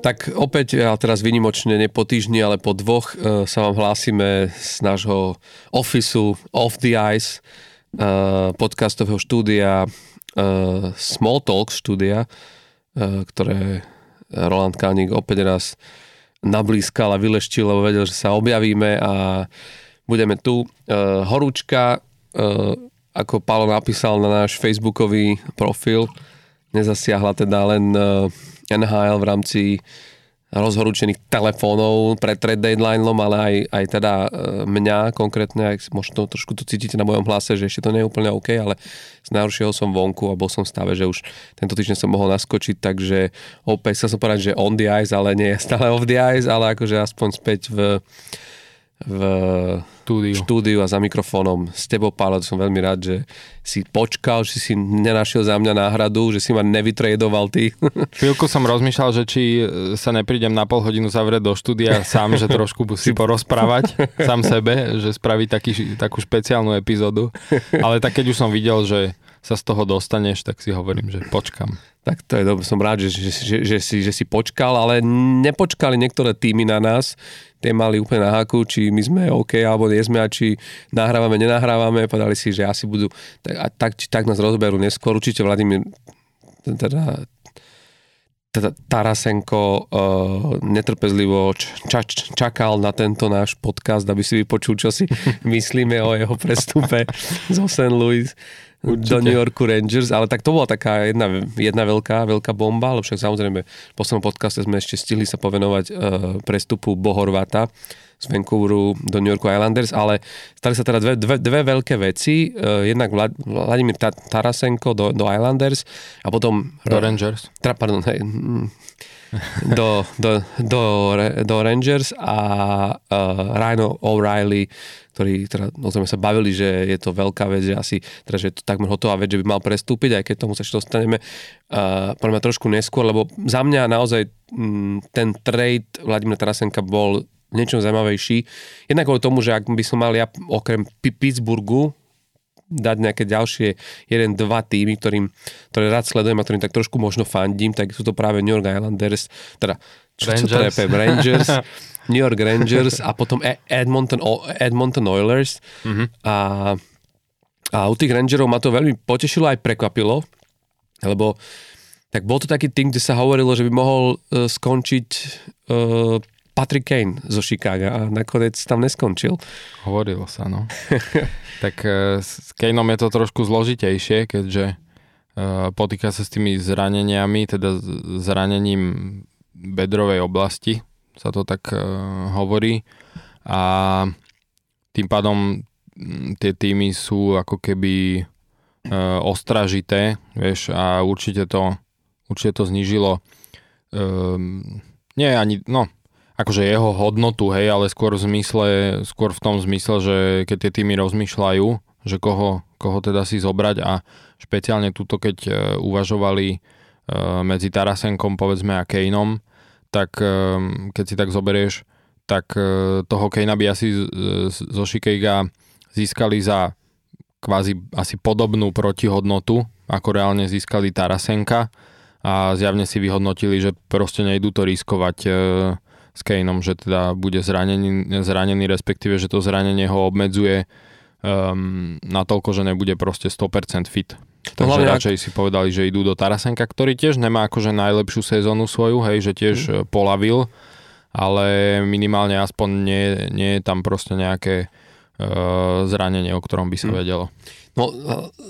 Tak opäť, ja teraz vynimočne, ne po týždni, ale po dvoch uh, sa vám hlásime z nášho ofisu Off the Ice, uh, podcastového štúdia, uh, Small Talk štúdia, ktoré Roland Kanik opäť raz nablískal a vyleštil, lebo vedel, že sa objavíme a budeme tu. Horúčka, uh, ako Palo napísal na náš facebookový profil, nezasiahla teda len NHL v rámci rozhorúčených telefónov pred trade deadlineom, ale aj, aj teda e, mňa konkrétne, aj možno trošku to cítite na mojom hlase, že ešte to nie je úplne OK, ale z najhoršieho som vonku a bol som v stave, že už tento týždeň som mohol naskočiť, takže opäť sa som povedať, že on the ice, ale nie je stále off the ice, ale akože aspoň späť v, v štúdiu. štúdiu a za mikrofónom s tebou, Pálo, som veľmi rád, že si počkal, že si nenašiel za mňa náhradu, že si ma nevytradoval ty. Chvíľku som rozmýšľal, že či e, sa neprídem na pol hodinu zavrieť do štúdia sám, že trošku si porozprávať sám sebe, že spraviť taký, takú špeciálnu epizódu. Ale tak keď už som videl, že sa z toho dostaneš, tak si hovorím, že počkam. Tak to je dobré, som rád, že, že, že, že, si, že si počkal, ale nepočkali niektoré týmy na nás, tie mali úplne na haku, či my sme OK alebo nie sme a či nahrávame, nenahrávame, povedali si, že asi budú, tak, a tak, či tak nás rozberú neskôr. Určite Vladimír teda teda Tarasenko uh, netrpezlivo ča, čakal na tento náš podcast, aby si vypočul, čo si myslíme o jeho prestupe zo St. Louis. Určite. do New Yorku Rangers, ale tak to bola taká jedna, jedna veľká, veľká bomba, lebo však samozrejme v poslednom podcaste sme ešte stihli sa povenovať uh, prestupu Bohorvata z Vancouveru do New Yorku Islanders, ale stali sa teda dve, dve, dve veľké veci. Uh, jednak Vlad, Vladimír Tarasenko do, do Islanders a potom... Do Rangers. Tra, pardon, hej, do, do, do, do Rangers a uh, Ryan O'Reilly, ktorí teda, o tom sa bavili, že je to veľká vec, že asi teda, že je to takmer hotová vec, že by mal prestúpiť, aj keď tomu sa ešte dostaneme uh, podľa mňa trošku neskôr, lebo za mňa naozaj m, ten trade Vladimíra Tarasenka bol niečo zaujímavejší. Jednak kvôli tomu, že ak by som mal ja okrem Pittsburghu dať nejaké ďalšie jeden, dva týmy, ktorým, ktoré rád sledujem a ktorým tak trošku možno fandím, tak sú to práve New York Islanders, teda čo, Rangers. čo trepem, Rangers, New York Rangers a potom e- Edmonton, Edmonton Oilers mm-hmm. a, a u tých Rangerov ma to veľmi potešilo aj prekvapilo, lebo tak bol to taký tým, kde sa hovorilo, že by mohol uh, skončiť uh, Patrick Kane zo Chicago a nakoniec tam neskončil. Hovorilo sa, no. tak uh, s Kaneom je to trošku zložitejšie, keďže uh, potýka sa s tými zraneniami, teda zranením bedrovej oblasti, sa to tak uh, hovorí. A tým pádom tie týmy sú ako keby ostražité, vieš, a určite to, určite to znížilo um, nie ani, no, akože jeho hodnotu, hej, ale skôr v zmysle, skôr v tom zmysle, že keď tie týmy rozmýšľajú, že koho, koho teda si zobrať a špeciálne túto, keď uh, uvažovali uh, medzi Tarasenkom, povedzme, a Kejnom, tak uh, keď si tak zoberieš, tak toho Kejna by asi zo Shikeiga získali za kvázi asi podobnú protihodnotu, ako reálne získali Tarasenka a zjavne si vyhodnotili, že proste nejdú to riskovať uh, s Kaneom, že teda bude zranený, zranený, respektíve, že to zranenie ho obmedzuje um, natoľko, že nebude proste 100% fit. Takže Hlavne radšej ak... si povedali, že idú do Tarasenka, ktorý tiež nemá akože najlepšiu sezónu svoju, hej, že tiež mm. polavil, ale minimálne aspoň nie, nie je tam proste nejaké uh, zranenie, o ktorom by sa mm. vedelo. No,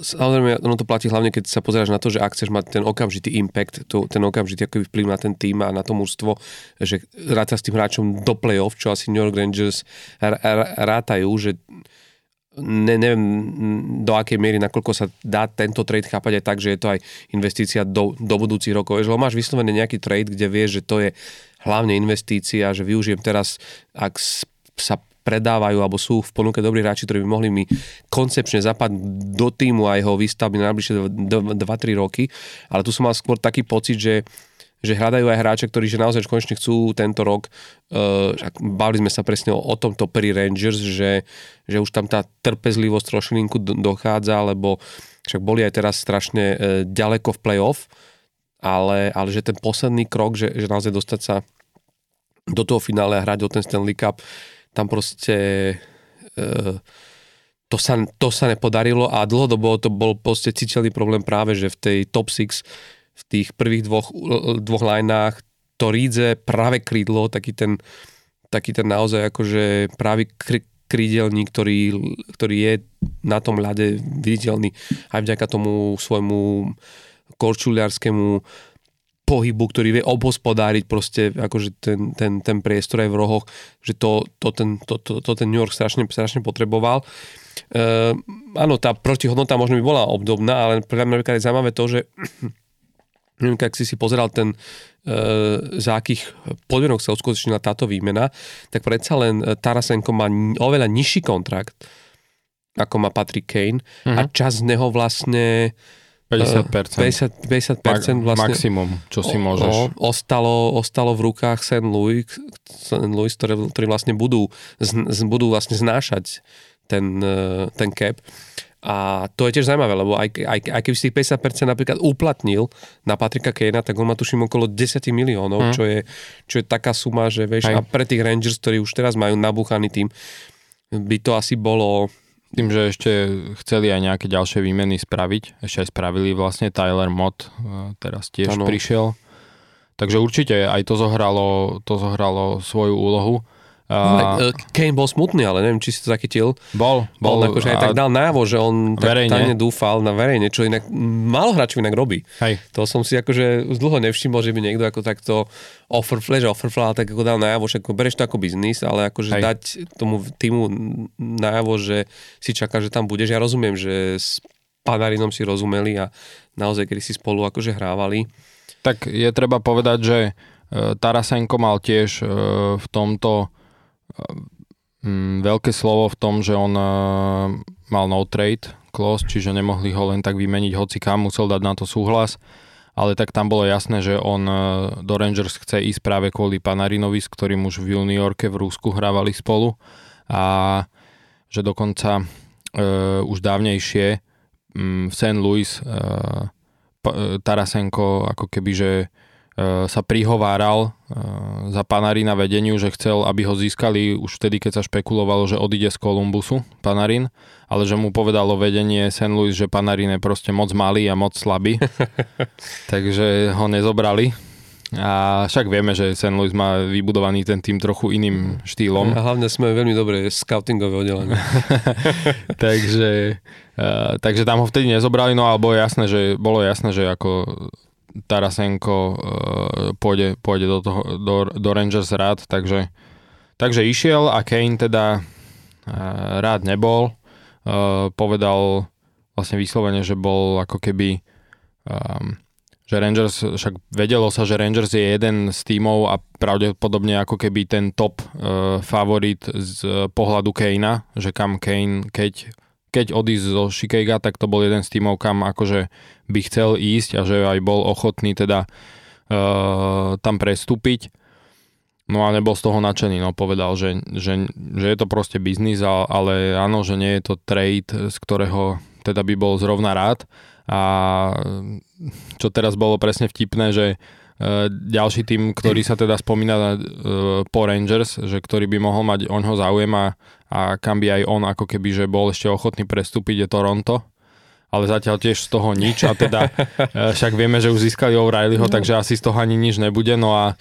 samozrejme, ono to platí hlavne, keď sa pozeráš na to, že ak chceš mať ten okamžitý impact, to, ten okamžitý aký vplyv na ten tým a na to mužstvo, že ráta s tým hráčom do play-off, čo asi New York Rangers rátajú, že ne, neviem do akej miery, nakoľko sa dá tento trade chápať aj tak, že je to aj investícia do, do budúcich rokov. Že máš vyslovený nejaký trade, kde vieš, že to je hlavne investícia, že využijem teraz, ak sa predávajú alebo sú v ponuke dobrí hráči, ktorí by mohli mi koncepčne zapadnúť do týmu a jeho výstavby na najbližšie 2-3 roky. Ale tu som mal skôr taký pocit, že že hľadajú aj hráče, ktorí že naozaj konečne chcú tento rok, uh, bavili sme sa presne o, o tomto pri Rangers, že, že už tam tá trpezlivosť trošilinku dochádza, lebo však boli aj teraz strašne uh, ďaleko v playoff ale, ale že ten posledný krok, že, že naozaj dostať sa do toho finále a hrať o ten Stanley Cup, tam proste e, to, sa, to sa nepodarilo a dlhodobo to bol proste citeľný problém práve, že v tej top 6 v tých prvých dvoch, dvoch lineách to rídze práve krídlo, taký ten, taký ten naozaj akože právý kr- krídelník, ktorý, ktorý je na tom ľade viditeľný aj vďaka tomu svojmu korčuliarskému pohybu, ktorý vie obhospodáriť proste akože ten, ten, ten priestor aj v rohoch, že to, to, ten, to, to, to ten New York strašne, strašne potreboval. Uh, áno, tá protihodnota možno by bola obdobná, ale pre mňa je zaujímavé to, že neviem, ak si si pozeral ten, uh, za akých podmienok sa uskutočnila táto výmena, tak predsa len Tarasenko má oveľa nižší kontrakt, ako má Patrick Kane uh-huh. a čas z neho vlastne 50%. 50, 50% vlastne maximum, čo si môžeš. O, ostalo, ostalo v rukách St. Louis, St. Louis ktoré, ktorí vlastne budú, z, budú vlastne znášať ten, e, ten cap. A to je tiež zaujímavé, lebo aj, aj, aj keby si tých 50% napríklad uplatnil na Patrika Kejna, tak on má tuším okolo 10 miliónov, hmm. čo, je, čo je taká suma, že vieš, aj. a pre tých Rangers, ktorí už teraz majú nabúchaný tým, by to asi bolo tým, že ešte chceli aj nejaké ďalšie výmeny spraviť, ešte aj spravili vlastne Tyler Mott, e, teraz tiež ano. prišiel. Takže určite aj to zohralo, to zohralo svoju úlohu. A... No, Kane bol smutný, ale neviem, či si to zachytil. Bol, bol. On akože aj tak dal najavo, že on tak tajne dúfal na verejne, čo inak málo hráčov inak robí. Hej. To som si akože už dlho nevšimol, že by niekto ako takto offer flash, offer tak ako dal najavo, že ako bereš to ako biznis, ale akože Hej. dať tomu týmu najavo, že si čaká, že tam budeš. Ja rozumiem, že s Panarinom si rozumeli a naozaj, kedy si spolu akože hrávali. Tak je treba povedať, že e, Tarasenko mal tiež e, v tomto mm, veľké slovo v tom, že on uh, mal no trade clause, čiže nemohli ho len tak vymeniť hoci kam, musel dať na to súhlas, ale tak tam bolo jasné, že on uh, do Rangers chce ísť práve kvôli Panarinovi, s ktorým už v juniorke v Rúsku hrávali spolu a že dokonca uh, už dávnejšie um, v St. Louis uh, Tarasenko ako keby, že sa prihováral e, za Panarina vedeniu, že chcel, aby ho získali už vtedy, keď sa špekulovalo, že odíde z Kolumbusu Panarin, ale že mu povedalo vedenie St. Louis, že Panarin je proste moc malý a moc slabý, takže ho nezobrali. A však vieme, že St. Louis má vybudovaný ten tým trochu iným štýlom. A hlavne sme veľmi dobré scoutingové oddelenie. takže, uh, takže tam ho vtedy nezobrali, no ale bolo jasné, že, bolo jasné, že ako Tarasenko uh, pôjde, pôjde do, toho, do, do Rangers rád, takže, takže išiel a Kane teda uh, rád nebol. Uh, povedal vlastne vyslovene, že bol ako keby um, že Rangers, však vedelo sa, že Rangers je jeden z tímov a pravdepodobne ako keby ten top uh, favorit z pohľadu Kanea, že kam Kane, keď keď odísť zo Shikega, tak to bol jeden z tímov, kam akože by chcel ísť a že aj bol ochotný teda uh, tam prestúpiť. No a nebol z toho nadšený, no povedal, že, že, že je to proste biznis, ale áno, že nie je to trade, z ktorého teda by bol zrovna rád. A čo teraz bolo presne vtipné, že ďalší tým, ktorý sa teda spomína uh, po Rangers, že ktorý by mohol mať o ňoho záujem a a kam by aj on ako keby, že bol ešte ochotný prestúpiť, je Toronto ale zatiaľ tiež z toho nič a teda e, však vieme, že už získali O'Reillyho, no. takže asi z toho ani nič nebude, no a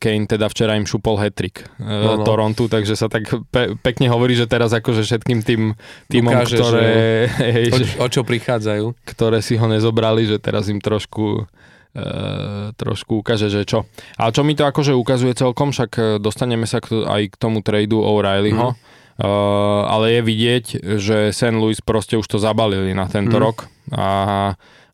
Kane teda včera im šupol hetrik no, no. Torontu, takže sa tak pe- pekne hovorí, že teraz akože všetkým tým týmom, Ukáže, ktoré... Že, hej, o, o čo prichádzajú. Ktoré si ho nezobrali, že teraz im trošku trošku ukáže, že čo. Ale čo mi to akože ukazuje celkom, však dostaneme sa k, aj k tomu tradu O'Reillyho. Mm. Uh, ale je vidieť, že St. Louis proste už to zabalili na tento mm. rok a,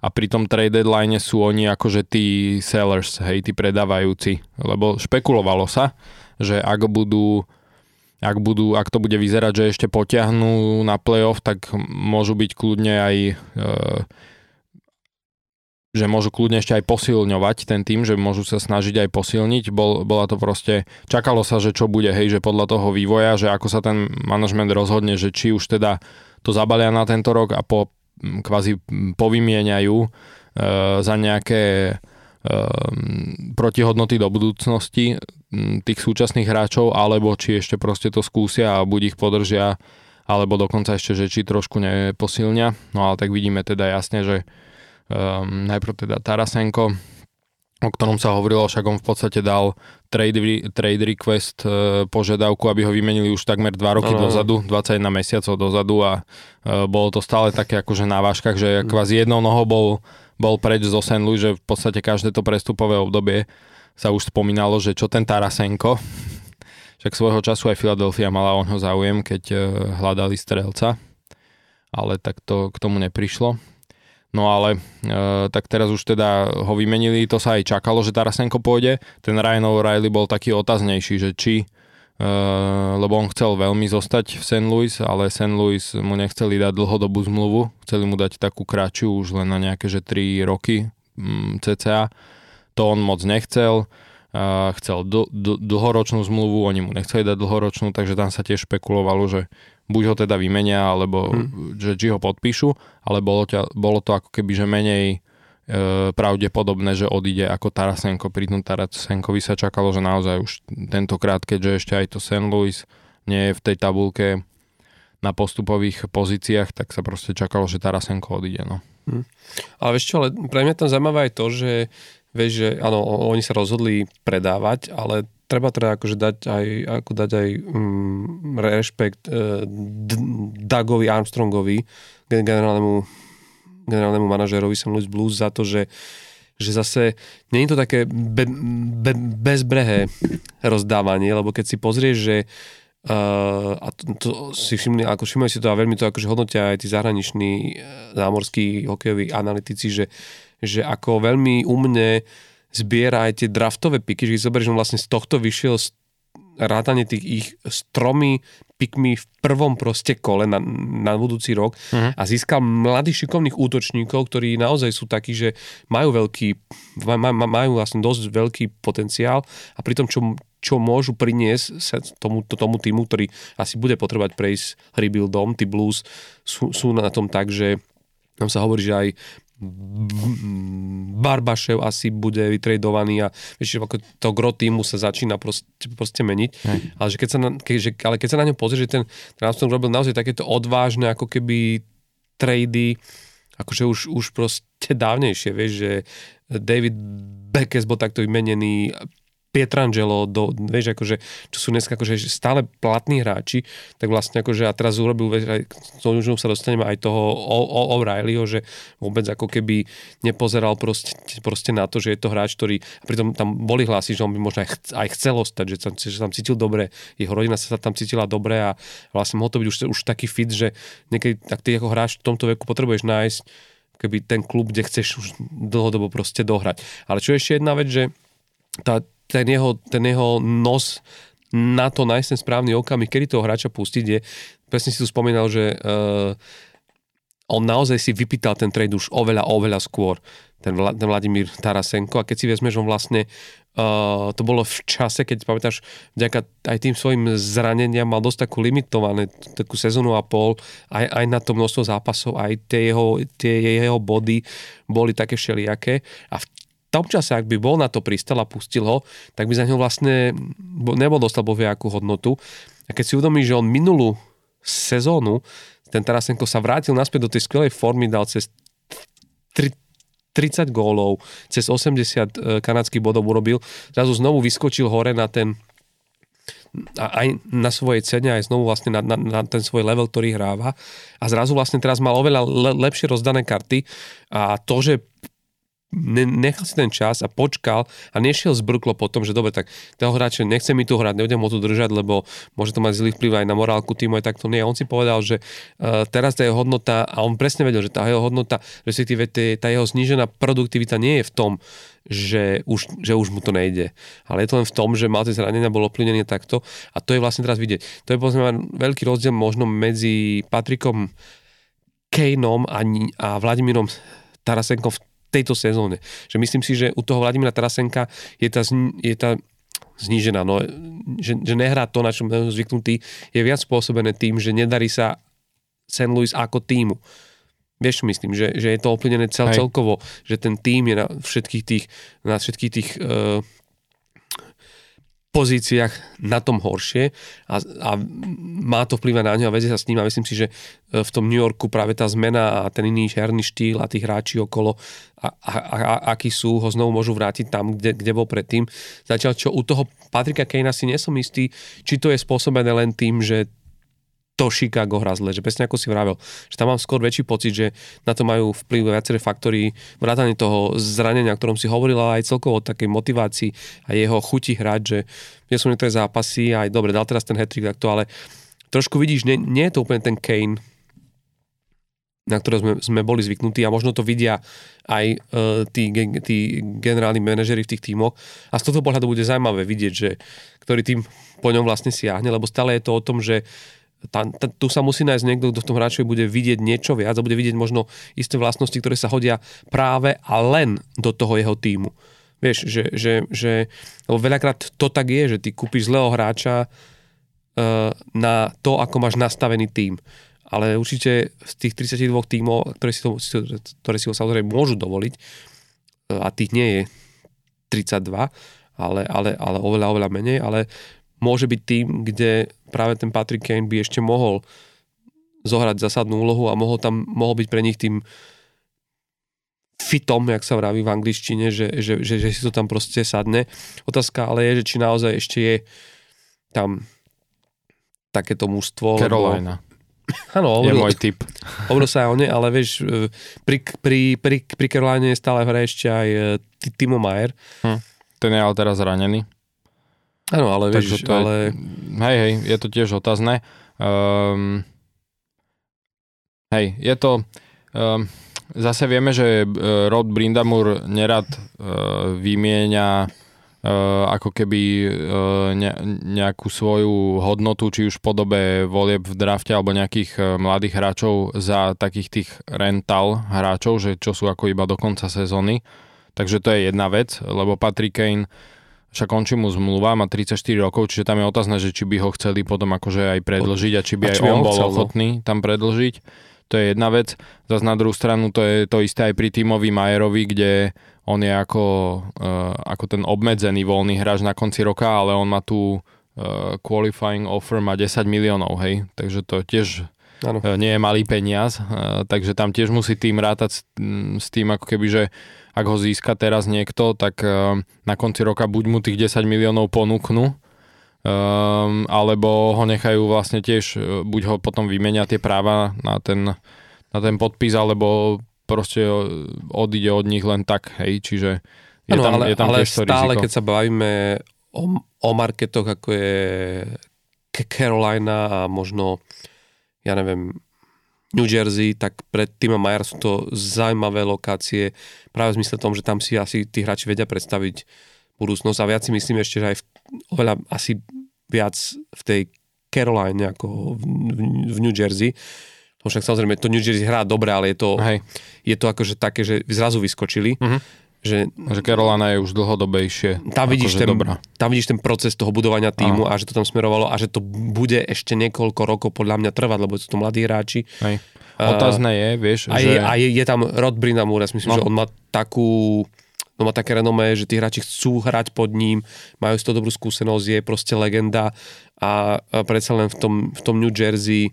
a pri tom trade deadline sú oni akože tí sellers, hej, tí predávajúci, lebo špekulovalo sa, že ak budú ak, budú, ak to bude vyzerať, že ešte potiahnú na playoff, tak môžu byť kľudne aj uh, že môžu kľudne ešte aj posilňovať ten tým, že môžu sa snažiť aj posilniť. Bol, bola to proste, čakalo sa, že čo bude, hej, že podľa toho vývoja, že ako sa ten manažment rozhodne, že či už teda to zabalia na tento rok a po, kvázi povymieňajú e, za nejaké protihodnoty do budúcnosti tých súčasných hráčov, alebo či ešte proste to skúsia a buď ich podržia, alebo dokonca ešte, že či trošku neposilnia. No ale tak vidíme teda jasne, že um, najprv teda Tarasenko, o ktorom sa hovorilo, však on v podstate dal trade, trade request e, požiadavku, aby ho vymenili už takmer 2 roky no. dozadu, 21 mesiacov dozadu a e, bolo to stále také akože na váškach, že mm. kvázi jednou nohou bol, bol preč zo St. Louis, že v podstate každé to prestupové obdobie sa už spomínalo, že čo ten Tarasenko, však svojho času aj Philadelphia mala o ňo záujem, keď e, hľadali strelca, ale tak to k tomu neprišlo. No ale e, tak teraz už teda ho vymenili, to sa aj čakalo, že Tarasenko pôjde. Ten Ryan O'Reilly bol taký otaznejší, že či, e, lebo on chcel veľmi zostať v St. Louis, ale St. Louis mu nechceli dať dlhodobú zmluvu, chceli mu dať takú kratšiu, už len na nejaké že 3 roky mm, cca. To on moc nechcel, e, chcel dl- dl- dlhoročnú zmluvu, oni mu nechceli dať dlhoročnú, takže tam sa tiež špekulovalo, že buď ho teda vymenia, alebo hmm. že či ho podpíšu, ale bolo, ťa, bolo to ako keby, že menej e, pravdepodobné, že odíde ako Tarasenko. Pri tom Tarasenkovi sa čakalo, že naozaj už tentokrát, keďže ešte aj to St. Louis nie je v tej tabulke na postupových pozíciách, tak sa proste čakalo, že Tarasenko odíde. No. Hmm. Ale vieš čo, ale pre mňa tam zaujímavé aj to, že vieš, že áno, oni sa rozhodli predávať, ale treba teda akože dať aj, ako dať aj mm, rešpekt uh, Dougovi Armstrongovi, generálnemu, generálnemu manažérovi St. Louis Blues za to, že že zase nie je to také be, be, bezbrehé rozdávanie, lebo keď si pozrieš, že uh, a to, to si všimli, ako všimli si to a veľmi to akože hodnotia aj tí zahraniční zámorskí hokejoví analytici, že, že ako veľmi umne zbiera aj tie draftové piky, že keď zoberieš, že vlastne z tohto vyšiel rátanie tých ich s tromi pikmi v prvom proste kole na, na budúci rok uh-huh. a získal mladých šikovných útočníkov, ktorí naozaj sú takí, že majú veľký, majú vlastne dosť veľký potenciál a pritom čo, čo môžu priniesť tomu, tomu týmu, ktorý asi bude potrebovať prejsť rebuildom, tí Blues sú, sú na tom tak, že tam sa hovorí, že aj Barbašev asi bude vytredovaný a vieš, ako to gro týmu sa začína proste, proste meniť. Hej. Ale, že keď sa na, keď, že, ale keď sa na ňom pozrie, že ten Armstrong robil naozaj takéto odvážne ako keby trady, akože už, už proste dávnejšie, vieš, že David Beckes bol takto vymenený, Pietrangelo, do, vieš, akože, čo sú dneska akože stále platní hráči, tak vlastne akože a teraz urobil, vieš, aj, sa dostaneme aj toho O'Reillyho, že vôbec ako keby nepozeral proste, proste na to, že je to hráč, ktorý, a pritom tam boli hlasy, že on by možno aj, ch, aj chcel ostať, že, tam, že tam cítil dobre, jeho rodina sa tam cítila dobre a vlastne mohol to byť už, už taký fit, že niekedy, ak ty ako hráč v tomto veku potrebuješ nájsť keby ten klub, kde chceš už dlhodobo proste dohrať. Ale čo ešte jedna vec, že tá, ten jeho, ten jeho nos na to nájsť ten správny okamih, kedy toho hráča pustiť je, presne si tu spomínal, že uh, on naozaj si vypýtal ten trade už oveľa, oveľa skôr, ten, Vla, ten Vladimír Tarasenko. A keď si vezmeš, on vlastne uh, to bolo v čase, keď pamätáš, vďaka aj tým svojim zraneniam mal dosť takú limitované, takú sezónu a pol, aj, aj na to množstvo zápasov, aj tie jeho, tie jeho body boli také všelijaké. A v tom čase, ak by bol na to pristal a pustil ho, tak by za ňo vlastne nebol dostal boviakú hodnotu. A keď si uvedomí, že on minulú sezónu, ten Tarasenko sa vrátil naspäť do tej skvelej formy, dal cez 30 gólov, cez 80 e, kanadských bodov urobil, zrazu znovu vyskočil hore na ten a aj na svojej cene, aj znovu vlastne na, na, na ten svoj level, ktorý hráva. A zrazu vlastne teraz mal oveľa le, lepšie rozdané karty a to, že nechal si ten čas a počkal a nešiel zbrklo po tom, že dobre, tak toho hráča nechce mi tu hrať, nebudem ho tu držať, lebo môže to mať zlý vplyv aj na morálku týmu, aj takto nie. On si povedal, že uh, teraz tá jeho hodnota, a on presne vedel, že tá jeho hodnota, respektíve tá jeho znížená produktivita nie je v tom, že už, že už mu to nejde. Ale je to len v tom, že mal tie zranenia, bolo ovplyvnené takto a to je vlastne teraz vidieť. To je povedzme veľký rozdiel možno medzi Patrikom Kaneom a, a Vladimírom Tarasenkom v tejto sezóne. Že myslím si, že u toho Vladimíra Tarasenka je tá, je tá znížená, no, že, že nehrá to, na čom zvyknutý, je viac spôsobené tým, že nedarí sa St. Louis ako týmu. Vieš, myslím, že, že je to ovplyvnené cel, celkovo, že ten tým je na všetkých tých, na všetkých tých uh, pozíciách na tom horšie a, a má to vplyv na neho a vezie sa s ním a myslím si, že e, v tom New Yorku práve tá zmena a ten iný herný štýl a tí hráči okolo a, a, a, akí sú, ho znovu môžu vrátiť tam, kde, kde bol predtým. Zatiaľ, čo u toho Patrika Kejna si nesom istý, či to je spôsobené len tým, že to Chicago hrá zle, že presne ako si vravel, že tam mám skôr väčší pocit, že na to majú vplyv viaceré faktory, vrátane toho zranenia, o ktorom si hovorila, aj celkovo o takej motivácii a jeho chuti hrať, že nie sú niektoré zápasy, aj dobre, dal teraz ten hat takto, ale trošku vidíš, nie, nie je to úplne ten Kane, na ktoré sme, sme boli zvyknutí a možno to vidia aj uh, tí, tí generálni manažery v tých tímoch. A z tohto pohľadu bude zaujímavé vidieť, že ktorý tým po ňom vlastne siahne, lebo stále je to o tom, že tá, tá, tu sa musí nájsť niekto, kto v tom hráčovi bude vidieť niečo viac a bude vidieť možno isté vlastnosti, ktoré sa hodia práve a len do toho jeho týmu. Vieš, že, že, že lebo veľakrát to tak je, že ty kúpiš zlého hráča uh, na to, ako máš nastavený tým. Ale určite z tých 32 tímov, ktoré si, to, ktoré si ho samozrejme môžu dovoliť, uh, a tých nie je 32, ale, ale, ale oveľa, oveľa menej, ale môže byť tým, kde práve ten Patrick Kane by ešte mohol zohrať zásadnú úlohu a mohol tam mohol byť pre nich tým fitom, jak sa vraví v angličtine, že, že, že, že si to tam proste sadne. Otázka ale je, že či naozaj ešte je tam takéto mužstvo. Carolina. Áno, je môj typ. Hovoril sa aj o ne, ale vieš, pri, pri, pri, pri Caroline je stále hra ešte aj e, Timo Mayer. Hm. Ten je ale teraz zranený. Áno, ale vieš, to ale... Je, hej, hej, je to tiež otázne. Um, hej, je to... Um, zase vieme, že e, Rod Brindamur nerad uh, vymieňa uh, ako keby uh, ne, nejakú svoju hodnotu, či už v podobe volieb v drafte alebo nejakých uh, mladých hráčov za takých tých rental hráčov, že čo sú ako iba do konca sezóny. Takže to je jedna vec, lebo Patrick Kane však končí mu zmluva, má 34 rokov, čiže tam je otázne, že či by ho chceli potom akože aj predlžiť a či by a aj on bol chcel, no? ochotný no? tam predlžiť. To je jedna vec. Zas na druhú stranu to je to isté aj pri tímovi Majerovi, kde on je ako, uh, ako ten obmedzený voľný hráč na konci roka, ale on má tu uh, qualifying offer má 10 miliónov, hej. Takže to tiež ano. Uh, nie je malý peniaz, uh, takže tam tiež musí tým rátať s, s tým, ako keby, že ak ho získa teraz niekto, tak uh, na konci roka buď mu tých 10 miliónov ponúknu, um, alebo ho nechajú vlastne tiež, uh, buď ho potom vymenia tie práva na ten, na ten podpis, alebo proste odíde od nich len tak, hej, čiže je ano, tam, ale, je tam ale tiež to stále, riziko. keď sa bavíme o, o marketoch, ako je Carolina a možno, ja neviem, New Jersey, tak pre Tima Mayer sú to zaujímavé lokácie práve v zmysle tom, že tam si asi tí hráči vedia predstaviť budúcnosť a viac si myslím ešte, že aj v, oveľa asi viac v tej Caroline ako v, v New Jersey. No však samozrejme, to New Jersey hrá dobre, ale je to, Hej. je to akože také, že zrazu vyskočili. Uh-huh. Že, že Carolina je už dlhodobejšie. Tam vidíš, ten, dobrá. tam vidíš ten proces toho budovania týmu Áno. a že to tam smerovalo a že to bude ešte niekoľko rokov podľa mňa trvať, lebo sú to mladí hráči. Hej. Otázne je, vieš, a že... Je, a je, je tam Rod Brinamur, ja myslím, no. že on má takú no má také renomé, že tí hráči chcú hrať pod ním, majú z toho dobrú skúsenosť, je proste legenda a, a predsa len v tom, v tom New Jersey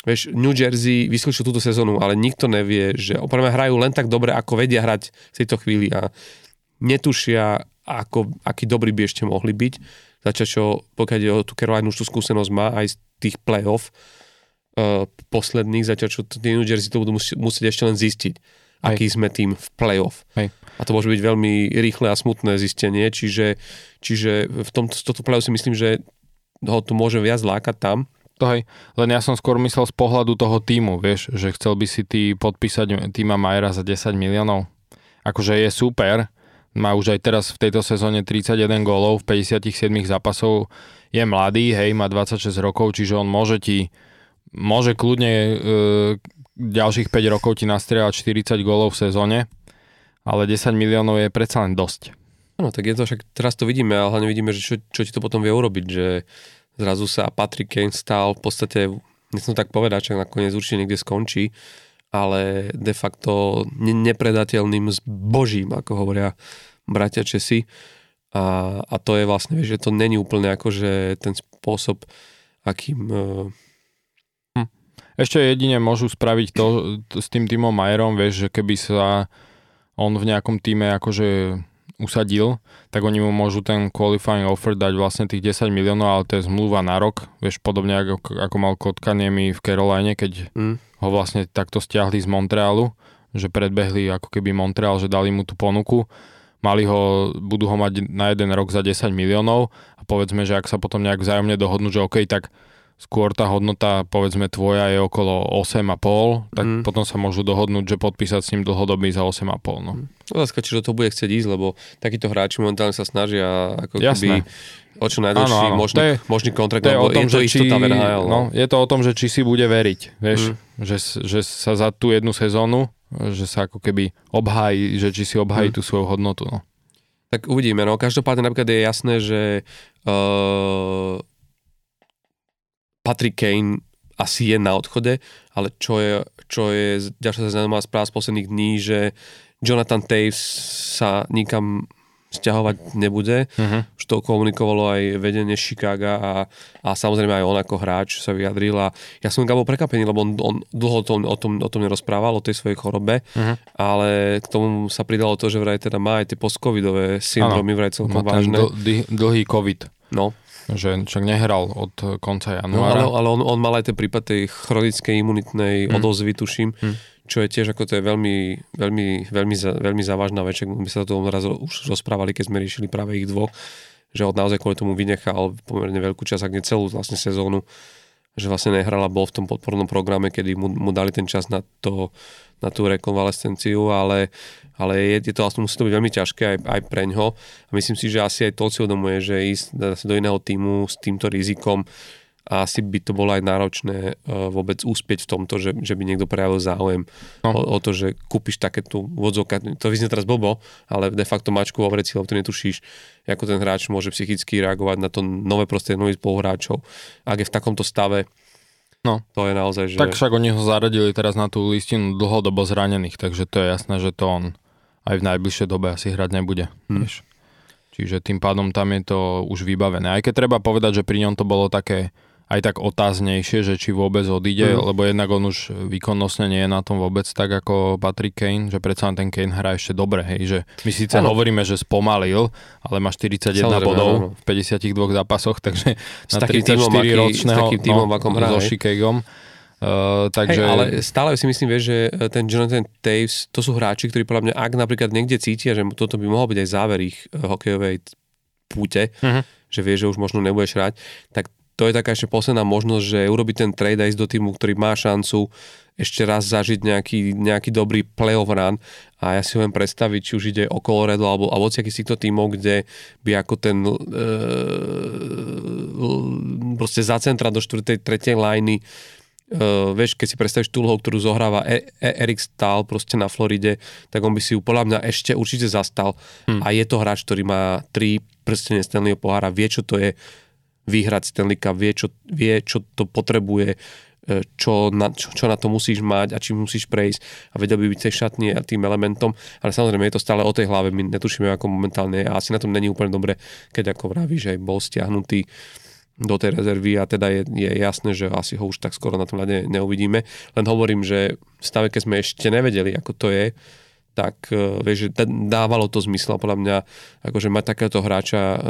Vieš, New Jersey vyskúšil túto sezónu, ale nikto nevie, že opravdu hrajú len tak dobre, ako vedia hrať v tejto chvíli a netušia, ako, aký dobrý by ešte mohli byť. Začať, čo pokiaľ je o tú Carolina už tú skúsenosť má aj z tých playoff uh, posledných, zatiaľ čo tí New Jersey to budú musieť, musieť ešte len zistiť, Hej. aký sme tým v playoff. Hej. A to môže byť veľmi rýchle a smutné zistenie, čiže, čiže v tomto, tomto playoff si myslím, že ho tu môže viac lákať tam, hej, len ja som skôr myslel z pohľadu toho týmu, vieš, že chcel by si ty podpísať týma Majera za 10 miliónov. Akože je super, má už aj teraz v tejto sezóne 31 gólov v 57 zápasov, je mladý, hej, má 26 rokov, čiže on môže ti, môže kľudne e, ďalších 5 rokov ti nastrieľať 40 gólov v sezóne, ale 10 miliónov je predsa len dosť. No tak je to však, teraz to vidíme, ale hlavne vidíme, že čo, čo ti to potom vie urobiť, že zrazu sa Patrick Kane stal v podstate, nechcem tak povedať, že nakoniec určite niekde skončí, ale de facto ne- nepredateľným zbožím, ako hovoria bratia Česi. A, a to je vlastne, že to není úplne ako, že ten spôsob, akým... Hm. Ešte jedine môžu spraviť to, to s tým Timom Majerom, vieš, že keby sa on v nejakom týme akože usadil, tak oni mu môžu ten qualifying offer dať vlastne tých 10 miliónov, ale to je zmluva na rok, vieš, podobne ako, ako mal Kotkaniemi v Caroline, keď mm. ho vlastne takto stiahli z Montrealu, že predbehli ako keby Montreal, že dali mu tú ponuku, mali ho, budú ho mať na jeden rok za 10 miliónov a povedzme, že ak sa potom nejak vzájomne dohodnú, že OK, tak skôr tá hodnota, povedzme, tvoja je okolo 8,5, tak mm. potom sa môžu dohodnúť, že podpísať s ním dlhodobý za 8,5. No. Otázka, či do toho bude chcieť ísť, lebo takíto hráči momentálne sa snažia ako Jasné. keby o čo najdlhší možný, je, možný kontrakt, to je, o tom, je to že či, NHL. No. no, je to o tom, že či si bude veriť, vieš, mm. že, že sa za tú jednu sezónu, že sa ako keby obhájí, že či si obhájí mm. tú svoju hodnotu. No. Tak uvidíme, no každopádne napríklad je jasné, že uh, Patrick Kane asi je na odchode, ale čo je, čo je ďalšia zaujímavá správa z posledných dní, že Jonathan Taves sa nikam stiahovať nebude. Uh-huh. Už to komunikovalo aj vedenie Chicaga a, a samozrejme aj on ako hráč sa vyjadril a ja som bol prekapený, lebo on, on dlho to, o, tom, o tom nerozprával, o tej svojej chorobe, uh-huh. ale k tomu sa pridalo to, že vraj teda má aj tie postcovidové syndromy, vraj celkom vážne. Dl- dlhý covid. No, že však nehral od konca januára. No, ale, ale on, on mal aj ten prípad tej chronickej imunitnej hmm. odozvy, tuším, hmm. čo je tiež ako to je veľmi, veľmi, veľmi, veľmi závažná vec. My sa to raz už rozprávali, keď sme riešili práve ich dvoch, že on naozaj kvôli tomu vynechal pomerne veľkú časť, ak nie celú vlastne sezónu, že vlastne nehral a bol v tom podpornom programe, kedy mu, mu dali ten čas na to na tú rekonvalescenciu, ale, ale je, je to musí to byť veľmi ťažké aj, aj pre ňo. A myslím si, že asi aj to si uvedomuje, že ísť do iného týmu s týmto rizikom a asi by to bolo aj náročné uh, vôbec úspieť v tomto, že, že by niekto prejavil záujem no. o, o to, že kúpiš takéto vodzovka, to vyznie teraz blbo, ale de facto mačku vo vreci, lebo to netušíš, ako ten hráč môže psychicky reagovať na to nové prostredie nových spoluhráčov. Ak je v takomto stave, No. To je naozaj, že... Tak však oni ho zaradili teraz na tú listinu dlhodobo zranených, takže to je jasné, že to on aj v najbližšej dobe asi hrať nebude. Hmm. Čiže tým pádom tam je to už vybavené. Aj keď treba povedať, že pri ňom to bolo také aj tak otáznejšie, že či vôbec odíde, mm. lebo jednak on už výkonnostne nie je na tom vôbec tak ako Patrick Kane, že predsa ten Kane hrá ešte dobre, hej, že my síce ano. hovoríme, že spomalil, ale má 41 Samozrejme, bodov ano. v 52 zápasoch, takže s na 34 ročného s týmom, no, akom hrá, so Chicagom. Uh, takže... Hej, ale stále si myslím, vieš, že eh, ten Jonathan Taves, to sú hráči, ktorí podľa mňa, ak napríklad niekde cítia, že toto by mohol byť aj záver ich eh, hokejovej púte, uh-huh. že vie, že už možno nebudeš hrať, tak to je taká ešte posledná možnosť, že urobiť ten trade a ísť do týmu, ktorý má šancu ešte raz zažiť nejaký, nejaký dobrý playoff run a ja si viem predstaviť, či už ide o Colorado alebo, alebo z týchto tímov, kde by ako ten e, proste za centra do 4. 3. liney Uh, vieš, keď si predstavíš tú ktorú zohráva e- e- Erik Stahl proste na Floride, tak on by si ju podľa mňa ešte určite zastal. Hmm. A je to hráč, ktorý má tri prstene Stanleyho pohára, vie, čo to je vyhrať Stanley Cup, vie, čo, vie, čo to potrebuje, e, čo na, čo, čo na to musíš mať a čím musíš prejsť a vedel by byť tej šatný a tým elementom, ale samozrejme je to stále o tej hlave, my netušíme ako momentálne a asi na tom není úplne dobre, keď ako vravíš, že bol stiahnutý do tej rezervy a teda je, je jasné, že asi ho už tak skoro na tom ľade neuvidíme. Len hovorím, že v stave, keď sme ešte nevedeli, ako to je, tak uh, vieš, dávalo to zmysel podľa mňa, akože mať takéto hráča uh,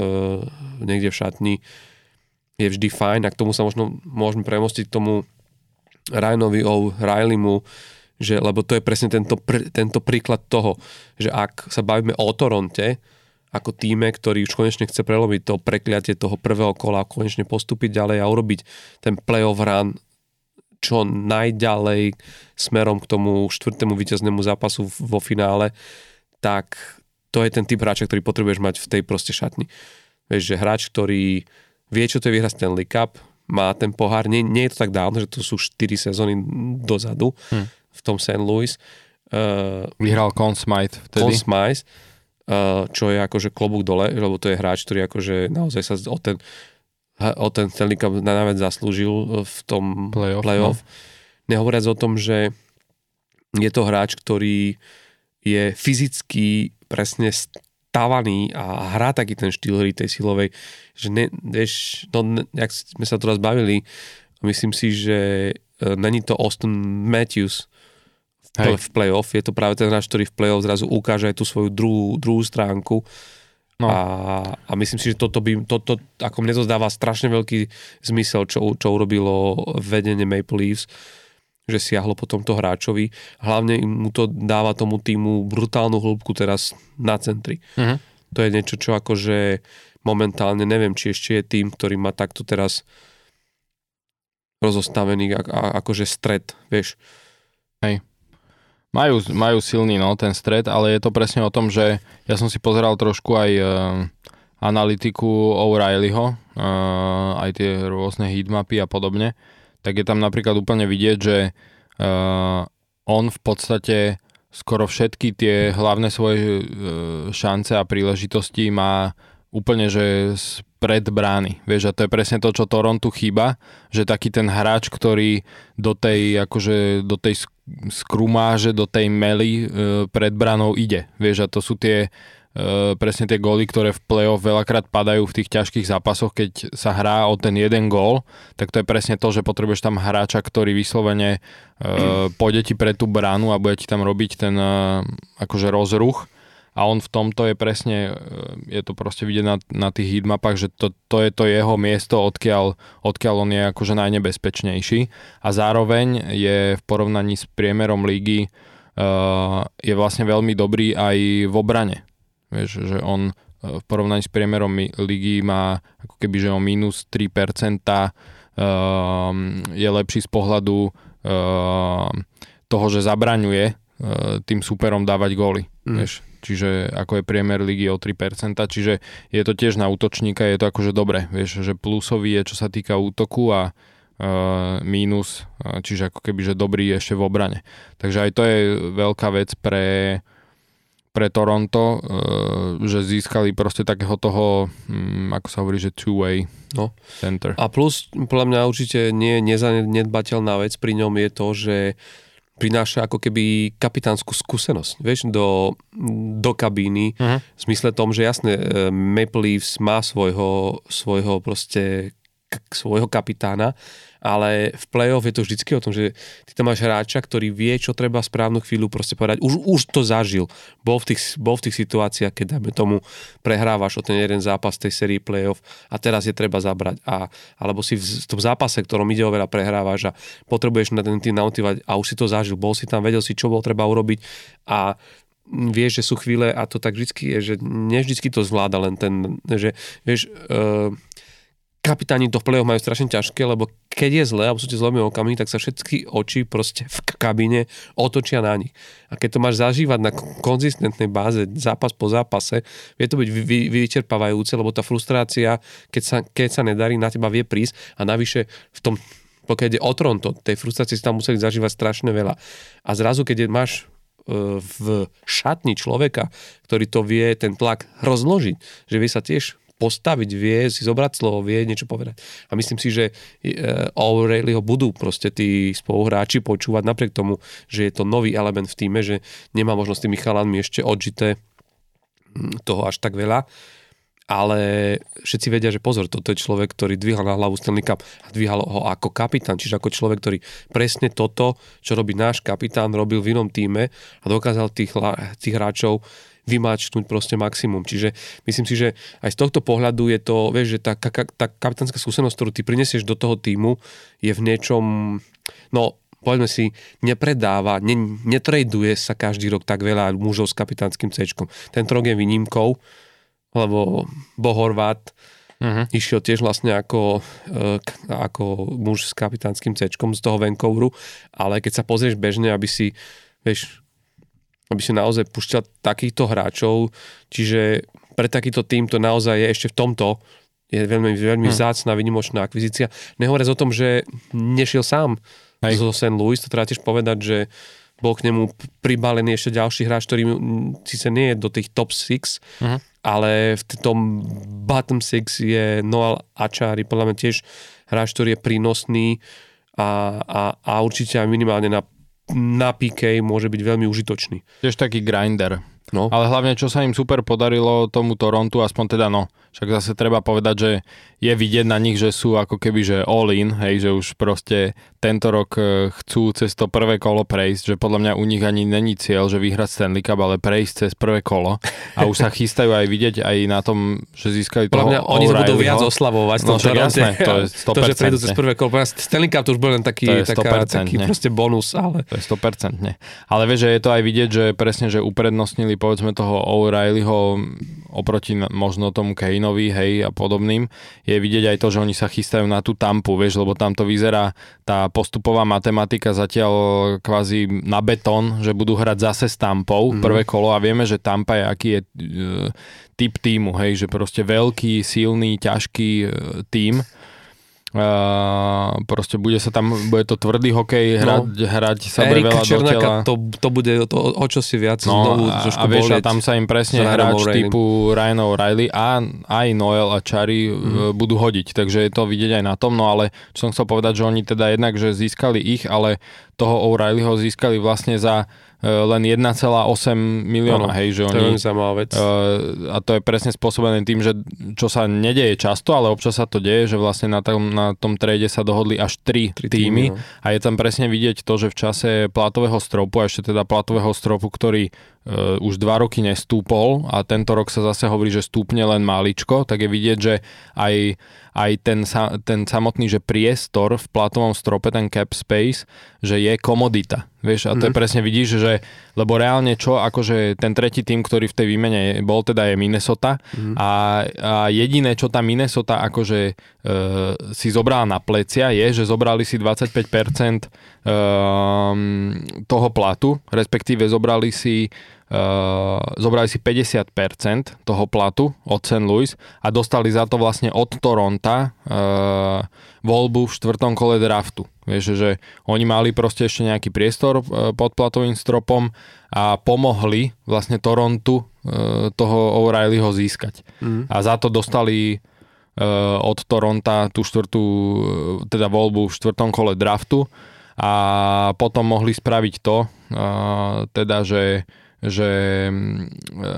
niekde v šatni je vždy fajn a k tomu sa možno môžeme premostiť k tomu Ryanovi o Rileymu, že, lebo to je presne tento, pr, tento príklad toho, že ak sa bavíme o Toronte, ako týme, ktorý už konečne chce prelomiť to prekliatie toho prvého kola a konečne postúpiť ďalej a urobiť ten playoff run čo najďalej smerom k tomu štvrtému víťaznému zápasu vo finále, tak to je ten typ hráča, ktorý potrebuješ mať v tej proste šatni. Vieš, že hráč, ktorý vie, čo to je vyhrať Stanley Cup, má ten pohár, nie, nie je to tak dávno, že to sú 4 sezóny dozadu hm. v tom St. Louis. Uh, Vyhral Conn Smythe vtedy. Conn Smythe, uh, čo je akože klobúk dole, lebo to je hráč, ktorý akože naozaj sa o ten, o ten Stanley Cup najviac zaslúžil v tom playoff. playoff. No. Nehovoriac o tom, že je to hráč, ktorý je fyzicky presne stávaný a hrá taký ten štýl hry tej silovej, že ne, vieš, no, ne, jak sme sa tu raz bavili, myslím si, že e, není to Austin Matthews v, v playoff, je to práve ten hráč, ktorý v playoff zrazu ukáže aj tú svoju druhú, druhú stránku. No. A, a myslím si, že toto by, toto, ako mne to zdáva strašne veľký zmysel, čo, čo urobilo vedenie Maple Leafs, že siahlo po tomto hráčovi. Hlavne mu to dáva tomu týmu brutálnu hĺbku teraz na centri. Uh-huh. To je niečo, čo akože momentálne neviem, či ešte je tým, ktorý má takto teraz rozostavený a, a, akože stred, vieš. Hej. Majú, majú silný no, ten stred, ale je to presne o tom, že ja som si pozeral trošku aj uh, analytiku O'Reillyho, uh, aj tie rôzne heatmapy a podobne, tak je tam napríklad úplne vidieť, že uh, on v podstate skoro všetky tie hlavné svoje uh, šance a príležitosti má úplne, že pred brány. Vieš, a to je presne to, čo Torontu chýba, že taký ten hráč, ktorý do tej, akože, do tej skrumáže do tej mely e, pred branou ide. Vieš, a to sú tie presne tie góly, ktoré v play-off veľakrát padajú v tých ťažkých zápasoch, keď sa hrá o ten jeden gól, tak to je presne to, že potrebuješ tam hráča, ktorý vyslovene e, pôjde ti pre tú bránu a bude ti tam robiť ten e, akože rozruch a on v tomto je presne, je to proste vidieť na, na tých heatmapách, že to, to je to jeho miesto, odkiaľ, odkiaľ on je akože najnebezpečnejší a zároveň je v porovnaní s priemerom lígy uh, je vlastne veľmi dobrý aj v obrane. Vieš, že on v porovnaní s priemerom ligy má ako keby, že o minus 3% uh, je lepší z pohľadu uh, toho, že zabraňuje uh, tým superom dávať góly. Mm. Vieš, čiže ako je priemer ligy o 3%, čiže je to tiež na útočníka, je to akože dobre, vieš, že plusový je čo sa týka útoku a uh, mínus, čiže ako keby, že dobrý ešte v obrane. Takže aj to je veľká vec pre, pre Toronto, uh, že získali proste takého toho, um, ako sa hovorí, že two-way no. center. A plus, podľa mňa určite nie nezanedbateľná vec pri ňom je to, že prináša ako keby kapitánsku skúsenosť, vieš, do, do kabíny, uh-huh. v zmysle tom, že jasne, e, Maple Leafs má svojho, svojho proste svojho kapitána, ale v play-off je to vždycky o tom, že ty tam máš hráča, ktorý vie, čo treba správnu chvíľu proste povedať. Už, už to zažil. Bol v, tých, bol v tých situáciách, keď dáme tomu prehrávaš o ten jeden zápas tej sérii play-off a teraz je treba zabrať. A, alebo si v, tom zápase, ktorom ide o veľa, prehrávaš a potrebuješ na ten tým nautivať a už si to zažil. Bol si tam, vedel si, čo bol treba urobiť a vieš, že sú chvíle a to tak vždycky je, že nevždycky to zvláda len ten, že vieš, uh, kapitáni v play majú strašne ťažké, lebo keď je zle, alebo sú tie zlomé okamy, tak sa všetky oči proste v kabíne otočia na nich. A keď to máš zažívať na konzistentnej báze, zápas po zápase, vie to byť vy, vyčerpávajúce, lebo tá frustrácia, keď sa, keď sa nedarí, na teba vie prísť a navyše v tom, pokiaľ ide o Toronto, tej frustrácie si tam museli zažívať strašne veľa. A zrazu, keď máš e, v šatni človeka, ktorý to vie ten tlak rozložiť, že vie sa tiež postaviť, vie si zobrať slovo, vie niečo povedať. A myslím si, že O'Reilly ho budú proste tí spoluhráči počúvať napriek tomu, že je to nový element v týme, že nemá možnosť tými chalanmi ešte odžité hm, toho až tak veľa ale všetci vedia, že pozor, toto je človek, ktorý dvíhal na hlavu Stanley Cup a dvíhal ho ako kapitán, čiže ako človek, ktorý presne toto, čo robí náš kapitán, robil v inom týme a dokázal tých, tých hráčov vymáčknúť proste maximum. Čiže myslím si, že aj z tohto pohľadu je to, vieš, že tá, tá kapitánska skúsenosť, ktorú ty prinesieš do toho týmu, je v niečom, no povedzme si, nepredáva, ne, netraduje sa každý rok tak veľa mužov s kapitánskym C. Tento rok je výnimkou, lebo Bohorvát uh-huh. išiel tiež vlastne ako, e, ako muž s kapitánskym C z toho Vancouveru, ale keď sa pozrieš bežne, aby si, vieš, aby si naozaj pušťal takýchto hráčov, čiže pre takýto tým to naozaj je ešte v tomto je veľmi, veľmi hmm. vzácná, vynimočná akvizícia. Nehovoriac o tom, že nešiel sám Hej. zo St. Louis, to treba tiež povedať, že bol k nemu pribalený ešte ďalší hráč, ktorý síce nie je do tých top 6, uh-huh. Mhm. ale v tom bottom 6 je Noel Achari, podľa mňa tiež hráč, ktorý je prínosný a, a, a určite aj minimálne na na PK môže byť veľmi užitočný. Tiež taký grinder. No. Ale hlavne, čo sa im super podarilo tomu Torontu, aspoň teda no, však zase treba povedať, že je vidieť na nich, že sú ako keby, že all in, hej, že už proste tento rok e, chcú cez to prvé kolo prejsť, že podľa mňa u nich ani není cieľ, že vyhrať Stanley Cup, ale prejsť cez prvé kolo a už sa chystajú aj vidieť aj na tom, že získali toho Podľa mňa oni to budú viac oslavovať. No, však jasné, to je 100%. To, že prídu cez prvé kolo. Stanley Cup to už bol len taký, taká, taký proste bonus, ale... To je 100%. Ale vieš, že je to aj vidieť, že presne, že uprednostnili povedzme toho O'Reillyho oproti možno tomu Kaneovi, hej, a podobným, je vidieť aj to, že oni sa chystajú na tú tampu, vieš, lebo tam to vyzerá tá postupová matematika zatiaľ kvázi na betón, že budú hrať zase s tampou mm. prvé kolo a vieme, že tampa je aký je e, typ týmu, hej, že proste veľký, silný, ťažký e, tím Uh, proste bude sa tam, bude to tvrdý hokej, hrať, no, hrať sa bude veľa Černáka, do tela. To, to bude to, o čo si viac no, znovu a, a vieš, a tam sa im presne hráč typu Ryan O'Reilly a aj Noel a Chari mm. budú hodiť, takže je to vidieť aj na tom, no ale čo som chcel povedať, že oni teda jednak, že získali ich, ale toho O'Reillyho získali vlastne za E, len 1,8 milióna, ano, hej, že to oni... je vec. Uh, a to je presne spôsobené tým, že čo sa nedeje často, ale občas sa to deje, že vlastne na tom, na tom trade sa dohodli až 3, 3 týmy, týmy no. a je tam presne vidieť to, že v čase platového stropu, a ešte teda platového stropu, ktorý uh, už dva roky nestúpol a tento rok sa zase hovorí, že stúpne len maličko, tak je vidieť, že aj aj ten, ten samotný, že priestor v platovom strope, ten cap space, že je komodita. Vieš, a to mm. je mhm. presne vidíš, že lebo reálne čo, akože ten tretí tým, ktorý v tej výmene bol, teda je Minnesota mm. a, a jediné, čo tá Minnesota akože e, si zobrala na plecia je, že zobrali si 25% e, toho platu, respektíve zobrali si zobrali si 50% toho platu od St. Louis a dostali za to vlastne od Toronta uh, voľbu v štvrtom kole draftu. Vieš, že oni mali proste ešte nejaký priestor uh, pod platovým stropom a pomohli vlastne Torontu uh, toho O'Reillyho získať. Mm. A za to dostali uh, od Toronta tú štvrtú, teda voľbu v štvrtom kole draftu a potom mohli spraviť to, uh, teda, že že mm, e,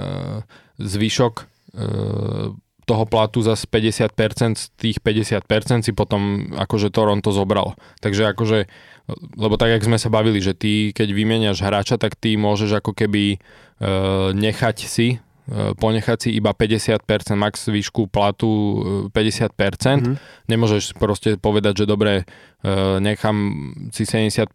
zvyšok e, toho platu za 50% z tých 50% si potom akože Toronto zobral. Takže akože, lebo tak, jak sme sa bavili, že ty, keď vymeniaš hráča, tak ty môžeš ako keby e, nechať si ponechať si iba 50%, max výšku platu 50%. Mm-hmm. Nemôžeš proste povedať, že dobre, e, nechám si 70%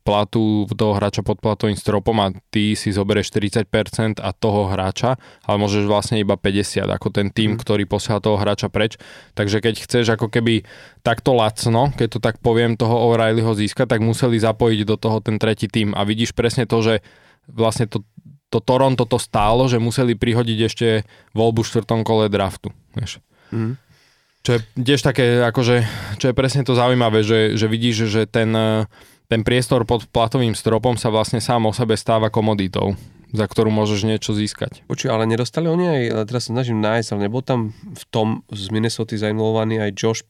platu toho hráča pod platovým stropom a ty si zoberieš 40% a toho hráča, ale môžeš vlastne iba 50, ako ten tým, mm-hmm. ktorý posiela toho hráča preč. Takže keď chceš ako keby takto lacno, keď to tak poviem, toho O'Reillyho získať, tak museli zapojiť do toho ten tretí tým a vidíš presne to, že vlastne to to Toronto to stálo, že museli prihodiť ešte voľbu v štvrtom kole draftu. Vieš. Mm. Čo je tiež také, akože, čo je presne to zaujímavé, že, že vidíš, že ten, ten priestor pod platovým stropom sa vlastne sám o sebe stáva komoditou za ktorú môžeš niečo získať. Počuj, ale nedostali oni aj, teraz sa snažím nájsť, ale nebol tam v tom z Minnesota zainvolovaný aj Josh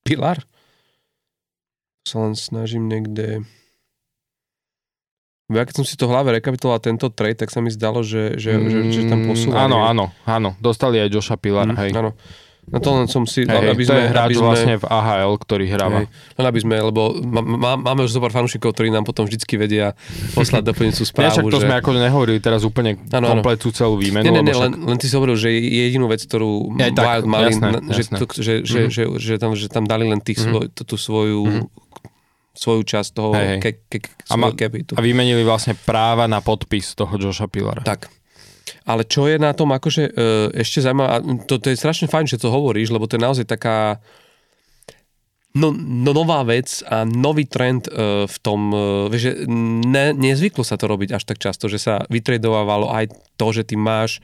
Pilar? Sa len snažím niekde... Ja keď som si to v hlave rekapituloval tento trade, tak sa mi zdalo, že, že, mm, že, že tam mm, posúvali. Áno, áno, áno. Dostali aj Joša Pilara, mm, hej. Áno. Na to len som si... Hey, aby to sme, je hráč sme, vlastne v AHL, ktorý hráva. Hej, len aby sme, lebo má, máme už zopár fanúšikov, ktorí nám potom vždycky vedia poslať doplňujúcu správu. Ja, však to že... sme ako nehovorili teraz úplne ano, kompletú celú výmenu. Nie, nie, však... len, len ty si hovoril, že jedinú vec, ktorú ja, tak, Wild mali, jasné, že, jasné. To, že, mm. že, že, že, tam, že tam dali len tých mm. svoj, tú, svoju mm svoju časť toho hey, ke, ke, ke, a, ma, a vymenili vlastne práva na podpis toho Joša Pilara. Tak. Ale čo je na tom akože e, ešte zaujímavé, to, to je strašne fajn, že to hovoríš, lebo to je naozaj taká no, no nová vec a nový trend e, v tom, vieš, že ne, nezvyklo sa to robiť až tak často, že sa vytredovalo aj to, že ty máš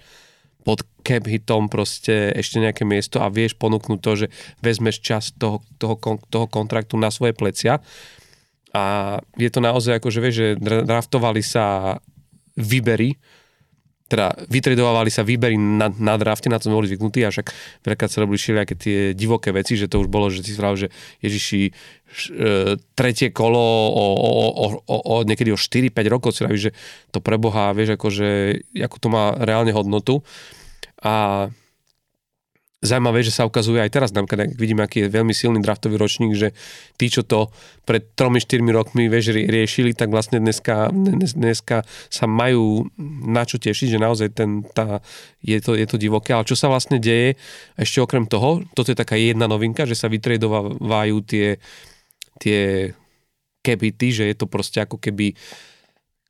pod cap hitom proste ešte nejaké miesto a vieš ponúknuť to, že vezmeš čas toho, toho, toho kontraktu na svoje plecia a je to naozaj ako, že vieš, že draftovali sa výbery, teda vytredovali sa výbery na, na drafte, na to sme boli zvyknutí, a však veľakrát sa robili všelijaké tie divoké veci, že to už bolo, že si spravil, že Ježiši, e, tretie kolo o, o, o, o, o niekedy o 4-5 rokov si že to preboha, vieš, akože, ako to má reálne hodnotu. A zaujímavé, že sa ukazuje aj teraz, napríklad, ak vidíme, aký je veľmi silný draftový ročník, že tí, čo to pred 3-4 rokmi vieš, riešili, tak vlastne dneska, dneska sa majú na čo tešiť, že naozaj ten, tá, je, to, je to divoké. Ale čo sa vlastne deje, ešte okrem toho, toto je taká jedna novinka, že sa vytredovajú tie, tie kebity, že je to proste ako keby uh,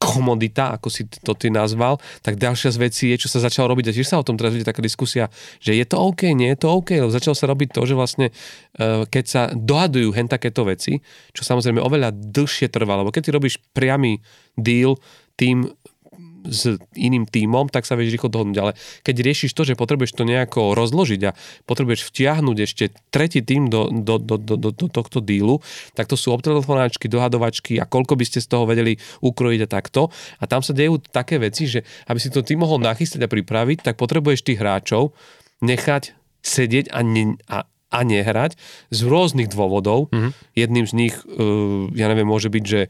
komodita, ako si to ty nazval, tak ďalšia z vecí je, čo sa začalo robiť, a tiež sa o tom teraz vidie taká diskusia, že je to OK, nie je to OK, lebo začalo sa robiť to, že vlastne e, keď sa dohadujú hen takéto veci, čo samozrejme oveľa dlhšie trvá, lebo keď ty robíš priamy deal tým s iným tímom, tak sa vieš rýchlo dohodnúť. Ale keď riešiš to, že potrebuješ to nejako rozložiť a potrebuješ vtiahnuť ešte tretí tým do, do, do, do, do, do tohto dílu, tak to sú obtelefonáčky, dohadovačky a koľko by ste z toho vedeli ukrojiť a takto. A tam sa dejú také veci, že aby si to ty mohol nachystať a pripraviť, tak potrebuješ tých hráčov nechať sedieť a, ne, a, a nehrať z rôznych dôvodov. Mm-hmm. Jedným z nich, uh, ja neviem, môže byť, že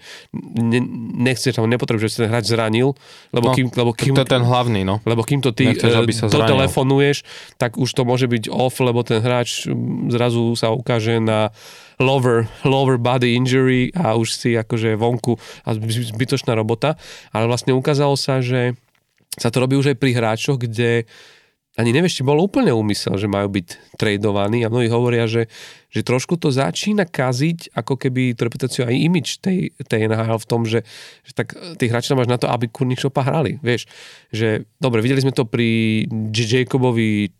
ne, nechceš tam nepotrebuješ, že sa hrať zranil, lebo no, kým, lebo kým, to je ten hlavný, no. Lebo kým to ty Nechceš, aby sa telefonuješ, tak už to môže byť off, lebo ten hráč zrazu sa ukáže na lower, lower body injury a už si akože vonku a zbytočná robota. Ale vlastne ukázalo sa, že sa to robí už aj pri hráčoch, kde ani nevieš, či bol úplne úmysel, že majú byť tradovaní a mnohí hovoria, že, že trošku to začína kaziť ako keby tú reputáciu aj imič tej, tej NHL v tom, že, že tak tých hráčov máš na to, aby kurník šopa hrali. Vieš, že dobre, videli sme to pri. Jacobovi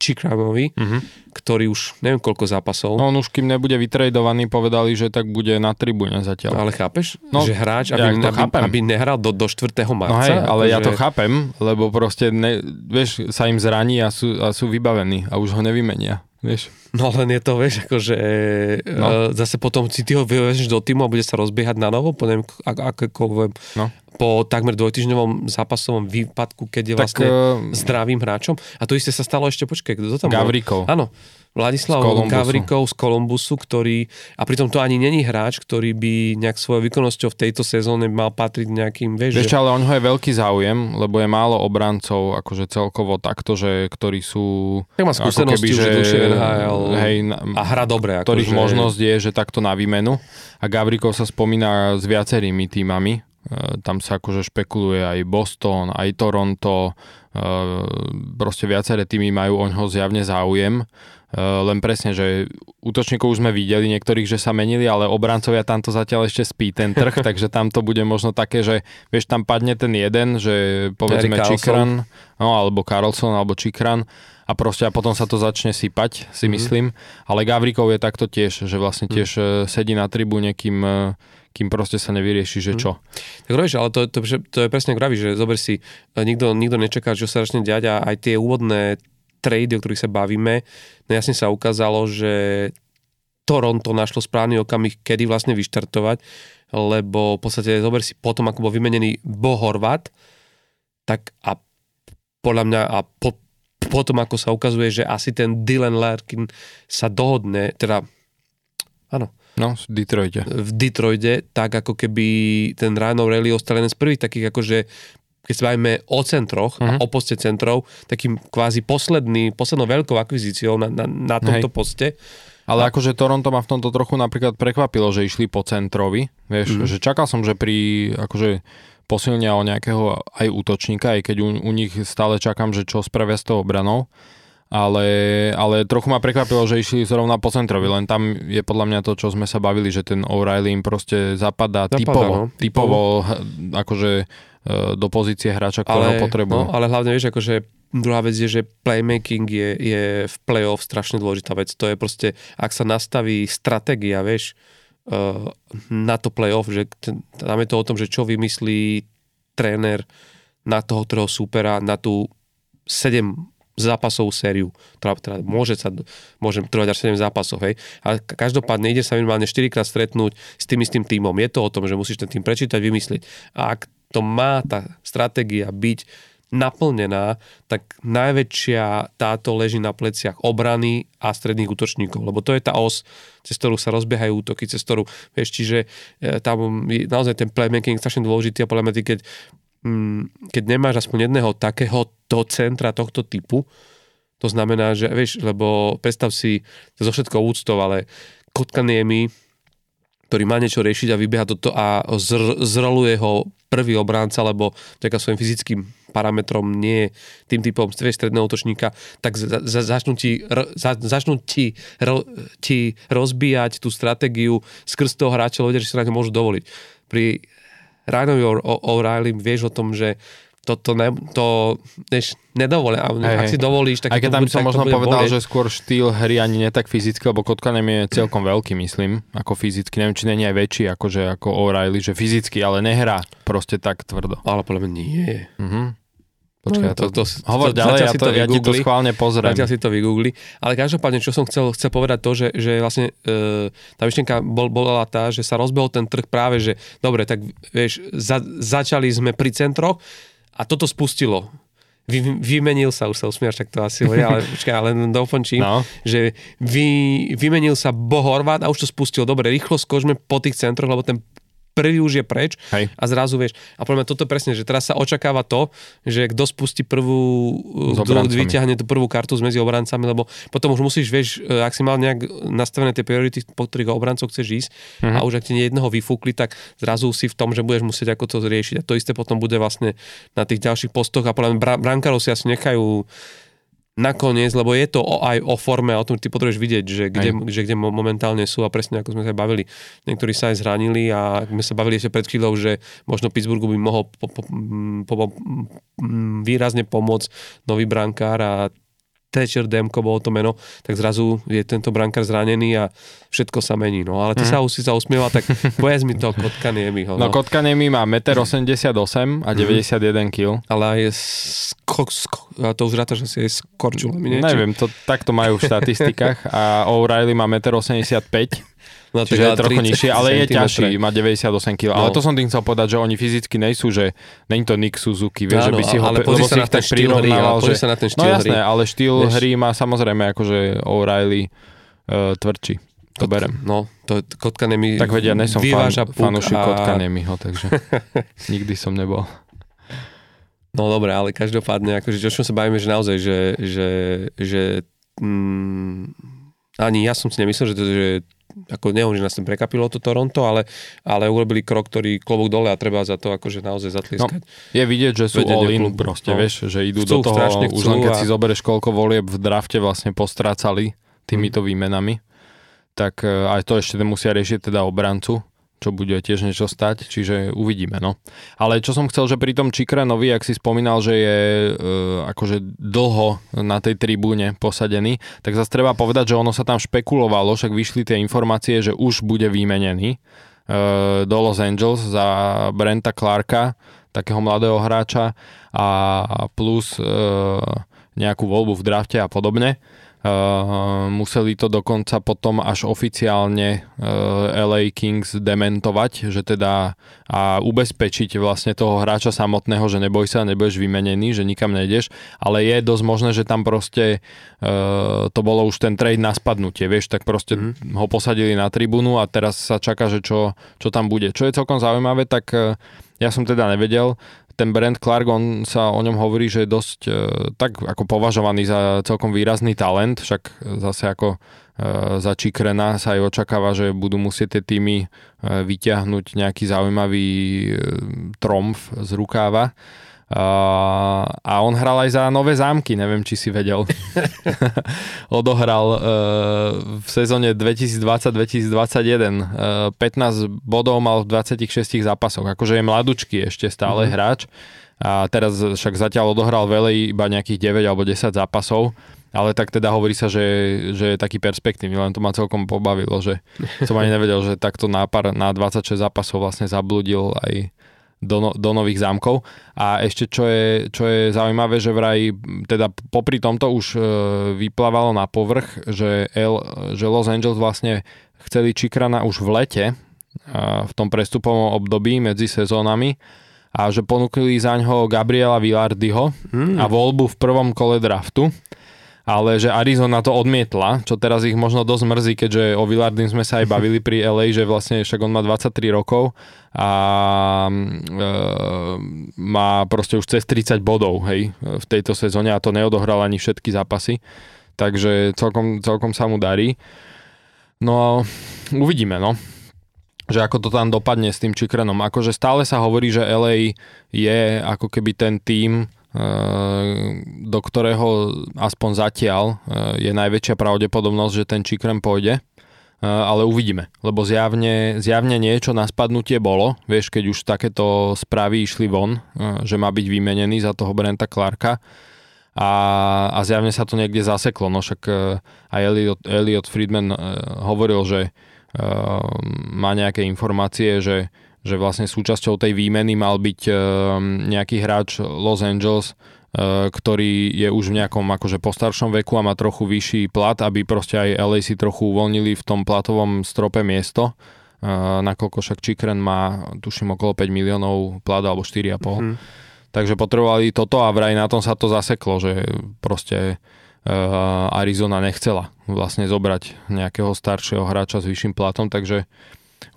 Chikramovi, uh-huh. ktorý už neviem koľko zápasov. No on už kým nebude vytredovaný, povedali, že tak bude na tribúne zatiaľ. No, ale chápeš, no, že hráč, aby, ja aby, aby nehral do, do 4. marca. No hej, ale že... ja to chápem, lebo proste, ne, vieš, sa im zraní a sú, a sú vybavení a už ho nevymenia. Vieš? No len je to, vieš, akože no. uh, zase potom si ty ho vyvežeš do týmu a bude sa rozbiehať na novo, po neviem, akékoľvek, no. Po takmer dvojtyžňovom zápasovom výpadku, keď je tak, vlastne uh, zdravým hráčom. A to isté sa stalo ešte, počkaj, kto to tam Gavrikov. Bol? Áno, Vladislav Gavrikov z Kolumbusu, ktorý, a pritom to ani není hráč, ktorý by nejak svojou výkonnosťou v tejto sezóne mal patriť nejakým, vieš, vieš že... ale on ho je veľký záujem, lebo je málo obrancov, akože celkovo takto, že ktorí sú... Tak má skúsenosti keby, už že, NHL hej, a hra dobre. Ktorých že... možnosť je, že takto na výmenu. A Gavrikov sa spomína s viacerými týmami, tam sa akože špekuluje aj Boston, aj Toronto, e, proste viaceré týmy majú o ňoho zjavne záujem Eh, len presne, že útočníkov už sme videli niektorých, že sa menili, ale obrancovia tam to zatiaľ ešte spí ten trh, takže tam to bude možno také, že vieš, tam padne ten jeden, že povedzme Čikran, no alebo Carlson, alebo Čikran a proste a potom sa to začne sypať, si mm-hmm. myslím. Ale Gavrikov je takto tiež, že vlastne mhm. tiež mm-hmm. sedí na tribúne, kým kým proste sa nevyrieši, že mhm. čo. Mm. Tak robíš, ale to, to, to je presne graví, že zober si, nikto, nikto nečaká, čo sa začne diať a aj tie úvodné trady, o ktorých sa bavíme, no jasne sa ukázalo, že Toronto našlo správny okamih, kedy vlastne vyštartovať, lebo v podstate, zober si, potom ako bol vymenený Bo Horvat, tak a podľa mňa a po, potom ako sa ukazuje, že asi ten Dylan Larkin sa dohodne, teda áno, No, v Detroite. V Detroite, tak ako keby ten Ryan O'Reilly ostal jeden z prvých takých akože keď sa bavíme o centroch uh-huh. a mhm. o poste centrov, takým kvázi posledný, poslednou veľkou akvizíciou na, na, na tomto Hej. poste. Ale a... akože Toronto ma v tomto trochu napríklad prekvapilo, že išli po centrovi. Vieš, uh-huh. že čakal som, že pri akože posilnia o nejakého aj útočníka, aj keď u, u nich stále čakám, že čo spravia s tou obranou. Ale, ale trochu ma prekvapilo, že išli zrovna po centrovi, len tam je podľa mňa to, čo sme sa bavili, že ten O'Reilly im proste zapadá, zapadá typovo, no. typovo, akože E, do pozície hráča, ktorého ale, potrebujú. No, ale hlavne vieš, akože druhá vec je, že playmaking je, je v playoff strašne dôležitá vec. To je proste, ak sa nastaví stratégia, vieš, e, na to playoff, že tam je to o tom, že čo vymyslí tréner na toho ktorého súpera, na tú 7 zápasovú sériu, ktorá teda môže, sa, môže trvať až 7 zápasov, hej. Ale každopádne ide sa minimálne 4 krát stretnúť s tým istým týmom. Je to o tom, že musíš ten tým prečítať, vymyslieť. A ak to má tá stratégia byť naplnená, tak najväčšia táto leží na pleciach obrany a stredných útočníkov, lebo to je tá os, cez ktorú sa rozbiehajú útoky, cez ktorú, vieš, čiže e, tam je naozaj ten playmaking strašne dôležitý a podľa mňa keď, mm, keď nemáš aspoň jedného takého to centra tohto typu, to znamená, že, vieš, lebo predstav si, to zo všetko úctov, ale Kotkaniemi, ktorý má niečo riešiť a vybieha toto a zr- zroluje ho prvý obránca, lebo vďaka svojim fyzickým parametrom nie je tým typom stredného útočníka, tak za, za, začnú, ti, za, začnú ti, ro, ti rozbíjať tú stratégiu skrz toho hráča, ľudia, že si na to môžu dovoliť. Pri Ryanovi O'Reilly vieš o tom, že to, to, ne, to než nedovolia. Hey, ak si dovolíš, tak Aj keď tam by som možno povedal, bolieť. že skôr štýl hry ani nie tak fyzicky, lebo Kotkanem je celkom veľký, myslím, ako fyzicky. Neviem, či je aj väčší akože, ako O'Reilly, že fyzicky, ale nehrá proste tak tvrdo. Ale podľa mňa nie. Uh-huh. Počkaj, no, to, to, to, hovor to, ďalej, ja, to, ja ti to schválne pozriem. Zatiaľ si to vygoogli. Ale každopádne, čo som chcel, chcel povedať to, že, že vlastne e, tá myšlienka bol, bola tá, že sa rozbehol ten trh práve, že dobre, tak vieš, za, začali sme pri centroch, a toto spustilo. Vy, vymenil sa, už sa usmiaš, tak to asi hovorí, ale počkaj, ale dokončím, no. že vy, vymenil sa Bohorvát a už to spustil. Dobre, rýchlo skočme po tých centroch, lebo ten prvý už je preč Hej. a zrazu vieš. A podľa mňa toto presne, že teraz sa očakáva to, že kto spustí prvú, kto vyťahne tú prvú kartu medzi obrancami, lebo potom už musíš, vieš, e, ak si mal nejak nastavené tie priority, po ktorých obrancov chceš ísť mm-hmm. a už ak ti jedného vyfúkli, tak zrazu si v tom, že budeš musieť ako to riešiť. A to isté potom bude vlastne na tých ďalších postoch a podľa mňa brankárov si asi nechajú nakoniec, lebo je to o, aj o forme, o tom ty potrebuješ vidieť, že kde, že kde momentálne sú a presne ako sme sa bavili. Niektorí sa aj zranili a sme sa bavili ešte pred chvíľou, že možno Pittsburghu by mohol po, po, po, po, výrazne pomôcť nový brankár a Thatcher Demko bolo to meno, tak zrazu je tento brankár zranený a všetko sa mení. No ale ty mm. sa už si sa usmieva, tak povedz mi to Kotkaniemi. No, no Kotkaniemi má 1,88 m a 91 mm. kg. Ale aj skok, skok, a to už ráta, že si je s korčulami, Neviem, to, tak to majú v štatistikách a O'Reilly má 1,85 m No, Čiže je trochu nižšie, ale je ťažší, má 98 kg. No. Ale to som tým chcel povedať, že oni fyzicky nejsú, že není to Nick Suzuki, vieš, Áno, že by si ho, ale lebo si ich tak prirovnával, že... Sa na ten štýl no jasné, hry. ale štýl vieš? hry má samozrejme akože O'Reilly uh, tvrdší. To Kot, berem. No, to Kotka nemi Tak vedia, ne som fan, fanúšik a... Kotka nemiho, takže nikdy som nebol. No dobre, ale každopádne, akože čo sa bavíme, že naozaj, že, že, že mm, ani ja som si nemyslel, že, to, že ako nehovorím, že nás prekapilo to Toronto, ale, ale urobili krok, ktorý klobúk dole a treba za to akože naozaj zatlieskať. No, je vidieť, že sú all in proste, no. vieš, že idú chcú, do toho, už len keď a... si zoberieš, koľko volieb v drafte vlastne postrácali týmito hmm. výmenami, tak e, aj to ešte musia riešiť teda obrancu, čo bude tiež niečo stať, čiže uvidíme. No. Ale čo som chcel, že pri tom Čikranovi, ak si spomínal, že je e, akože dlho na tej tribúne posadený, tak zase treba povedať, že ono sa tam špekulovalo, však vyšli tie informácie, že už bude vymenený e, do Los Angeles za Brenta Clarka, takého mladého hráča a plus e, nejakú voľbu v drafte a podobne. Uh, museli to dokonca potom až oficiálne eh, LA Kings dementovať, že teda a ubezpečiť vlastne toho hráča samotného, že neboj sa, nebudeš vymenený, že nikam nejdeš, ale je dosť možné, že tam proste uh, to bolo už ten trade na spadnutie, vieš, tak proste mm. ho posadili na tribúnu a teraz sa čaká, že čo, čo tam bude. Čo je celkom zaujímavé, tak ja som teda nevedel, ten Brent Clark, on sa o ňom hovorí, že je dosť e, tak ako považovaný za celkom výrazný talent, však zase ako e, za Čikrena sa aj očakáva, že budú musieť tie týmy e, vyťahnuť nejaký zaujímavý e, tromf z rukáva. Uh, a on hral aj za Nové zámky, neviem, či si vedel. Odohral uh, v sezóne 2020-2021. Uh, 15 bodov mal v 26 zápasoch. Akože je mladučký ešte stále mm-hmm. hráč. A teraz však zatiaľ odohral veľej iba nejakých 9 alebo 10 zápasov. Ale tak teda hovorí sa, že, že je taký perspektívny, len to ma celkom pobavilo, že som ani nevedel, že takto na, pár, na 26 zápasov vlastne zabludil aj do, no, do nových zámkov. A ešte čo je, čo je zaujímavé, že vraj teda popri tomto už e, vyplávalo na povrch, že, L, že Los Angeles vlastne chceli Čikrana už v lete, a v tom prestupovom období medzi sezónami a že ponúkli za ňoho Gabriela Villardyho hmm. a voľbu v prvom kole draftu ale že Arizona to odmietla, čo teraz ich možno dosť mrzí, keďže o Villardin sme sa aj bavili pri LA, že vlastne však on má 23 rokov a e, má proste už cez 30 bodov hej, v tejto sezóne a to neodohral ani všetky zápasy, takže celkom, celkom sa mu darí. No uvidíme, no že ako to tam dopadne s tým Čikrenom. Akože stále sa hovorí, že LA je ako keby ten tým, do ktorého aspoň zatiaľ eh, je najväčšia pravdepodobnosť, že ten Čikrem pôjde. Eh, ale uvidíme, lebo zjavne, zjavne niečo na spadnutie bolo, vieš, keď už takéto správy išli von, že má byť vymenený za toho Brenta Clarka. A, a zjavne sa to niekde zaseklo, no však aj Elliot, Elliot Friedman hovoril, že má nejaké informácie, že že vlastne súčasťou tej výmeny mal byť uh, nejaký hráč Los Angeles, uh, ktorý je už v nejakom akože postaršom veku a má trochu vyšší plat, aby proste aj LA si trochu uvoľnili v tom platovom strope miesto, uh, nakoľko však Chikren má tuším okolo 5 miliónov plat alebo 4,5. Mm-hmm. Takže potrebovali toto a vraj na tom sa to zaseklo, že proste Arizona nechcela vlastne zobrať nejakého staršieho hráča s vyšším platom, takže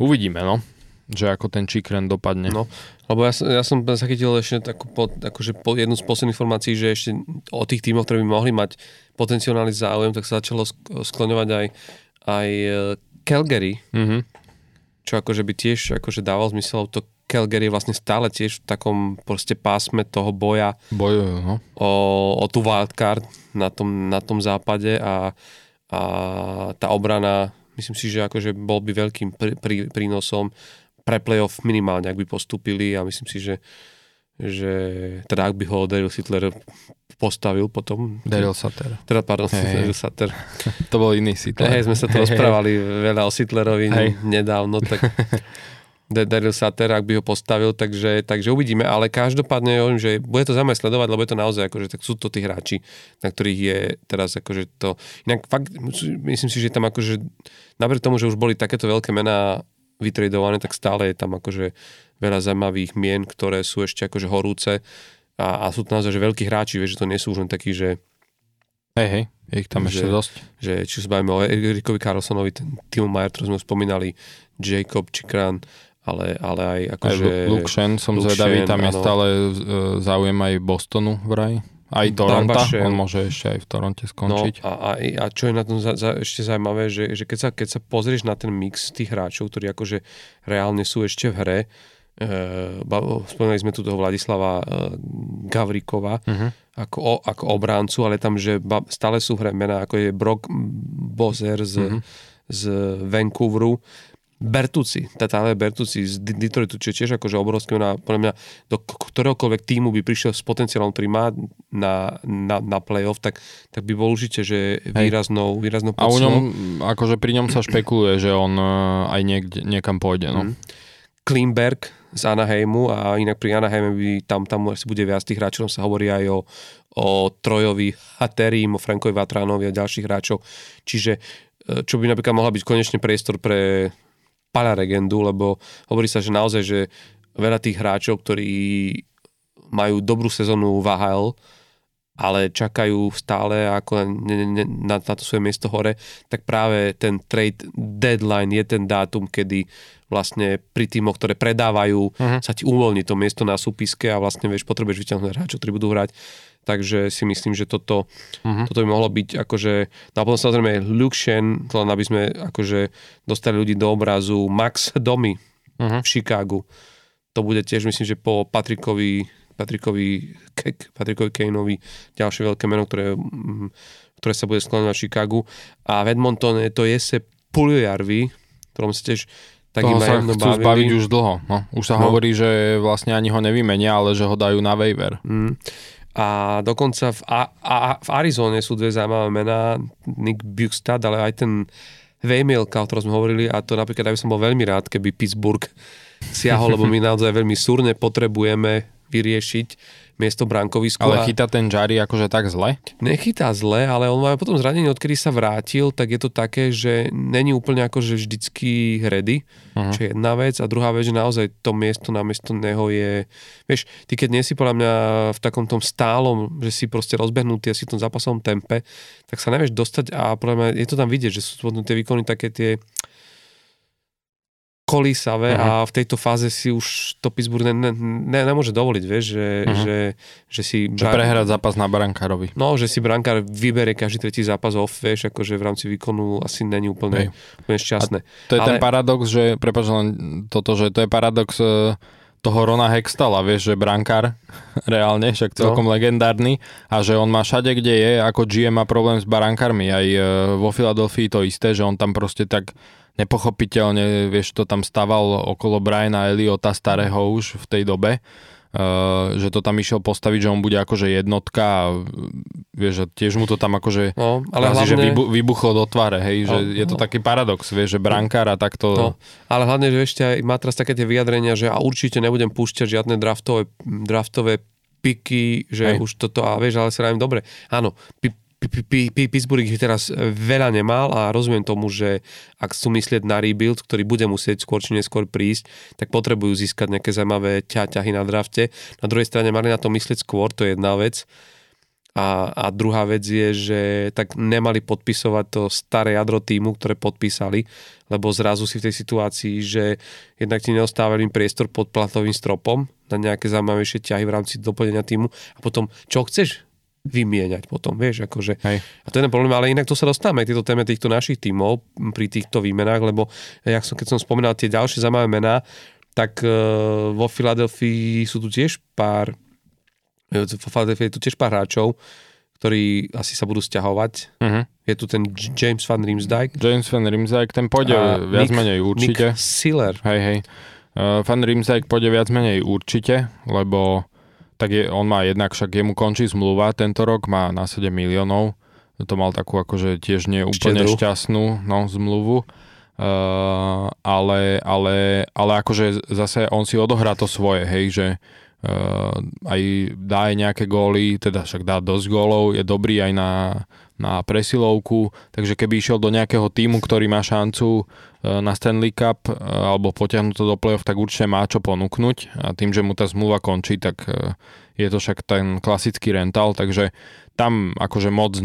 uvidíme, no že ako ten Chikren dopadne. No, lebo ja, ja som zachytil ešte takú, po, akože po, jednu z posledných informácií, že ešte o tých tímoch, ktoré by mohli mať potenciálny záujem, tak sa začalo skloňovať aj, aj e, Calgary, mm-hmm. čo akože by tiež akože dával zmysel, to Calgary je vlastne stále tiež v takom proste pásme toho boja Bojujú, no. o, o tú wildcard na tom, na tom západe a, a tá obrana myslím si, že akože bol by veľkým prí, prí, prínosom pre playoff minimálne, ak by postúpili a myslím si, že, že teda ak by ho Daryl Sittler postavil potom. Daryl Sutter. Teda, pardon, hey. Daryl Sutter. to bol iný Sittler. Hej, sme sa to rozprávali veľa o Sittlerovi hey. nedávno, tak Daryl Sutter, ak by ho postavil, takže, takže uvidíme, ale každopádne hovorím, že bude to zaujímavé sledovať, lebo je to naozaj, akože tak sú to tí hráči, na ktorých je teraz akože to, inak fakt, myslím si, že tam akože, napriek tomu, že už boli takéto veľké mená vytredované, tak stále je tam akože veľa zaujímavých mien, ktoré sú ešte akože horúce a, a sú to naozaj že veľkí hráči, vieš, že to nie sú už len takí, že Hej, hej, je ich tam že, ešte dosť. Že, či sa bavíme o Erikovi Carlsonovi, Timo Mayer, ktorý sme spomínali, Jacob Chikran, ale, ale aj akože... Aj Luke Shen, som Luke zvedavý, tam je stále e, záujem aj Bostonu vraj. Aj Toronto, on môže ešte aj v Toronte skončiť. No a, a, a čo je na tom za, za, ešte zaujímavé, že, že keď, sa, keď sa pozrieš na ten mix tých hráčov, ktorí akože reálne sú ešte v hre, uh, spomínali sme tu toho Vladislava uh, Gavrikova uh-huh. ako, o, ako obráncu, ale tam, že stále sú hre mená, ako je Brock Bozer z, uh-huh. z Vancouveru, Bertuci, Tatale Bertuci z Detroitu, čo je tiež akože obrovský na, podľa mňa, do ktoréhokoľvek týmu by prišiel s potenciálom, ktorý má na, na, na playoff, tak, tak by bol určite, že výraznou, výraznou A u ňom, akože pri ňom sa špekuluje, že on e, aj niekde, niekam pôjde, no. Mm. Klimberg z Anaheimu a inak pri Anaheime by tam, tam asi bude viac tých hráčov, sa hovorí aj o, o Trojovi Haterim, o Frankovi Vatránovi a ďalších hráčov. Čiže e, čo by napríklad mohla byť konečne priestor pre pararegendu, lebo hovorí sa, že naozaj, že veľa tých hráčov, ktorí majú dobrú sezónu v AHL, ale čakajú stále ako na, na, na to svoje miesto hore, tak práve ten trade deadline je ten dátum, kedy vlastne pri týmoch, ktoré predávajú, uh-huh. sa ti uvoľní to miesto na súpiske a vlastne vieš, potrebuješ vyťahnuť hráčov, ktorí budú hrať takže si myslím, že toto, uh-huh. toto by mohlo byť akože, no a potom samozrejme Luke Shen, len aby sme akože dostali ľudí do obrazu, Max Domy uh-huh. v Chicagu, to bude tiež myslím, že po Patrikovi Patrikovi, Patrikovi Kaneovi ďalšie veľké meno, ktoré, mm, ktoré sa bude skloňovať v Chicagu a v Edmontone to je se Puliojarvi, ktorom sa tiež tak Toho sa chcú bavili. zbaviť už dlho. No. Už sa no. hovorí, že vlastne ani ho nevymenia, ale že ho dajú na waiver. Mm. A dokonca v, a, a, v Arizone sú dve zaujímavé mená, Nick Bukestad, ale aj ten Vejmielka, o ktorom sme hovorili, a to napríklad, aby som bol veľmi rád, keby Pittsburgh siahol, lebo my naozaj veľmi súrne potrebujeme vyriešiť miesto brankovisku. Ale chytá ten Jari akože tak zle? Nechytá zle, ale on má potom zranenie, odkedy sa vrátil, tak je to také, že není úplne akože vždycky ready, uh-huh. čo je jedna vec. A druhá vec, že naozaj to miesto namiesto neho je... Vieš, ty keď nie si podľa mňa v takom tom stálom, že si proste rozbehnutý a si v tom zápasovom tempe, tak sa nevieš dostať a podľa mňa je to tam vidieť, že sú tie výkony také tie kolísavé uh-huh. a v tejto fáze si už to Pittsburgh ne, ne, ne, nemôže dovoliť, vieš, že, uh-huh. že, že si... Že brán... prehrať zápas na brankárovi. No, že si brankár vyberie každý tretí zápas off, vieš, akože v rámci výkonu asi není úplne, úplne šťastné. A to je Ale... ten paradox, že, prepáč len toto, že to je paradox e, toho Rona Hextala, vieš, že brankár, reálne, však no. celkom no. legendárny a že on má všade, kde je, ako GM má problém s barankármi, aj e, vo Filadelfii to isté, že on tam proste tak nepochopiteľne, vieš, to tam staval okolo Briana Eliota starého už v tej dobe, Uh, že to tam išiel postaviť, že on bude akože jednotka a vieš, že tiež mu to tam akože no, ale hlavne... že vybu- vybuchlo do tváre, hej, no, že je to no. taký paradox, vieš, že brankár a takto... No, ale hlavne, že ešte aj má teraz také tie vyjadrenia, že a určite nebudem púšťať žiadne draftové, draftové piky, že hej. už toto, a vieš, ale sa dobre, áno, Pittsburgh ich teraz veľa nemal a rozumiem tomu, že ak sú myslieť na rebuild, ktorý bude musieť skôr či neskôr prísť, tak potrebujú získať nejaké zaujímavé ťahy na drafte. Na druhej strane mali na to myslieť skôr, to je jedna vec. A, a druhá vec je, že tak nemali podpisovať to staré jadro týmu, ktoré podpísali, lebo zrazu si v tej situácii, že jednak ti neostávali priestor pod platovým stropom na nejaké zaujímavejšie ťahy v rámci doplnenia týmu a potom čo chceš? Vymieňať potom, vieš, akože. Hej. A to je ten problém, ale inak to sa dostávame tieto téme týchto našich tímov pri týchto výmenách, lebo jak som, keď som spomínal tie ďalšie zaujímavé mená, tak uh, vo Filadelfii sú tu tiež pár vo Filadelfii je tu tiež pár hráčov, ktorí asi sa budú stiahovať. Uh-huh. Je tu ten James Van Riemsdyk. James Van Riemsdyk, ten pôjde viac Nick, menej určite. Nick Siller. Hej, hej. Uh, Van Riemsdyk pôjde viac menej určite, lebo tak je, on má jednak, však jemu končí zmluva tento rok, má na 7 miliónov, to mal takú akože tiež nie úplne Štedru. šťastnú no, zmluvu, uh, ale, ale, ale akože zase on si odohrá to svoje, hej, že uh, aj dá aj nejaké góly, teda však dá dosť gólov, je dobrý aj na, na presilovku, takže keby išiel do nejakého týmu, ktorý má šancu uh, na Stanley Cup uh, alebo potiahnuť to do play-off, tak určite má čo ponúknuť a tým, že mu tá zmluva končí, tak uh, je to však ten klasický rental, takže tam akože moc,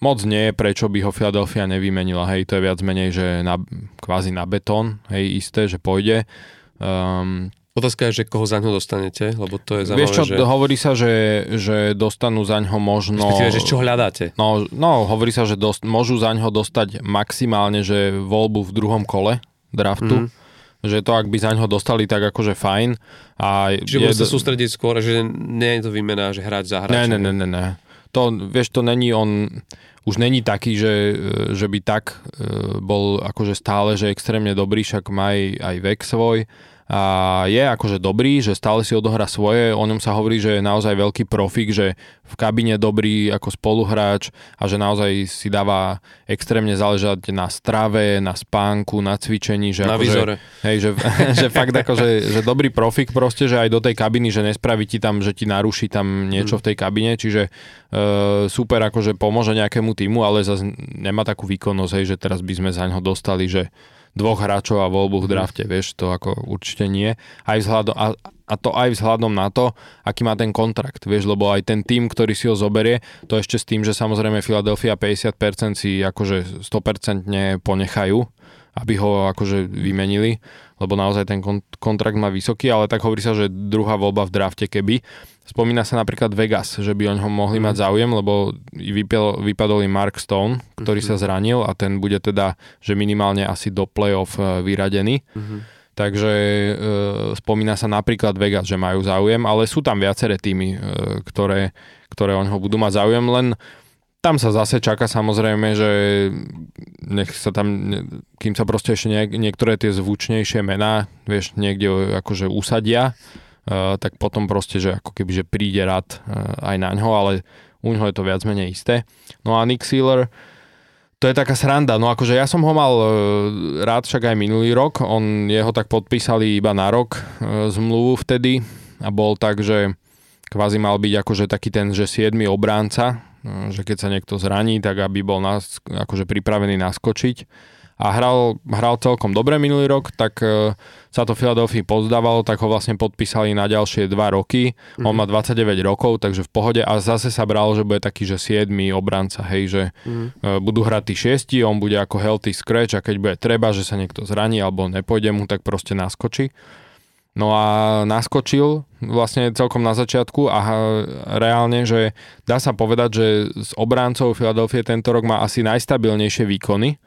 moc nie je, prečo by ho Philadelphia nevymenila, hej, to je viac menej, že na, kvázi na betón, hej, isté, že pôjde. Um, Otázka je, že koho za ňo dostanete, lebo to je zaujímavé, Vieš čo, že... hovorí sa, že, že dostanú za ňo možno... Respektíve, že čo hľadáte? No, no hovorí sa, že dost, môžu za ňo dostať maximálne, že voľbu v druhom kole draftu. Mm že to ak by za ňo dostali, tak akože fajn. A Čiže budú sa sústrediť skôr, že nie je to výmena, že hrať za hráča. Ne, ne, ne, ne, ne. To, vieš, to není on, už není taký, že, že by tak e, bol akože stále, že extrémne dobrý, však má aj, aj vek svoj a je akože dobrý, že stále si odohrá svoje, o ňom sa hovorí, že je naozaj veľký profik, že v kabine dobrý ako spoluhráč a že naozaj si dáva extrémne záležať na strave, na spánku, na cvičení. Že na akože, výzore. Hej, že, že fakt akože, že dobrý profik proste, že aj do tej kabiny, že nespraví ti tam, že ti naruší tam niečo mm. v tej kabine, čiže e, super akože pomôže nejakému týmu, ale zase nemá takú výkonnosť, hej, že teraz by sme za ňo dostali, že dvoch hráčov a voľbu v mhm. drafte, vieš, to ako určite nie. Aj vzhľadom, a, a to aj vzhľadom na to, aký má ten kontrakt, vieš, lebo aj ten tým, ktorý si ho zoberie, to ešte s tým, že samozrejme Philadelphia 50% si akože 100% ponechajú, aby ho akože vymenili, lebo naozaj ten kontrakt má vysoký, ale tak hovorí sa, že druhá voľba v drafte keby. Spomína sa napríklad Vegas, že by o ňom mohli mm. mať záujem, lebo vypadol, vypadol im Mark Stone, ktorý mm-hmm. sa zranil a ten bude teda, že minimálne asi do playoff e, vyradený. Mm-hmm. Takže e, spomína sa napríklad Vegas, že majú záujem, ale sú tam viaceré týmy, e, ktoré, ktoré o ňoho budú mať záujem, len tam sa zase čaká samozrejme, že nech sa tam, kým sa proste ešte niek- niektoré tie zvučnejšie mená, vieš, niekde akože usadia, Eh, tak potom proste, že ako keby, že príde rad eh, aj na ňo, ale u ňoho je to viac menej isté. No a Nick Sealer, to je taká sranda, no akože ja som ho mal eh, rád však aj minulý rok, on jeho tak podpísali iba na rok zmluvu vtedy. A bol tak, že kvázi mal byť akože taký ten, že 7 obránca, že keď sa niekto zraní, tak aby bol nás, akože pripravený naskočiť a hral, hral celkom dobre minulý rok, tak uh, sa to Philadelphia pozdávalo, tak ho vlastne podpísali na ďalšie 2 roky. Mm-hmm. On má 29 rokov, takže v pohode a zase sa bralo, že bude taký, že 7 obranca, hej, že mm-hmm. budú hrať tí 6, on bude ako healthy scratch a keď bude treba, že sa niekto zraní alebo nepôjde mu, tak proste naskočí. No a naskočil vlastne celkom na začiatku a reálne, že dá sa povedať, že s obráncov Philadelphia tento rok má asi najstabilnejšie výkony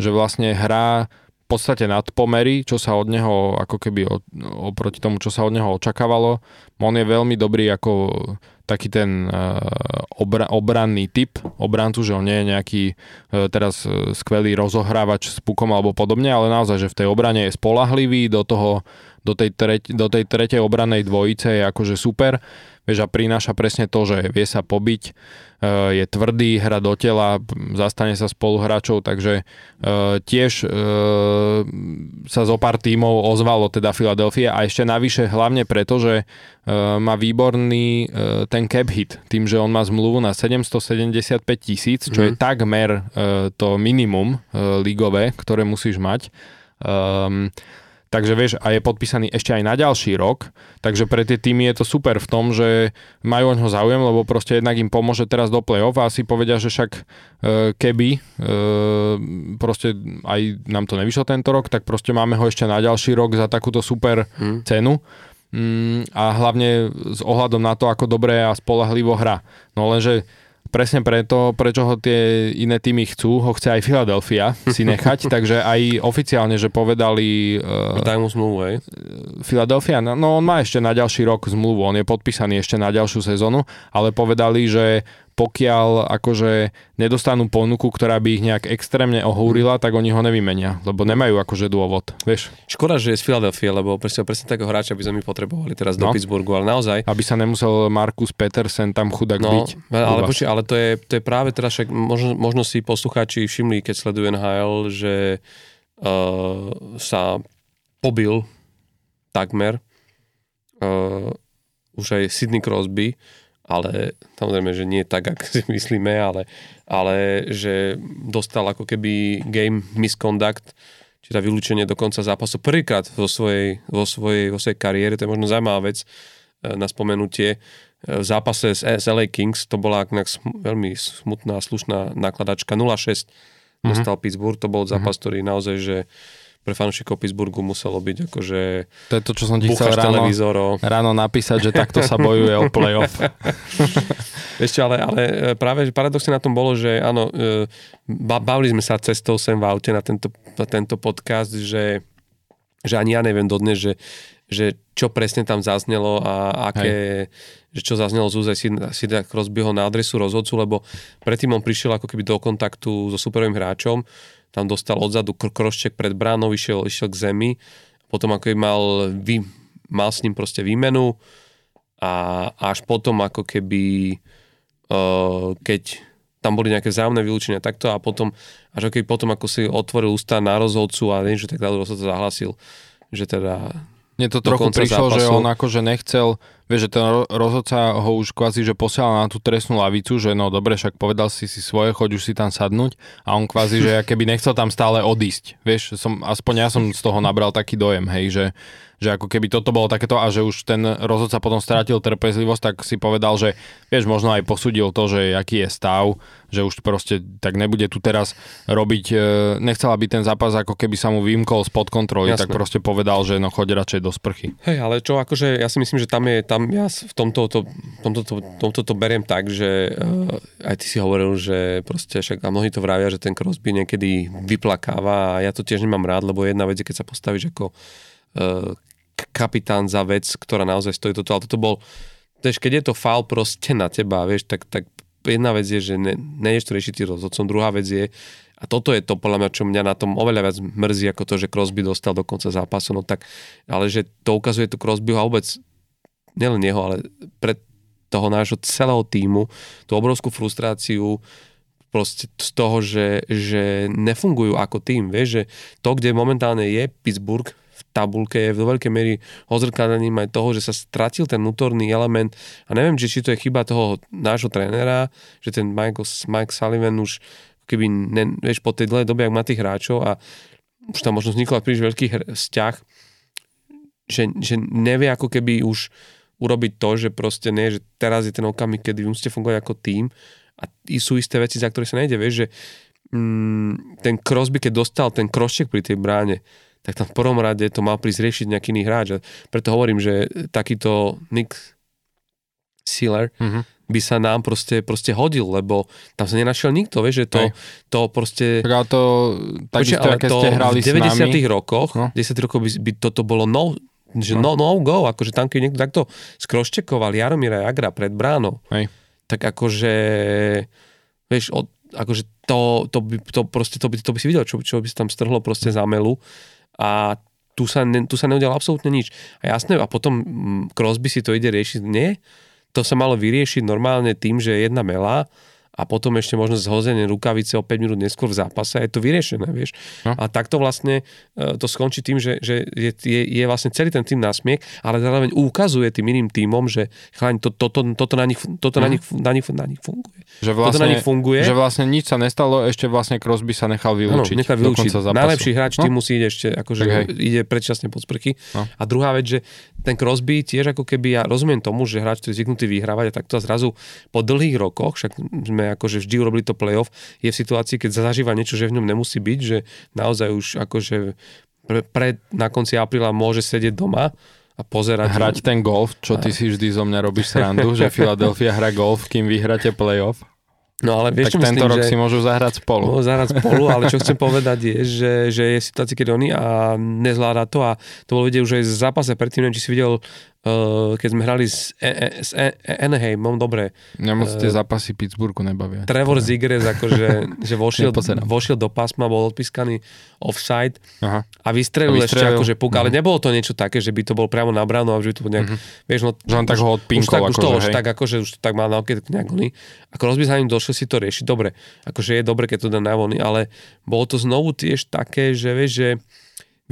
že vlastne hrá v podstate nad pomery, čo sa od neho, ako keby oproti tomu, čo sa od neho očakávalo. On je veľmi dobrý ako taký ten uh, obra, obranný typ obrancu, že on nie je nejaký uh, teraz uh, skvelý rozohrávač s pukom alebo podobne, ale naozaj, že v tej obrane je spolahlivý, do toho do tej, treť, do tej tretej obranej dvojice je akože super vieš, a prináša presne to, že vie sa pobiť, e, je tvrdý, hra do tela, zastane sa spoluhráčov, takže e, tiež e, sa zo pár tímov ozvalo teda Philadelphia a ešte navyše hlavne preto, že má výborný ten cap hit, tým, že on má zmluvu na 775 tisíc, čo mm. je mhm. takmer to minimum ligové, ktoré musíš mať. Um, Takže vieš, a je podpísaný ešte aj na ďalší rok, takže pre tie týmy je to super v tom, že majú o ňo záujem, lebo proste jednak im pomôže teraz do play-off a si povedia, že však e, keby e, proste aj nám to nevyšlo tento rok, tak proste máme ho ešte na ďalší rok za takúto super hmm. cenu mm, a hlavne s ohľadom na to, ako dobre a spolahlivo hra. No lenže presne preto, prečo ho tie iné týmy chcú, ho chce aj Philadelphia si nechať, takže aj oficiálne, že povedali... Uh, Daj mu zmluvu, hej? Philadelphia, no, no on má ešte na ďalší rok zmluvu, on je podpísaný ešte na ďalšiu sezónu, ale povedali, že pokiaľ akože nedostanú ponuku, ktorá by ich nejak extrémne ohúrila, tak oni ho nevymenia, lebo nemajú akože dôvod, vieš. Škoda, že je z Philadelphia, lebo presne, presne takého hráča by sme my potrebovali teraz no. do Pittsburghu, ale naozaj. Aby sa nemusel Markus Petersen tam chudák no, byť. Ale, počuť, ale to je, to je práve teraz, však možno, možno si poslucháči všimli, keď sledujú NHL, že uh, sa pobil takmer uh, už aj Sidney Crosby, ale samozrejme, že nie tak, ako si myslíme, ale, ale že dostal ako keby game misconduct, čiže vylúčenie do konca zápasu prvýkrát vo svojej, vo, svojej, vo svojej kariére, to je možno zaujímavá vec e, na spomenutie. E, v zápase s, s LA Kings to bola veľmi smutná, slušná nakladačka 0-6 mm-hmm. dostal Pittsburgh, to bol zápas, mm-hmm. ktorý naozaj, že pre fanúšikov Pittsburghu muselo byť akože To je to, čo som ti chcel ráno, ráno napísať, že takto sa bojuje o playoff. Ešte ale, ale e, práve paradoxne na tom bolo, že áno, e, bavili sme sa cestou sem v aute na tento, na tento podcast, že, že ani ja neviem dodnes, že, že čo presne tam zaznelo a aké, Hej. že čo zaznelo z úzaj Sida Crosbyho na adresu rozhodcu, lebo predtým on prišiel ako keby do kontaktu so superovým hráčom, tam dostal odzadu krošček pred bránou, išiel, išiel k zemi, potom ako mal, vy, mal s ním proste výmenu a až potom ako keby uh, keď tam boli nejaké vzájomné vylúčenia takto a potom, až keď potom ako si otvoril ústa na rozhodcu a že tak ďalej rozhodca zahlasil, že teda mne to trochu prišlo, zápasu. že on akože nechcel, vieš, že ten rozhodca ho už kvázi, že posielal na tú trestnú lavicu, že no dobre, však povedal si si svoje, choď už si tam sadnúť a on kvázi, že keby nechcel tam stále odísť, vieš, som, aspoň ja som z toho nabral taký dojem, hej, že že ako keby toto bolo takéto a že už ten rozhodca potom strátil trpezlivosť, tak si povedal, že vieš, možno aj posudil to, že aký je stav, že už proste tak nebude tu teraz robiť, e, nechcel, aby ten zápas ako keby sa mu vymkol spod kontroly, Jasne. tak proste povedal, že no choď radšej do sprchy. Hej, ale čo akože, ja si myslím, že tam je, tam ja v tomto to, tomto, to, tomto to beriem tak, že uh, aj ty si hovoril, že proste však a mnohí to vravia, že ten Crosby niekedy vyplakáva a ja to tiež nemám rád, lebo jedna vec je, keď sa postavíš ako uh, kapitán za vec, ktorá naozaj stojí toto, ale toto bol, vieš, keď je to faul proste na teba, vieš, tak, tak jedna vec je, že ne, nejdeš to riešiť rozhodcom, druhá vec je, a toto je to podľa mňa, čo mňa na tom oveľa viac mrzí, ako to, že Crosby dostal do konca zápasu, no tak, ale že to ukazuje tu Crosbyho a vôbec, nielen jeho, ale pre toho nášho celého týmu, tú obrovskú frustráciu, proste z toho, že, že nefungujú ako tým, vieš, že to, kde momentálne je Pittsburgh tabulke je do veľkej miery ozrkadlením aj toho, že sa stratil ten vnútorný element. A neviem, či, či to je chyba toho nášho trénera, že ten Michael, Mike Sullivan už keby, ne, vieš, po tej dlhej dobe, ak má tých hráčov a už tam možno vznikol príliš veľký vzťah, že, že nevie ako keby už urobiť to, že proste nie, že teraz je ten okamih, kedy musíte fungovať ako tým a sú isté veci, za ktoré sa nejde, vieš, že mm, ten Crosby, keď dostal ten krošček pri tej bráne, tak tam v prvom rade to mal prísť riešiť nejaký iný hráč. A preto hovorím, že takýto Nick Sealer mm-hmm. by sa nám proste, proste hodil, lebo tam sa nenašiel nikto, vieš, že to, to proste... Ale to, takisto, to ste hrali v 90 rokoch, no. 10 rokov by, by toto bolo no, že no. no, no go, akože tam keď niekto takto skroščekoval Jaromíra Jagra pred bránou, Hej. tak akože, vieš, od, akože to, to, by, to, proste, to, by, to by si videl, čo, čo by sa tam strhlo proste za melu a tu sa, ne, tu sa neudialo absolútne nič. A jasné, a potom mm, Crosby si to ide riešiť. Nie, to sa malo vyriešiť normálne tým, že jedna mela a potom ešte možno zhozenie rukavice o 5 minút neskôr v zápase a je to vyriešené, vieš. No. A takto vlastne e, to skončí tým, že, že je, je, je vlastne celý ten tým nasmiech, ale zároveň ukazuje tým iným týmom, že chlaň, to, to, to, toto, na nich, toto na, nich, na, nich, na nich funguje. Že vlastne, toto na nich funguje. Že vlastne nič sa nestalo, ešte vlastne Crosby sa nechal vylúčiť. Ano, nechal vylúčiť. Najlepší hráč no? týmu si ide ešte, akože ide predčasne pod sprchy. No. A druhá vec, že ten Crosby tiež ako keby, ja rozumiem tomu, že hráč, ktorý je zvyknutý vyhrávať a takto zrazu po dlhých rokoch, však sme akože vždy urobili to playoff, je v situácii, keď zažíva niečo, že v ňom nemusí byť, že naozaj už akože pre, pre na konci apríla môže sedieť doma a pozerať. Hrať ten golf, čo ty si vždy zo mňa robíš srandu, že Philadelphia hra golf, kým vyhráte playoff. No ale vieš, tak tento myslím, rok že si môžu zahrať spolu. Môžu zahrať spolu, ale čo chcem povedať je, že, že je situácia, keď oni a nezvláda to a to bolo vidieť už aj v zápase predtým, neviem, či si videl keď sme hrali s, e, e, s e, Anaheimom, dobre. Nemusíte uh, zápasy Pittsburghu nebavia. Trevor Zigres, akože, že vošiel, vošiel do pásma, bol odpískaný offside Aha. a vystrelil, a vystrelil ešte akože puk, uh-huh. ale mhm. nebolo to niečo také, že by to bol priamo na bránu a že by to bol nejak, uh-huh. vieš, no, že on tak ho odpinkol, už, tak, už to, akože, už tak, akože, už to tak mal na okie, nejak oný. Ako rozby za ním došiel si to riešiť, dobre, akože je dobre, keď to dá na vony, ale bolo to znovu tiež také, že vieš, že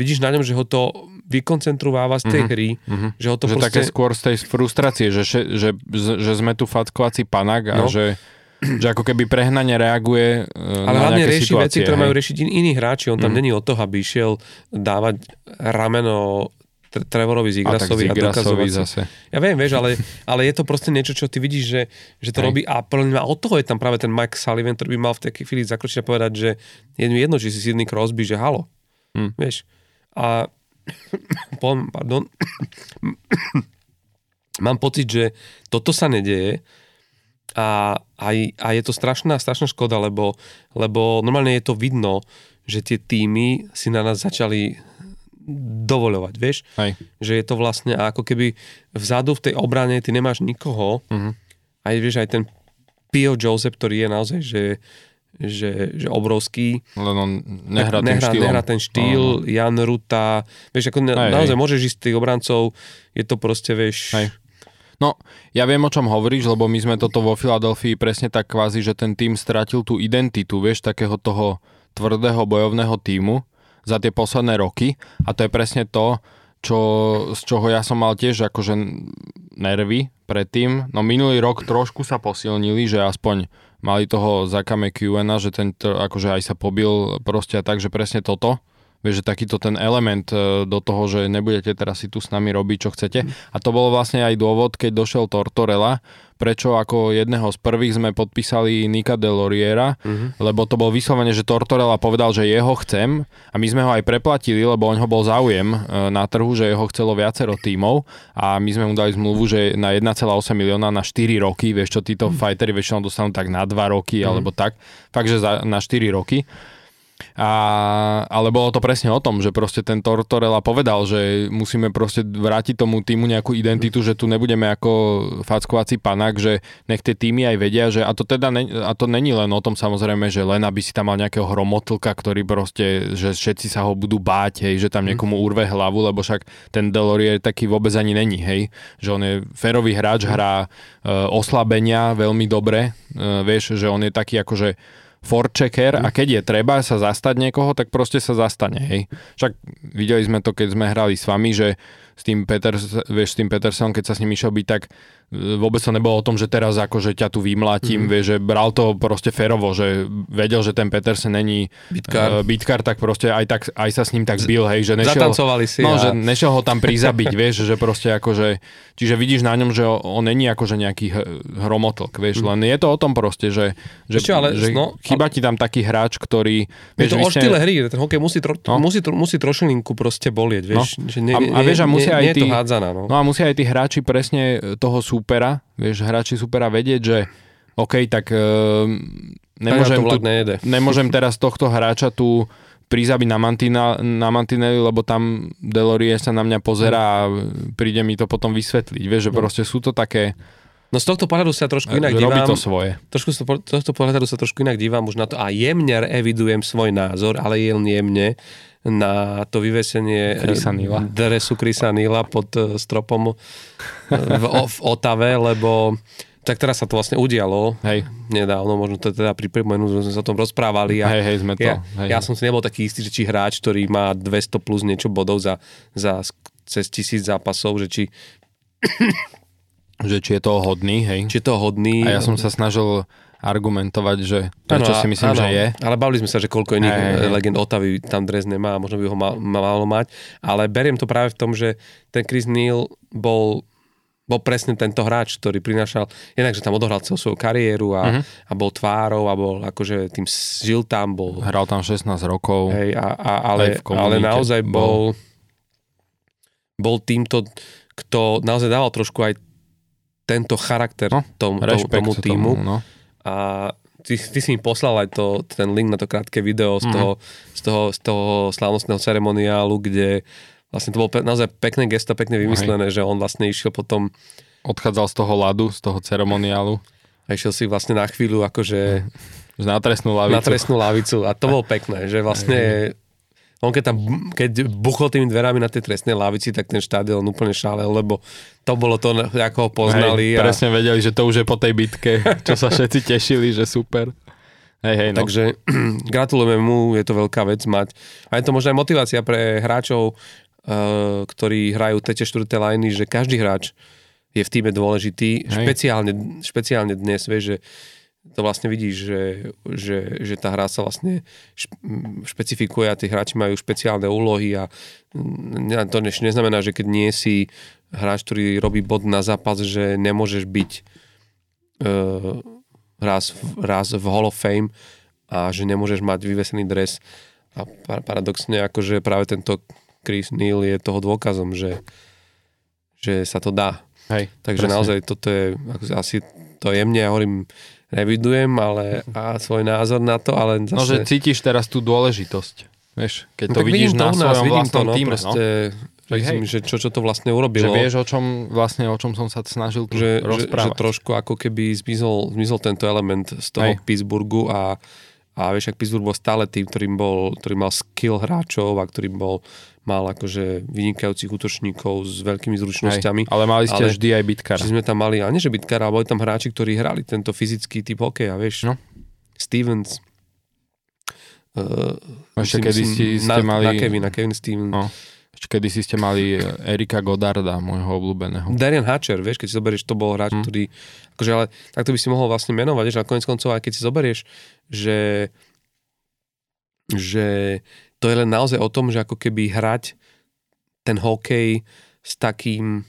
vidíš na ňom, že ho to vykoncentrováva z tej mm-hmm. hry. Mm-hmm. Že ho to že proste... také skôr z tej frustrácie, že, že, že, že sme tu fackovací panak a no. že že ako keby prehnane reaguje uh, Ale na hlavne rieši situácie, veci, ktoré hej. majú riešiť in, iní hráči. On tam mm. není o toho, aby išiel dávať rameno Trevorovi Zigrasovi a, a dokazovať zase. Ja viem, vieš, ale, ale je to proste niečo, čo ty vidíš, že, že to Hej. robí a a od toho je tam práve ten Mike Sullivan, ktorý by mal v takej chvíli zakročiť a povedať, že je jedno, či si Sidney Crosby, že halo. Hm. Vieš. A pardon, mám pocit, že toto sa nedeje a, a, a je to strašná, strašná škoda, lebo, lebo normálne je to vidno, že tie týmy si na nás začali dovoľovať, vieš? Aj. Že je to vlastne ako keby vzadu v tej obrane ty nemáš nikoho, uh-huh. aj vieš, aj ten Pio Joseph, ktorý je naozaj, že že, že obrovský. Len on nehrá, ten nehrá, nehrá ten štýl, uh-huh. Jan Ruta, vieš, ako aj, naozaj aj. môžeš ísť tých obrancov, je to proste, vieš... Aj. No, ja viem, o čom hovoríš, lebo my sme toto vo Filadelfii presne tak kvázi, že ten tým stratil tú identitu, vieš, takého toho tvrdého bojovného týmu za tie posledné roky a to je presne to, čo, z čoho ja som mal tiež akože nervy predtým. No minulý rok trošku sa posilnili, že aspoň mali toho Zaka McEwena, že ten akože aj sa pobil proste a tak, že presne toto. Vieš, že takýto ten element e, do toho, že nebudete teraz si tu s nami robiť, čo chcete. A to bolo vlastne aj dôvod, keď došiel Tortorella, prečo ako jedného z prvých sme podpísali Nika Deloriera, uh-huh. lebo to bol vyslovene, že Tortorella povedal, že jeho chcem a my sme ho aj preplatili, lebo on ho bol záujem e, na trhu, že jeho chcelo viacero tímov a my sme mu dali zmluvu, že na 1,8 milióna na 4 roky, vieš čo, títo uh-huh. fightery väčšinou dostanú tak na 2 roky uh-huh. alebo tak, fakt, že za, na 4 roky. A, ale bolo to presne o tom, že proste ten Tortorella povedal, že musíme proste vrátiť tomu týmu nejakú identitu, že tu nebudeme ako fackovací panak, že nech tie týmy aj vedia, že a to teda ne, a to není len o tom samozrejme, že len aby si tam mal nejakého hromotlka, ktorý proste, že všetci sa ho budú báť, hej, že tam mhm. niekomu urve hlavu, lebo však ten Delorier taký vôbec ani není, hej, že on je férový hráč, hrá e, oslabenia veľmi dobre, e, vieš, že on je taký akože forchecker a keď je treba sa zastať niekoho, tak proste sa zastane, hej. Však videli sme to, keď sme hrali s vami, že s tým, Peters, vieš, s tým Petersom, keď sa s ním išiel byť, tak vôbec to nebolo o tom, že teraz akože ťa tu vymlátim, mm-hmm. vieš, že bral to proste férovo, že vedel, že ten Petersen není Bitkár. Uh, bitkár, tak proste aj, tak, aj sa s ním tak bil, hej, že nešiel, si. no, a... že nešiel ho tam prizabiť, vieš, že proste akože, čiže vidíš na ňom, že on není akože nejaký hromotlk, vieš, len je to o tom proste, že, že, Ešte, ale, že no, chýba ti tam taký hráč, ktorý... Je to o štýle hry, ten hokej musí, tro, No. musí, tro, musí trošilinku proste bolieť, vieš. Že nie, A- a vieš, a musia nie, aj nie je to tí- hádzaná, no. No a musia aj tí hráči presne toho súpera, vieš, hráči súpera vedieť, že OK, tak uh, nemôžem, tu, nemôžem teraz tohto hráča tu prizabiť na, mantina, na mantineli, lebo tam Delorie sa na mňa pozera a príde mi to potom vysvetliť. Vieš, že proste sú to také, No z tohto pohľadu sa trošku inak že robí dívam. to svoje. Trošku z tohto pohľadu sa trošku inak dívam už na to a jemne evidujem svoj názor, ale jen jemne na to vyvesenie eh, dresu Krisa Nila pod eh, stropom eh, v, v Otave, lebo tak teraz sa to vlastne udialo Hej, nedávno, možno to teda že sme sa o tom rozprávali a hej, hej, sme to. ja, hej. ja som si nebol taký istý, že či hráč, ktorý má 200 plus niečo bodov za, za cez tisíc zápasov, že či, Že či je toho hodný, hej. či je to hodný. A ja som sa snažil argumentovať, že prečo Áno, si myslím, áno, že je. Ale bavili sme sa, že koľko iných hej. legend Otavy tam dres nemá a možno by ho mal, malo mať. Ale beriem to práve v tom, že ten Chris Neal bol bol presne tento hráč, ktorý prinášal, jednak, že tam odohral celú svoju kariéru a, uh-huh. a bol tvárou a bol akože tým žil tam, bol Hral tam 16 rokov. hej, a, a, Aj ale, ale naozaj bol. bol týmto, kto naozaj dával trošku aj tento charakter No, tom, tomu, Rešpekt tomu týmu. Tomu, no. A ty, ty si mi poslal aj to, ten link na to krátke video z Mhm. toho, z toho, z toho slávnostného ceremoniálu, kde vlastne to bolo pe- naozaj pekné gesto, pekne vymyslené, že on vlastne išiel potom Odchádzal z toho ľadu, z toho ceremoniálu, a išiel si vlastne na chvíľu akože že na trestnú lavicu. na trestnú lavicu a to bolo pekné, že vlastne on keď tam, keď buchol tými dverami na tej trestnej lavici, tak ten štádion úplne šálel, lebo to bolo to, ako ho poznali. Hej, a, presne vedeli, že to už je po tej bitke, čo sa všetci tešili, že super. Hej, hej, no. Takže gratulujeme mu, je to veľká vec mať. A je to možno aj motivácia pre hráčov, uh, ktorí hrajú tie štvrté liny, že každý hráč je v týme dôležitý, Hej. špeciálne, špeciálne dnes, vieš, že to vlastne vidíš, že, že, že tá hra sa vlastne špecifikuje a tí hráči majú špeciálne úlohy a to ne- neznamená, že keď nie si hráč, ktorý robí bod na zápas, že nemôžeš byť uh, raz, v- raz v Hall of Fame a že nemôžeš mať vyvesený dres. A pa- paradoxne, akože práve tento Chris Neal je toho dôkazom, že, že sa to dá. hej, Takže presne. naozaj toto je ako asi to jemne, ja hovorím, revidujem ale, a svoj názor na to, ale zase... No, že cítiš teraz tú dôležitosť. Vieš, keď to tak vidíš to na nás, svojom vidím to, vlastnom no, týme, no. proste, vidím, že čo, čo to vlastne Že urobilo. vieš, o čom, vlastne, o čom som sa snažil tu že, že, že rozprávať. trošku ako keby zmizol, zmizol tento element z toho Hej. Pittsburghu a, a vieš, ak Pittsburgh bol stále tým, ktorým bol, ktorý mal skill hráčov a ktorým bol, mal akože vynikajúcich útočníkov s veľkými zručnosťami. Hej, ale mali ste ale- vždy aj bitkara. Že sme tam mali, a nie že bytkár, ale boli tam hráči, ktorí hrali tento fyzický typ hokeja, vieš. No. Stevens. Uh, Ešte kedy si ste na, mali- Na Kevin, na Kevin Stevens. No. Ešte kedy si ste mali Erika Godarda, môjho obľúbeného. Darian Hatcher, vieš, keď si zoberieš, to bol hráč, Hm. ktorý, akože ale takto by si mohol vlastne menovať, vieš, ale konec koncov, aj keď si zoberieš, že, že to je len naozaj o tom, že ako keby hrať ten hokej s takým,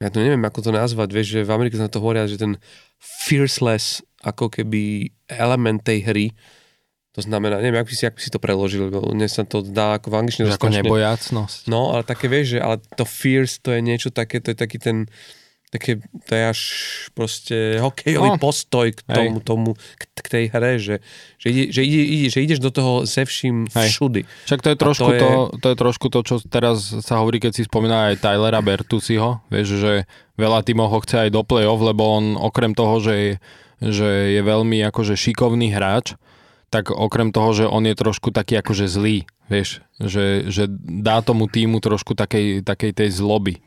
ja to neviem, ako to nazvať, vieš, že v Amerike sa to hovoria, že ten fierceless, ako keby element tej hry, to znamená, neviem, ak by si, ak by si to preložil, lebo mne sa to dá ako v angličtine ako nebojácnosť. No, ale také vieš, že ale to fierce, to je niečo také, to je taký ten, také, to je až proste hokejový No. postoj k Hej. tomu, tomu k, k tej hre, že, že, ide, že, ide, ide, že ideš do toho ze vším Hej. všudy. Však to je, trošku to to, je- to, to je trošku to, čo teraz sa hovorí, keď si spomína aj Tylera Bertusiho, vieš, že veľa tímov ho chce aj do play-off, lebo on okrem toho, že je, že je veľmi akože šikovný hráč, tak okrem toho, že on je trošku taký akože zlý, vieš, že, že dá tomu týmu trošku takej, takej tej zloby,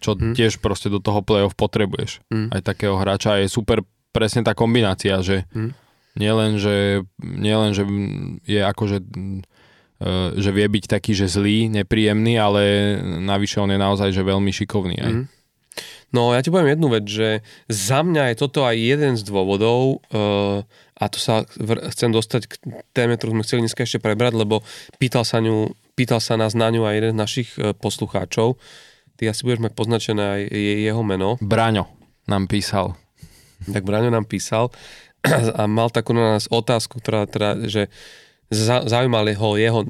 čo Hm. tiež proste do toho play-off potrebuješ. Hm. Aj takého hráča je super presne tá kombinácia, že Hm. Nielen, že, nielen, že je akože že vie byť taký, že zlý, nepríjemný, ale navyše on je naozaj, že veľmi šikovný aj. Mm. No ja ti poviem jednu vec, že za mňa je toto aj jeden z dôvodov uh, a to sa chcem dostať k téme, ktorú sme chceli dneska ešte prebrať, lebo pýtal sa, ňu, pýtal sa nás na ňu aj jeden z našich uh, poslucháčov. Ty asi budeš mať poznačené aj je, jeho meno. Braňo nám písal. Tak Braňo nám písal a mal takú na nás otázku, ktorá teda, že zaujímal ho jeho,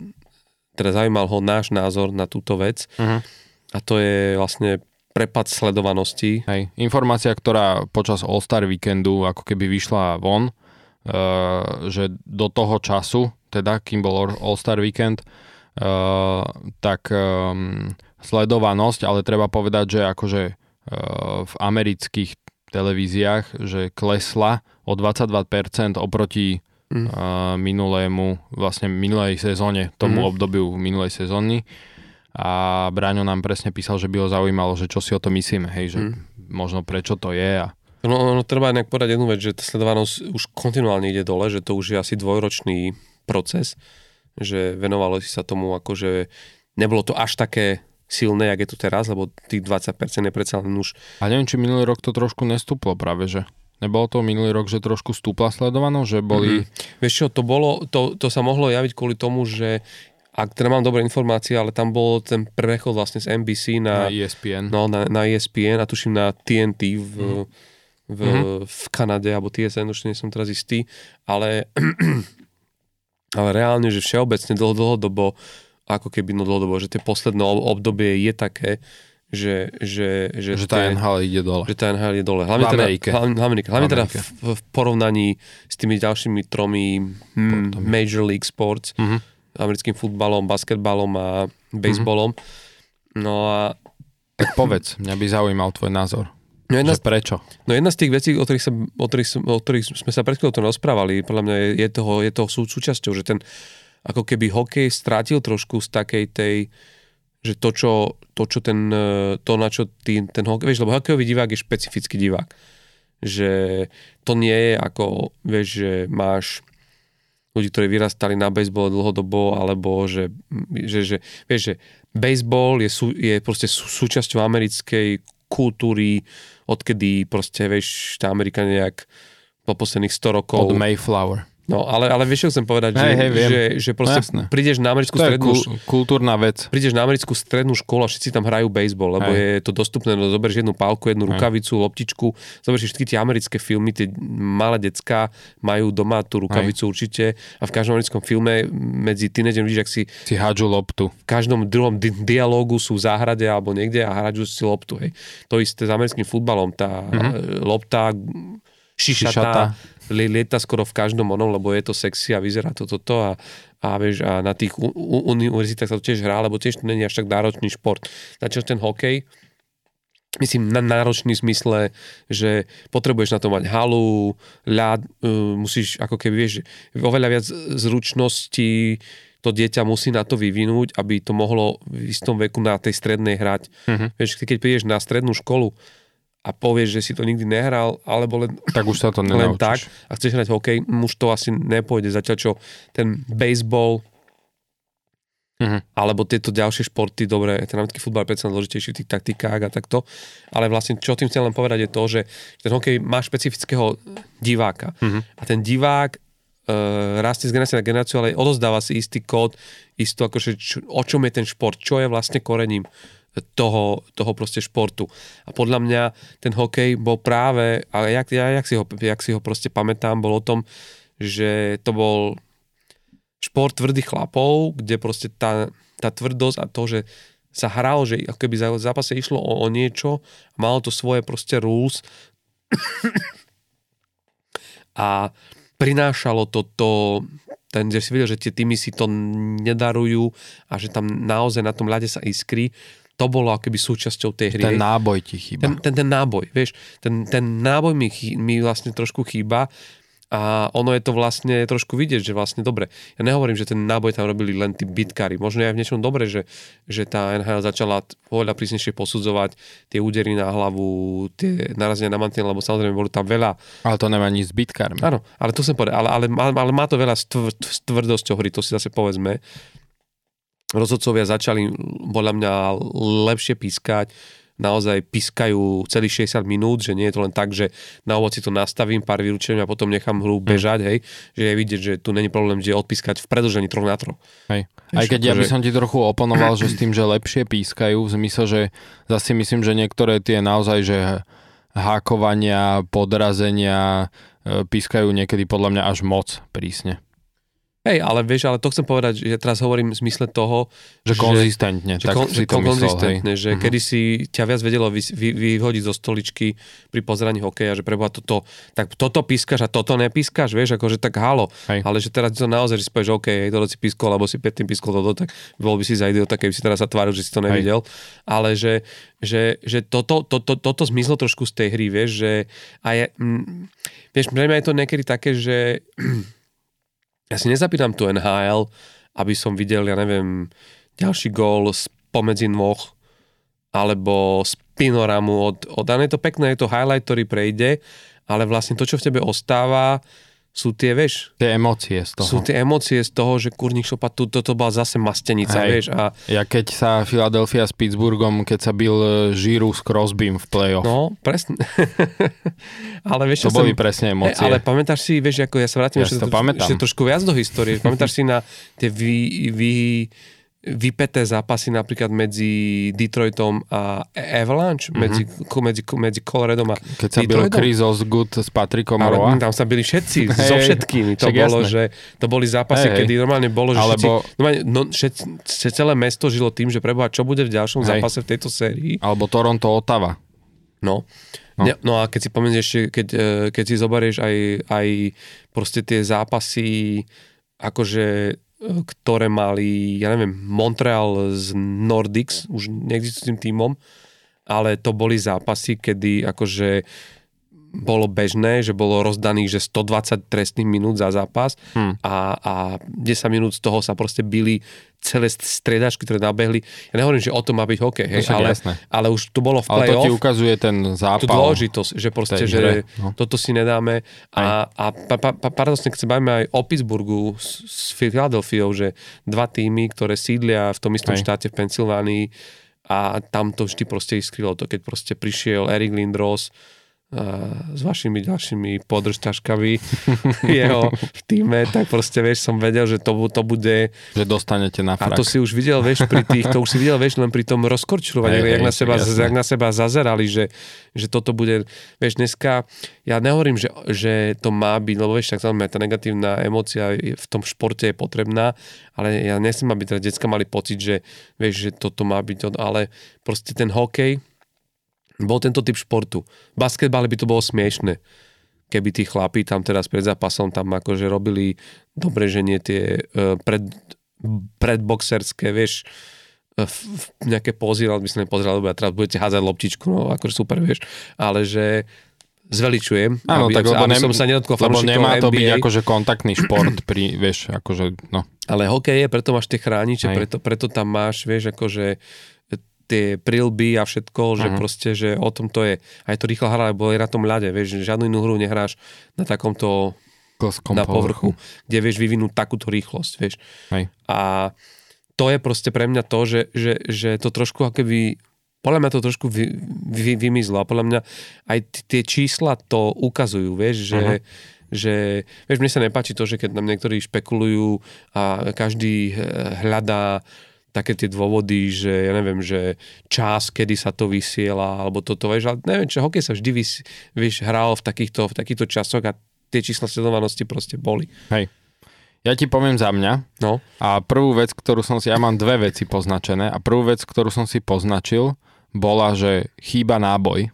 teda zaujímal ho náš názor na túto vec. Uh-huh. A to je vlastne prepad sledovanosti. Hej, informácia, ktorá počas All-Star víkendu ako keby vyšla von, uh, že do toho času, teda kým bol All-Star víkend, tak um, sledovanosť, ale treba povedať, že akože uh, v amerických televíziách, že klesla o 22% oproti mm. minulému, vlastne minulej sezóne, tomu mm. obdobiu minulej sezóny a Braňo nám presne písal, že by ho zaujímalo, že čo si o to myslíme, hej, že hmm. možno prečo to je a No, no treba nejak povedať jednu vec, že tá sledovanosť už kontinuálne ide dole, že to už je asi dvojročný proces, že venovalo si sa tomu ako, že nebolo to až také silné, jak je to teraz, lebo tých 20% je predsa len už... A neviem, či minulý rok to trošku nestúplo práve, že? Nebolo to minulý rok, že trošku stúpla sledovanosť, že boli... Mm-hmm. Vieš čo, to, bolo, to, to sa mohlo javiť kvôli tomu, že ak teda mám dobré informácie, ale tam bol ten prechod vlastne z NBC na, na ESPN. No, na, na ESPN a tuším na TNT v, mm. v, mm-hmm. v Kanade, alebo TSN, už nie som teraz istý, ale, ale reálne, že všeobecne dlho, dlhodobo, ako keby no dlhodobo, že tie posledné obdobie je také, že, že, že, že tá NHL ide dole. Že tá NHL ide dole. Hlavne, teda, hlavne, hlavne, hlavne teda v, v porovnaní s tými ďalšími tromi mm, Major League Sports, mm-hmm americkým futbalom, basketbalom a baseballom. No a... Tak povedz, mňa by zaujímal tvoj názor. No jedna, že prečo? No jedna z tých vecí, o ktorých, sa, o ktorých, o ktorých sme sa pred chvíľou rozprávali, podľa mňa je, je toho, je toho sú, súčasťou, že ten ako keby hokej strátil trošku z takej tej, že to, čo, to, čo ten, to, na čo tý, ten hokej, vieš, lebo hokejový divák je špecifický divák. Že to nie je ako, vieš, že máš ľudí, ktorí vyrastali na bejsbole dlhodobo, alebo že, že, že vieš, že bejsbol je, sú, je proste sú, súčasťou americkej kultúry, odkedy proste, vieš, tá Amerika nejak po posledných 100 rokov... Od Mayflower. No, ale, ale vieš, čo chcem povedať, hey, že, hey, že, že proste no, prídeš na americkú to strednú... Je kultúrna vec. Prídeš na americkú strednú školu a všetci tam hrajú baseball, lebo hey. je to dostupné, no zoberieš jednu pálku, jednu hey. rukavicu, loptičku, zoberieš všetky tie americké filmy, tie malé decka majú doma tú rukavicu hey. určite a v každom americkom filme medzi tínedžem vidíš, ak si... Si hádžu loptu. V každom druhom di- dialógu sú v záhrade alebo niekde a hádžu si loptu, hej. To isté s americkým futbalom, tá mm-hmm. lopta šišata, šišata lieta skoro v každom onom, lebo je to sexy a vyzerá to toto a, a, vieš, a na tých univerzitách sa to tiež hrá, lebo tiež to je až tak náročný šport. Začal ten hokej, myslím, na náročný zmysle, že potrebuješ na to mať halu, ľad, uh, musíš ako keby, vieš, oveľa viac zručností to dieťa musí na to vyvinúť, aby to mohlo v istom veku na tej strednej hrať. Uh-huh. Vieš, keď prídeš na strednú školu, a povieš, že si to nikdy nehral, alebo len, tak už sa to len tak a chceš hrať hokej, už to asi nepôjde. Zatiaľ čo ten baseball uh-huh. alebo tieto ďalšie športy, dobre, ten americký futbal je predsa zložitejší v tých taktikách a takto, ale vlastne čo tým chcem len povedať je to, že ten hokej má špecifického diváka uh-huh. a ten divák uh, rastie z generácie na generáciu, ale odozdáva si istý kód, isto akože čo, o čom je ten šport, čo je vlastne korením toho, toho proste športu. A podľa mňa ten hokej bol práve, ale jak, ja, jak, si ho, jak si ho proste pamätám, bol o tom, že to bol šport tvrdých chlapov, kde proste tá, tá tvrdosť a to, že sa hralo, že ako keby za zápase išlo o, o niečo, malo to svoje proste rules a prinášalo to, to ten, že si videl, že tie týmy si to nedarujú a že tam naozaj na tom ľade sa iskry to bolo akoby súčasťou tej hry. Ten náboj ti chýba. Ten, ten, ten náboj, vieš, ten, ten náboj mi, chý, mi vlastne trošku chýba a ono je to vlastne trošku vidieť, že vlastne dobre. Ja nehovorím, že ten náboj tam robili len tí bitkári. Možno je aj v niečom dobre, že, že tá NHL začala oveľa prísnejšie posudzovať tie údery na hlavu, tie narazenia na mantiel, lebo samozrejme boli tam veľa. Ale to nemá nič s bitkármi. Áno, ale to som povedal, ale, ale, ale, ale má to veľa s, s tvrdosťou hry, to si zase povedzme. Rozhodcovia začali podľa mňa lepšie pískať, naozaj piskajú celých 60 minút, že nie je to len tak, že na ovoci to nastavím, pár vylúčením a potom nechám hru hm. bežať, hej, že je vidieť, že tu není problém, že odpískať v predlžení troch na troch. Hej. Aj keď ja by som ti trochu oponoval, že s tým, že lepšie pískajú, v zmysle, že zase myslím, že niektoré tie naozaj, že hákovania, podrazenia e, pískajú niekedy podľa mňa až moc prísne. Hej, ale vieš, ale to chcem povedať, že teraz hovorím v zmysle toho, že, že konzistentne, že, tak kon, si to konzistentne, myslel, že uh-huh. kedy si ťa viac vedelo vy, vy, vyhodiť zo stoličky pri pozeraní hokeja, že preboha toto, tak toto pískaš a toto nepískaš, vieš, akože tak halo, hej. ale že teraz to naozaj, že si povieš, OK, hej, toto si pískol, alebo si predtým pískol toto, tak bol by si za idiota, keby si teraz sa tváril, že si to nevidel, hej. ale že, že, že toto, to, to, toto zmizlo trošku z tej hry, vieš, že a je, mm, vieš, pre mňa je to niekedy také, že ja si nezapínam tu NHL, aby som videl, ja neviem, ďalší gól pomedzi nôh, alebo z pinoramu od, od je to pekné, je to highlight, ktorý prejde, ale vlastne to, čo v tebe ostáva, sú tie, vieš... Tie emócie z toho. Sú tie emócie z toho, že kurník šopa, tu, toto bola zase mastenica, Hej. vieš. A... Ja keď sa Philadelphia s Pittsburghom, keď sa bil Žiru e, s Crosbym v play-off. No, presne. ale vieš, to boli som... presne emócie. ale pamätáš si, vieš, ako ja sa vrátim ja ešte, to, ešte trošku viac do histórie. pamätáš si na tie vy, vy, vypeté zápasy napríklad medzi Detroitom a Avalanche, mm-hmm. medzi, medzi, medzi Coloradom a Keď sa byl Chris Osgood s Patrikom Roa. tam sa byli všetci, hey, so všetkými. To bolo, jasné. že to boli zápasy, hey, kedy normálne bolo, že Alebo... všetci, normálne, no, všetci, celé mesto žilo tým, že preboha, čo bude v ďalšom hey. zápase v tejto sérii. Alebo Toronto Ottawa. No. No. Ne, no a keď si pomenieš ešte, keď, e, keď si zoberieš aj, aj proste tie zápasy akože ktoré mali, ja neviem, Montreal z Nordics, už neexistujúcim týmom, ale to boli zápasy, kedy akože bolo bežné, že bolo rozdaných, že 120 trestných minút za zápas hmm. a, a 10 minút z toho sa proste byli celé striedačky, ktoré nabehli. Ja nehovorím, že o tom má byť hokej, hej, ale, ale už to bolo v play-off. Ale to ti ukazuje ten zápal. Tú dôležitosť, že proste, že no. toto si nedáme. A, a pa, pa, pa, paradoxne, keď sa bavíme aj o Pittsburghu s, s Philadelphiou, že dva týmy, ktoré sídlia v tom istom Aj. štáte v Pensylvánii a tam to vždy proste iskrylo. To keď proste prišiel Eric Lindros, s vašimi ďalšími podržťažkami jeho v týme, tak proste, vieš, som vedel, že to, to bude... Že dostanete na frak. A to si už videl, vieš, pri tých, to už si videl, vieš, len pri tom rozkorčurovaní, jak, na seba, jak na seba zazerali, že, že toto bude, vieš, dneska, ja nehovorím, že, že to má byť, lebo vieš, tak samozrejme, tá negatívna emócia v tom športe je potrebná, ale ja nesem, aby teda detská mali pocit, že, vieš, že toto má byť, ale proste ten hokej, bol tento typ športu. V basketbale by to bolo smiešne, keby tí chlapí tam teraz pred zápasom tam akože robili dobre, že nie tie uh, pred, predboxerské, vieš, uh, nejaké pózy, ale by som nepozeral, lebo teraz budete házať loptičku, no akože super, vieš, ale že zveličujem, Áno, aby, tak, lebo aby nem, som sa nedotkol Lebo nemá to NBA. byť akože kontaktný šport, pri, vieš, akože, no. Ale hokej je, preto máš tie chrániče, preto, preto tam máš, vieš, akože tie prilby a všetko, že uh-huh. proste, že o tom to je. A je to rýchla hra, lebo je na tom ľade, vieš, že žiadnu inú hru nehráš na takomto Kloskom na povrchu, povrchu, kde vieš vyvinúť takúto rýchlosť, vieš. Hej. A to je proste pre mňa to, že, že, že to trošku akoby podľa mňa to trošku vy, vy, vymizlo a podľa mňa aj t- tie čísla to ukazujú, vieš, že, uh-huh. že vieš, mne sa nepáči to, že keď nám niektorí špekulujú a každý hľadá také tie dôvody, že ja neviem, že čas, kedy sa to vysiela, alebo toto, vieš, ale neviem, čo hokej sa vždy vys, vieš, hral v takýchto, v takýchto časoch a tie čísla sledovanosti proste boli. Hej. Ja ti poviem za mňa. No. A prvú vec, ktorú som si, ja mám dve veci poznačené a prvú vec, ktorú som si poznačil, bola, že chýba náboj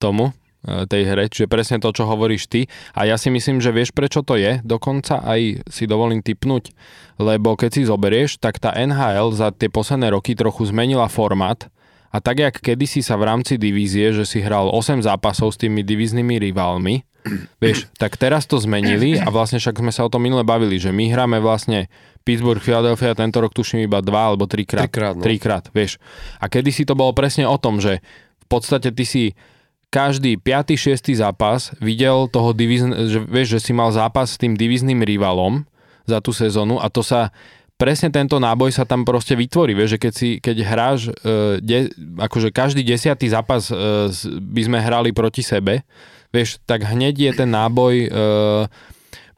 tomu, tej hre, čiže presne to, čo hovoríš ty. A ja si myslím, že vieš, prečo to je, dokonca aj si dovolím typnúť, lebo keď si zoberieš, tak tá NHL za tie posledné roky trochu zmenila formát A tak, jak kedysi sa v rámci divízie, že si hral 8 zápasov s tými divíznymi rivalmi, vieš, tak teraz to zmenili a vlastne však sme sa o tom minule bavili, že my hráme vlastne Pittsburgh, Philadelphia tento rok tuším iba dva alebo trikrát. Trikrát, no. trikrát, vieš. A kedysi to bolo presne o tom, že v podstate ty si každý 5. 6. zápas videl toho divizn, že, vieš, že si mal zápas s tým divizným rivalom za tú sezónu a to sa presne tento náboj sa tam proste vytvorí, vieš, že keď, si, keď hráš, uh, de, akože každý desiatý zápas uh, by sme hrali proti sebe, vieš, tak hneď je ten náboj uh,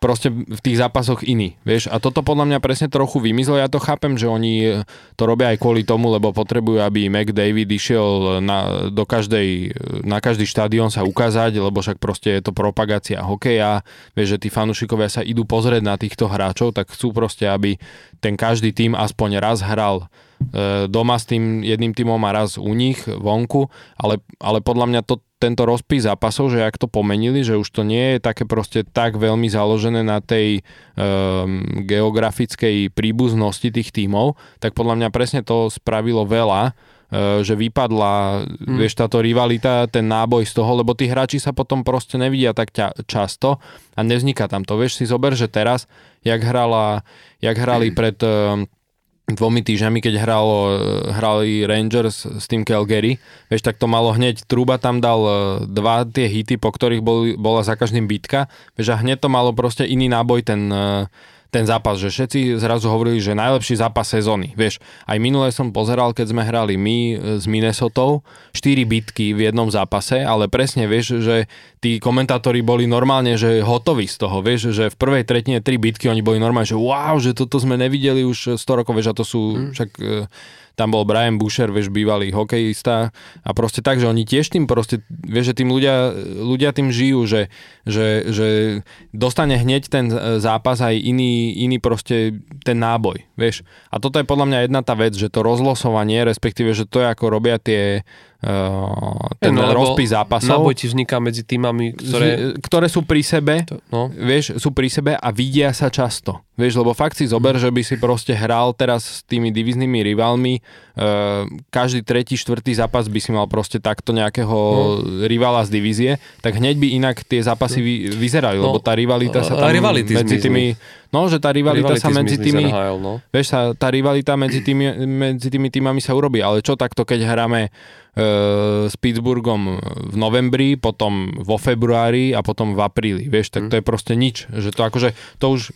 proste v tých zápasoch iný, vieš. A toto podľa mňa presne trochu vymizlo. Ja to chápem, že oni to robia aj kvôli tomu, lebo potrebujú, aby McDavid išiel na, do každej, na každý štadión sa ukázať, lebo však proste je to propagácia hokeja. Vieš, že tí fanúšikovia sa idú pozrieť na týchto hráčov, tak chcú proste, aby ten každý tým aspoň raz hral e, doma s tým jedným týmom a raz u nich vonku, ale, ale podľa mňa to, tento rozpis zápasov, že ak to pomenili, že už to nie je také proste tak veľmi založené na tej um, geografickej príbuznosti tých tímov, tak podľa mňa presne to spravilo veľa, uh, že vypadla, hmm. vieš, táto rivalita, ten náboj z toho, lebo tí hráči sa potom proste nevidia tak ťa, často a nevzniká tam to. Vieš si zober, že teraz, jak, hrala, jak hrali pred... Um, dvomi týždňami, keď hralo, hrali Rangers s tým Calgary, vieš, tak to malo hneď, Truba tam dal e, dva tie hity, po ktorých bol, bola za každým bitka, vieš, a hneď to malo proste iný náboj ten, e, ten zápas, že všetci zrazu hovorili, že najlepší zápas sezóny. Vieš, aj minulé som pozeral, keď sme hrali my e, s Minnesotou, 4 bitky v jednom zápase, ale presne vieš, že tí komentátori boli normálne, že hotoví z toho, vieš, že v prvej tretine tri bitky oni boli normálne, že wow, že toto sme nevideli už 100 rokov, vieš, a to sú mm. však e, tam bol Brian Boucher, vieš, bývalý hokejista a proste tak, že oni tiež tým proste, vieš, že tým ľudia, ľudia tým žijú, že, že, že dostane hneď ten zápas aj iný, iný proste ten náboj, vieš. A toto je podľa mňa jedna tá vec, že to rozlosovanie, respektíve, že to je ako robia tie ten no, rozpis zápasov. Náboj ti vzniká medzi týmami, ktoré... ktoré sú pri sebe, to, no. vieš, sú pri sebe a vidia sa často. Vieš, lebo fakt si zober, že by si proste hral teraz s tými diviznými rivalmi, uh, každý tretí, štvrtý zápas by si mal proste takto nejakého no. rivala z divízie, tak hneď by inak tie zápasy vy, vyzerajú, no. lebo tá rivalita sa tam medzi tými... No, že tá rivalita sa medzi tými... NHL, no. Vieš, sa, tá rivalita medzi tými, medzi tými týmami sa urobí, ale čo takto, keď hráme E, s Pittsburghom v novembri, potom vo februári a potom v apríli, vieš, tak mhm. to je proste nič, že to akože, to už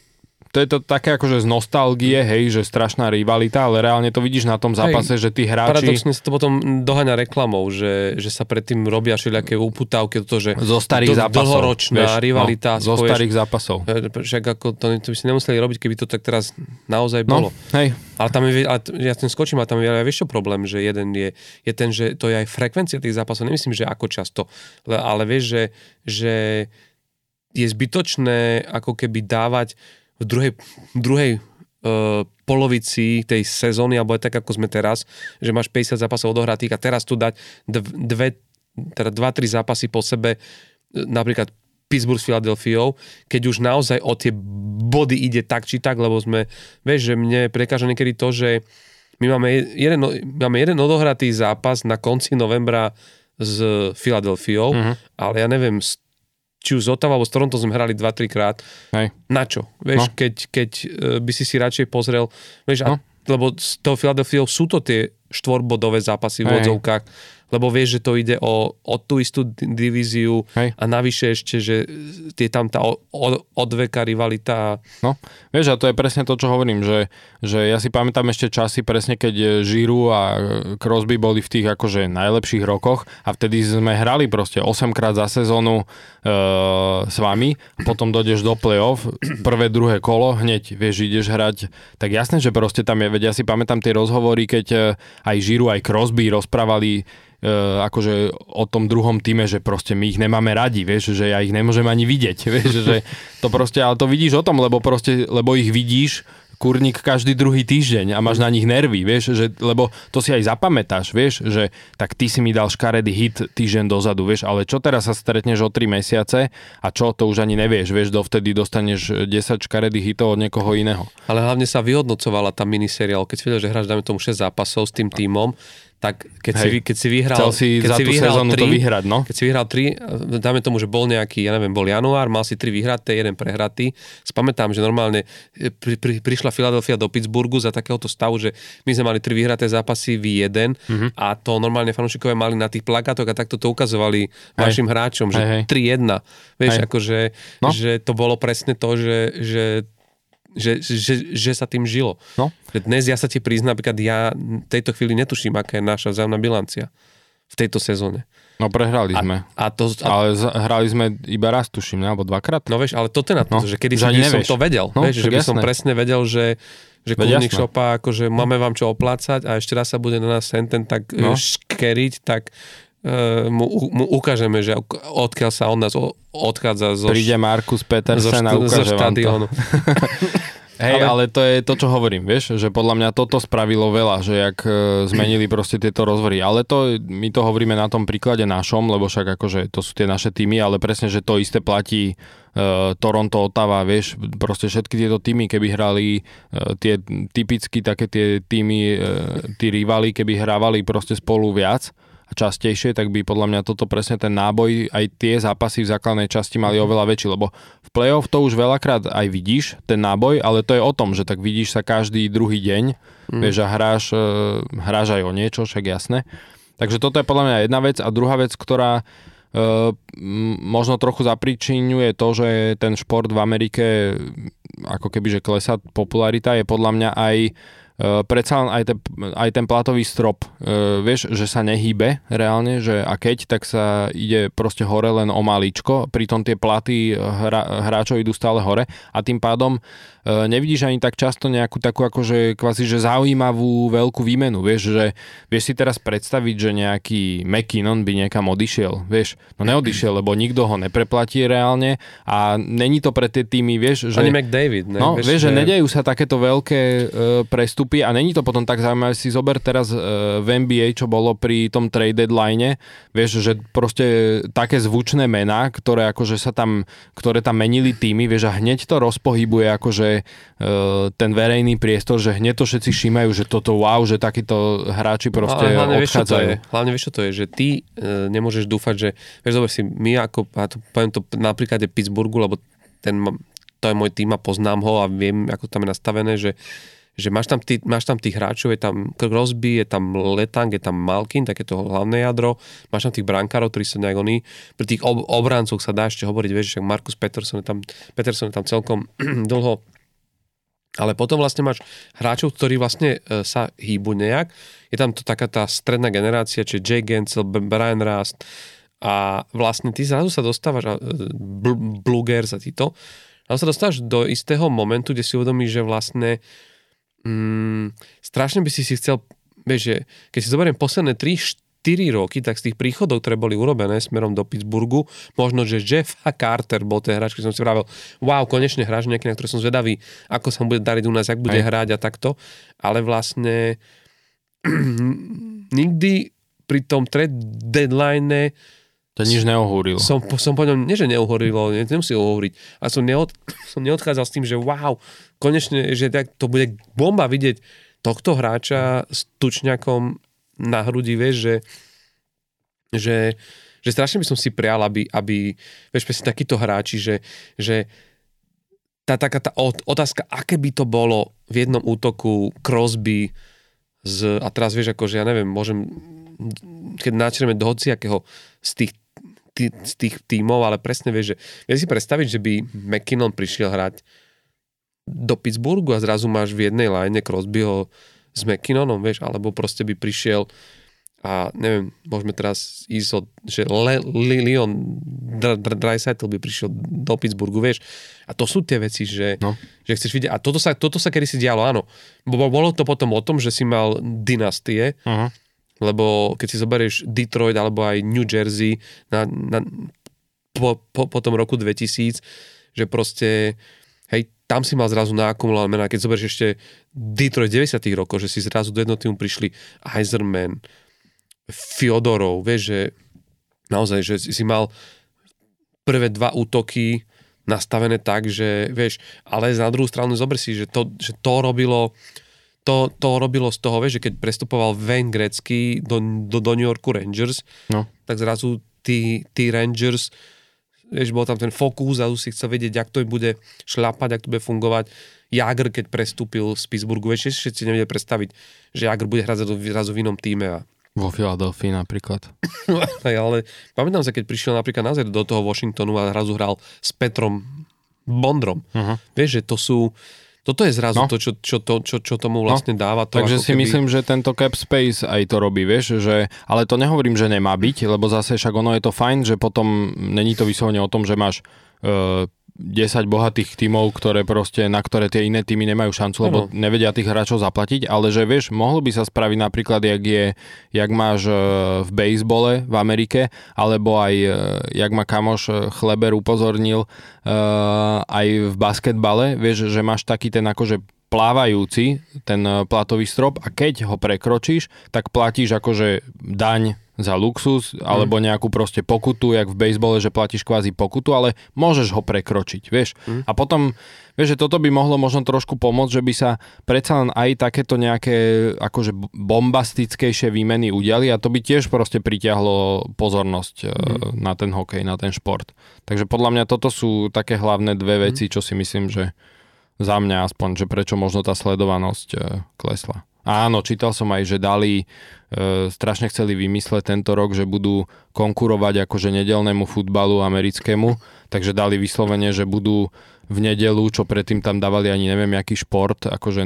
to je to také akože z nostalgie, hej, že strašná rivalita, ale reálne to vidíš na tom zápase, hej, že tí hráči... Paradoxne sa to potom doháňa reklamou, že, že sa predtým robia všelijaké uputávky, to, že zo starých do, zápasov, dlhoročná vieš, rivalita. No, zo starých zápasov. Však ako to, to by si nemuseli robiť, keby to tak teraz naozaj no, bolo. hej. Ale tam je, ale ja ten skočím, a tam je vieš čo problém, že jeden je, je ten, že to je aj frekvencia tých zápasov, nemyslím, že ako často, ale vieš, že, že je zbytočné ako keby dávať v druhej, druhej uh, polovici tej sezóny, alebo aj tak, ako sme teraz, že máš 50 zápasov odohratých a teraz tu dať dve, teda dva, tri zápasy po sebe, napríklad Pittsburgh s Filadelfiou, keď už naozaj o tie body ide tak či tak, lebo sme, vieš, že mne prekáža niekedy to, že my máme jeden, máme jeden odohratý zápas na konci novembra s Filadelfiou, uh-huh. ale ja neviem, či už z Ottawa alebo s Toronto sme hrali 2-3 krát. Hej. Na čo? Vieš, no. keď, keď uh, by si si radšej pozrel, vieš, no. a, lebo s tou Philadelphia sú to tie štvorbodové zápasy v odzovkách lebo vieš, že to ide o, o tú istú divíziu Hej. a navyše ešte, že je tam tá odveka rivalita. No, vieš, a to je presne to, čo hovorím, že, že ja si pamätám ešte časy presne, keď Žiru a Crosby boli v tých akože najlepších rokoch a vtedy sme hrali proste 8 krát za sezónu e, s vami, potom dojdeš do play-off, prvé, druhé kolo, hneď vieš, ideš hrať, tak jasné, že proste tam je, veď ja si pamätám tie rozhovory, keď e, aj Žiru, aj Crosby rozprávali E, akože o tom druhom týme, že proste my ich nemáme radi, vieš, že ja ich nemôžem ani vidieť, vieš, že to proste, ale to vidíš o tom, lebo proste, lebo ich vidíš kurník každý druhý týždeň a máš na nich nervy, vieš, že, lebo to si aj zapamätáš, vieš, že tak ty si mi dal škaredý hit týždeň dozadu, vieš, ale čo teraz sa stretneš o 3 mesiace a čo, to už ani nevieš, vieš, dovtedy dostaneš 10 škaredých hitov od niekoho iného. Ale hlavne sa vyhodnocovala tá miniseriál, keď si vedel, že hráš, dáme tomu 6 zápasov s tým týmom, tak keď, si, Hej. vy- keď si vyhral... Chcel si keď za si tú vyhral sezónu to tri- vyhrať, no. Keď si vyhral tri, dáme tomu, že bol nejaký, ja neviem, bol január, mal si tri vyhraté, jeden prehratý. Spamätám, že normálne e, pri, pri, prišla Philadelphia do Pittsburghu za takéhoto stavu, že my sme mali tri vyhraté zápasy v jeden Mhm. a to normálne fanúšikovia mali na tých plagátoch a takto to ukazovali vašim hráčom, že Hej, hej. 3-1. Vieš, Hej. akože, No. že to bolo presne to, že, že že, že, že sa tým žilo. No. Že dnes ja sa ti priznám, napríklad ja v tejto chvíli netuším, aká je naša vzájomná bilancia v tejto sezóne. No prehrali A, sme. a to, a, Ale hrali sme iba raz, tuším, ne? alebo dvakrát. no vieš, ale toto je na to, No, že kedy že som to vedel, No, vieš, že by som jasné. presne vedel, že že jasné. šopa, akože máme vám čo oplácať a ešte raz sa bude na nás ten tak No. no. škeriť, tak uh, mu, mu ukážeme, že odkiaľ sa on nás odchádza zo, Príde Markus zo, Petersen a zo ukáže vám to. štadiónu. Hej, ale... Ale- to je to, čo hovorím, vieš, že podľa mňa toto spravilo veľa, že jak e, zmenili proste tieto rozhovory. Ale to, my to hovoríme na tom príklade našom, lebo však akože to sú tie naše týmy, ale presne, že to isté platí e, Toronto, Ottawa, vieš, proste všetky tieto týmy, keby hrali e, tie typicky také tie týmy, e, tí rivali, keby hrávali proste spolu viac, častejšie, tak by podľa mňa toto presne ten náboj, aj tie zápasy v základnej časti mali oveľa väčší, lebo v play-off to už veľakrát aj vidíš, ten náboj, ale to je o tom, že tak vidíš sa každý druhý deň, mm. vieš, a hráš, e, hráš aj o niečo, však jasné. Takže toto je podľa mňa jedna vec a druhá vec, ktorá e, možno trochu zapričinuje to, že ten šport v Amerike ako keby, že klesá popularita, je podľa mňa aj Uh, predsa len aj, te, aj ten platový strop, uh, vieš, že sa nehýbe reálne, že a keď, tak sa ide proste hore len o maličko, pritom tie platy hra, hráčov idú stále hore a tým pádom nevidíš ani tak často nejakú takú akože kvázi, že zaujímavú veľkú výmenu, vieš, že vieš si teraz predstaviť, že nejaký McKinnon by niekam odišiel, vieš, no neodišiel, lebo nikto ho nepreplatí reálne a není to pre tie týmy, vieš, že... Ani McDavid, ne? No, vieš, že nedejú sa takéto veľké e, prestupy a není to potom tak zaujímavé. Si zober teraz e, v NBA, čo bolo pri tom trade deadline, vieš, že proste také zvučné mená, ktoré akože sa tam, ktoré tam menili týmy, vieš, a hneď to rozpohybuje akože e, ten verejný priestor, že hneď to všetci všímajú, že toto wow, že takíto hráči proste ale hlavne vieš, odchádzajú. je. Hlavne vieš, čo to je, že ty e, nemôžeš dúfať, že, vieš, dobre si, my ako, a to, poviem to na príklade Pittsburghu, lebo ten, to je môj tým a poznám ho a viem, ako tam je nastavené, že že máš tam, tý, máš tam tých hráčov, je tam Crosby, je tam Letang, je tam Malkin, také to hlavné jadro, máš tam tých brankárov, ktorí sa nejak oni, pri tých ob, obrancoch sa dá ešte hovoriť, vieš, že Markus Peterson je tam, Peterson je tam celkom dlho. Ale potom vlastne máš hráčov, ktorí vlastne e, sa hýbu nejak. Je tam to taká tá stredná generácia, čiže Jay Gensel, Brian Rast. A vlastne ty zrazu sa dostávaš, e, Bl- Blugers a títo, a sa dostávaš do istého momentu, kde si uvedomíš, že vlastne mm, strašne by si si chcel, vieš, že keď si zoberiem posledné 3 4 roky, tak z tých príchodov, ktoré boli urobené smerom do Pittsburghu, možno, že Jeff a Carter bol ten hráč, keď som si vravel, wow, konečne hráč nejaký, na ktorý som zvedavý, ako sa mu bude dariť u nás, jak bude Hej. hrať a takto. Ale vlastne nikdy pri tom trade deadline To nič neohúrilo. som, som po ňom, nie že neuhorilo, ne, nemusí uhoriť, ale som, neod, som neodchádzal s tým, že wow, konečne, že tak to bude bomba vidieť tohto hráča s tučňakom na hrudi, vieš, že, že, že strašne by som si prial, aby, aby vieš, presne takíto hráči, že, že tá taká tá ot- otázka, aké by to bolo v jednom útoku Crosby z, a teraz vieš, ako, že ja neviem, môžem, keď načreme do hociakého z tých tý, z tých tímov, ale presne vieš, že vieš si predstaviť, že by McKinnon prišiel hrať do Pittsburghu a zrazu máš v jednej line Crosbyho s McKinnonom, vieš, alebo proste by prišiel a neviem, môžeme teraz ísť od, že Le, Le, Leon Dr- Dr- Dreisaitl by prišiel do Pittsburghu, vieš. A to sú tie veci, že, No. že chceš vidieť. A toto sa, toto sa kedy si dialo, áno. Bo- Bolo to potom o tom, že si mal dynastie, Uh-huh. Lebo keď si zoberieš Detroit alebo aj New Jersey na, na, po, po, po tom roku 2000, že proste hej, tam si mal zrazu naakumulované mená. Keď zoberieš ešte Detroit 90 rokov, že si zrazu do jednoho týmu prišli Heiserman, Fyodorov, vieš, že naozaj, že si mal prvé dva útoky nastavené tak, že vieš, ale na druhú stranu zober si, že to, že to robilo to, to robilo z toho, vieš, že keď prestupoval Wayne Gretzky do, do, do New Yorku Rangers, No. tak zrazu tí, tí Rangers, vieš, bol tam ten fokus, zrazu si chcel vedieť, jak to im bude šlapať, jak to bude fungovať. Jagr, keď prestúpil z Pittsburghu, vieš, všetci nevedeli predstaviť, že Jagr bude hrať zrazu, v inom týme. A, Vo Filadelfii napríklad. ale pamätám sa, keď prišiel napríklad naozaj do toho Washingtonu a zrazu hral s Petrom Bondrom. Uh-huh. Vieš, že to sú... Toto je zrazu No. to, čo, čo, to, čo, čo tomu vlastne dáva to. Takže si myslím, že tento cap space aj to robí, vieš, že, ale to nehovorím, že nemá byť, lebo zase však ono je to fajn, že potom není to vyslovene o tom, že máš uh, 10 bohatých tímov, ktoré proste, na ktoré tie iné týmy nemajú šancu, lebo Áno. nevedia tých hráčov zaplatiť, ale že vieš, mohlo by sa spraviť napríklad, jak je, jak máš eh, v bejsbole v Amerike, alebo aj, eh, jak ma kamoš eh, Chleber upozornil, aj v basketbale, vieš, že máš taký ten akože plávajúci, ten platový strop a keď ho prekročíš, tak platíš akože daň za luxus, alebo nejakú proste pokutu, jak v bejsbole, že platíš kvázi pokutu, ale môžeš ho prekročiť, vieš. A potom, vieš, že toto by mohlo možno trošku pomôcť, že by sa predsa len aj takéto nejaké akože bombastickejšie výmeny udiali a to by tiež proste pritiahlo pozornosť e, na ten hokej, na ten šport. Takže podľa mňa toto sú také hlavné dve veci, čo si myslím, že za mňa aspoň, že prečo možno tá sledovanosť e, klesla. Áno, čítal som aj, že dali, e, strašne chceli vymysleť tento rok, že budú konkurovať akože nedelnému futbalu americkému, takže dali vyslovene, že budú v nedelu, čo predtým tam dávali ani neviem, aký šport, akože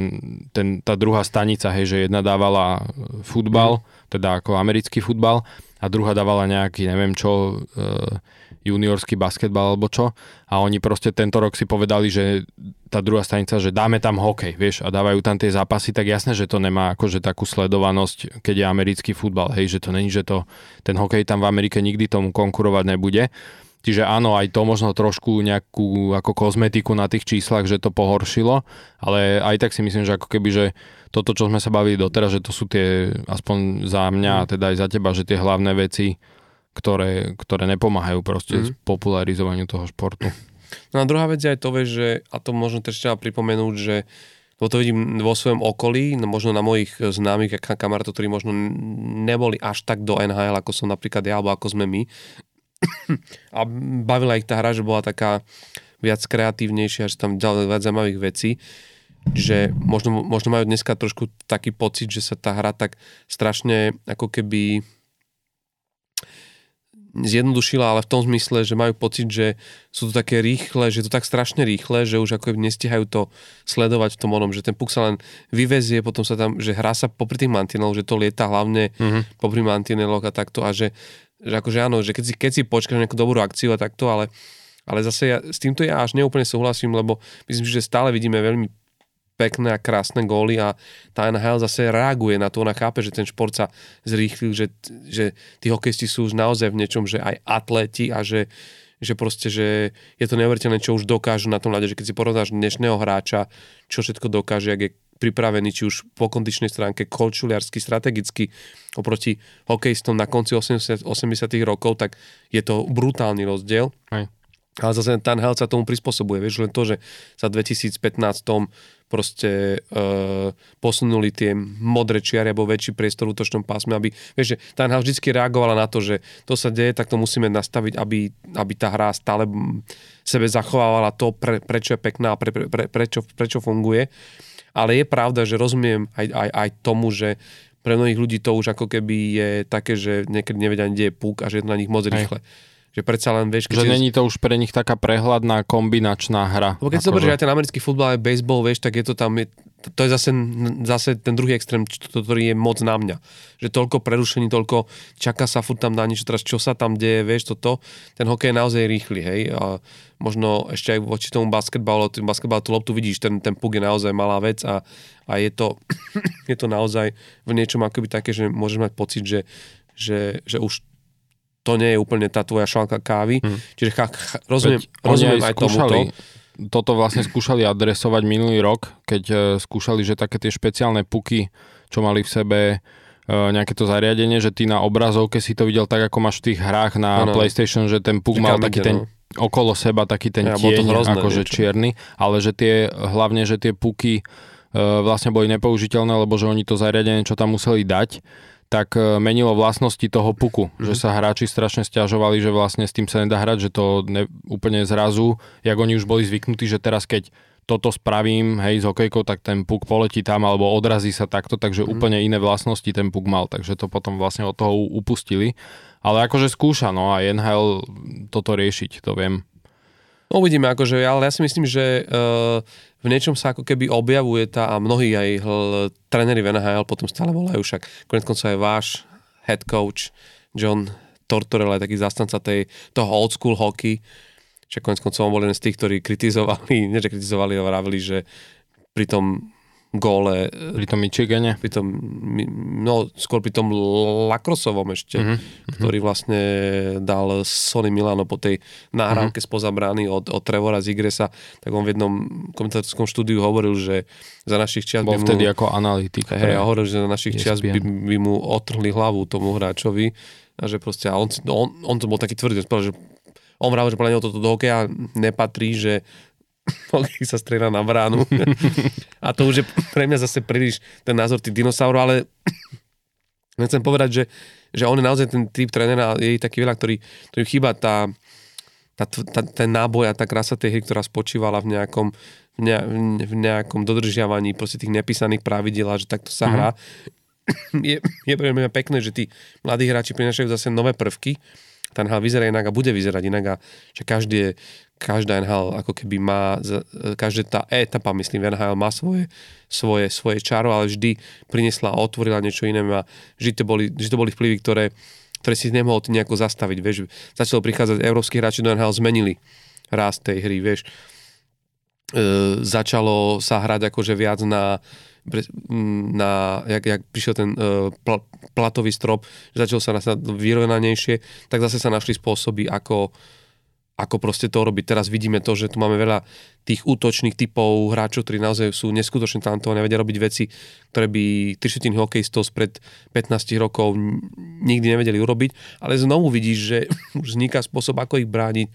ten, tá druhá stanica, hej, že jedna dávala futbal, teda ako americký futbal a druhá dávala nejaký, neviem čo, e, juniorský basketbal alebo čo a oni proste tento rok si povedali, že tá druhá stanica, že dáme tam hokej, vieš, a dávajú tam tie zápasy, tak jasné, že to nemá akože takú sledovanosť, keď je americký futbal, hej, že to není, že to, ten hokej tam v Amerike nikdy tomu konkurovať nebude. Čiže áno, aj to možno trošku nejakú ako kozmetiku na tých číslach, že to pohoršilo, ale aj tak si myslím, že ako keby, že toto, čo sme sa bavili doteraz, že to sú tie, aspoň za mňa teda aj za teba, že tie hlavné veci, ktoré, ktoré nepomáhajú proste mm. popularizovaniu toho športu. No a druhá vec je aj to, že, a to možno też treba pripomenúť, že lebo to vidím vo svojom okolí, no možno na mojich známych a ka- kamarátov, ktorí možno neboli až tak do NHL, ako som napríklad ja, alebo ako sme my. A bavila ich tá hra, že bola taká viac kreatívnejšia, že tam ďalej viac zaujímavých vecí že možno, možno majú dneska trošku taký pocit, že sa tá hra tak strašne ako keby zjednodušila, ale v tom zmysle, že majú pocit, že sú to také rýchle, že je to tak strašne rýchle, že už ako nestihajú to sledovať v tom onom, že ten puk sa len vyvezie, potom sa tam, že hrá sa popri tých mantineloch, že to lieta hlavne mm-hmm. popri mantineloch a takto a že, že akože áno, že keď si, keď si počkáš nejakú dobrú akciu a takto, ale, ale zase ja, s týmto ja až neúplne súhlasím, lebo myslím, že stále vidíme veľmi pekné a krásne góly a tá NHL zase reaguje na to, ona chápe, že ten šport sa zrýchlil, že, že tí hokejisti sú už naozaj v niečom, že aj atléti a že, že proste, že je to neuveriteľné, čo už dokážu na tom ľade, že keď si porovnáš dnešného hráča, čo všetko dokáže, ak je pripravený, či už po kondičnej stránke, kolčuliarsky, strategicky oproti hokejistom na konci 80, 80 rokov, tak je to brutálny rozdiel. Hej. Ale zase ten health sa tomu prispôsobuje. Vieš, len to, že sa v 2015 proste e, posunuli tie modré čiary alebo väčší priestor v útočnom pásme, aby, vieš, že hra vždy reagovala na to, že to sa deje, tak to musíme nastaviť, aby, aby tá hra stále sebe zachovávala to, pre, prečo je pekná a pre, pre, pre, prečo, prečo funguje. Ale je pravda, že rozumiem aj, aj, aj tomu, že pre mnohých ľudí to už ako keby je také, že niekedy nevedia, kde je púk a že je to na nich moc rýchle. Že predsa len vieš, Že není to už pre nich taká prehľadná kombinačná hra. lebo keď si zoberieš aj ten americký futbal, aj baseball, vieš, tak je to tam, je, to je zase, zase ten druhý extrém, ktorý je moc na mňa. Že toľko prerušení, toľko čaká sa furt tam na niečo, teraz čo sa tam deje, vieš, toto. Ten hokej je naozaj rýchly, hej. A možno ešte aj voči tomu basketbalu, ten basketbal, tú loptu vidíš, ten, ten puk je naozaj malá vec a, a je, to, je to naozaj v niečom akoby také, že môžeš mať pocit, že, že, že už to nie je úplne tá tvoja šálka kávy. Hm. Čiže cha, rozumiem, Veď rozumiem aj skúšali, tomuto. toto vlastne skúšali adresovať minulý rok, keď e, skúšali, že také tie špeciálne puky, čo mali v sebe e, nejaké to zariadenie, že ty na obrazovke si to videl tak, ako máš v tých hrách na Áno. PlayStation, že ten puk mal taký ten no. okolo seba taký ten Ja, tieň, hrozné akože niečo. čierny, ale že tie, hlavne, že tie puky vlastne boli nepoužiteľné, lebo že oni to zariadenie, čo tam museli dať, tak e, menilo vlastnosti toho puku, mm-hmm. že sa hráči strašne stiažovali, že vlastne s tým sa nedá hrať, že to ne, úplne zrazu, jak oni už boli zvyknutí, že teraz keď toto spravím, hej, s hokejkou, tak ten puk poletí tam alebo odrazí sa takto, takže mm-hmm. úplne iné vlastnosti ten puk mal, takže to potom vlastne od toho upustili. Ale akože skúša, no a NHL toto riešiť, to viem. Uvidíme, akože, ale ja si myslím, že uh, v niečom sa ako keby objavuje tá, a mnohí aj hl, tréneri v NHL potom stále volajú však, konec koncov aj váš head coach John Tortorella je taký zastanca tej, toho old school hockey, však konec koncov on bol jeden z tých, ktorí kritizovali, nie že kritizovali, ale vravili, že pri tom góle. Pri tom Michigane? Pri tom, no skôr pri tom Lakrosovom ešte, mm-hmm. ktorý vlastne dal Sony Milano po tej nahrávke mm-hmm. spoza brány od, od Trevora Zigresa, tak on v jednom komentátorskom štúdiu hovoril, že za našich čias Bol by vtedy mu, ako analytik. Hej, a hovoril, že za našich čias by, by mu otrhli hlavu tomu hráčovi a že proste, a on, on, on to bol taký tvrdý, že on vravil, že podľa neho toto do hokeja nepatrí, že keď sa strieľa na bránu. a to už je pre mňa zase príliš ten názor tých dinosaurov, ale chcem povedať, že, že on je naozaj ten typ trénera, je taký veľa, ktorý, ktorý chýba tá, tá, tá, ten náboj a tá krása tej hry, ktorá spočívala v nejakom, v, ne, v nejakom dodržiavaní proste tých nepísaných pravidel a že takto sa mm-hmm. hrá. je, je pre mňa pekné, že tí mladí hráči prinašajú zase nové prvky, tá NHL vyzerá inak a bude vyzerať inak a že každý, každá NHL ako keby má, každá tá etapa, myslím, NHL má svoje, svoje, svoje čaro, ale vždy priniesla a otvorila niečo iné a vždy to boli, vždy to boli vplyvy, ktoré, ktoré si nemohol ty nejako zastaviť, vieš. Začalo prichádzať európsky hráči do NHL, zmenili rast tej hry, vieš. E, začalo sa hrať akože viac na na, jak, jak prišiel ten uh, pl, platový strop, že začalo sa na vyrovnanejšie, tak zase sa našli spôsoby, ako, ako proste to robiť. Teraz vidíme to, že tu máme veľa tých útočných typov hráčov, ktorí naozaj sú neskutočne talentovaní, vedia robiť veci, ktoré by trišetiny hokejistov spred 15 rokov nikdy nevedeli urobiť, ale znovu vidíš, že už vzniká spôsob, ako ich brániť,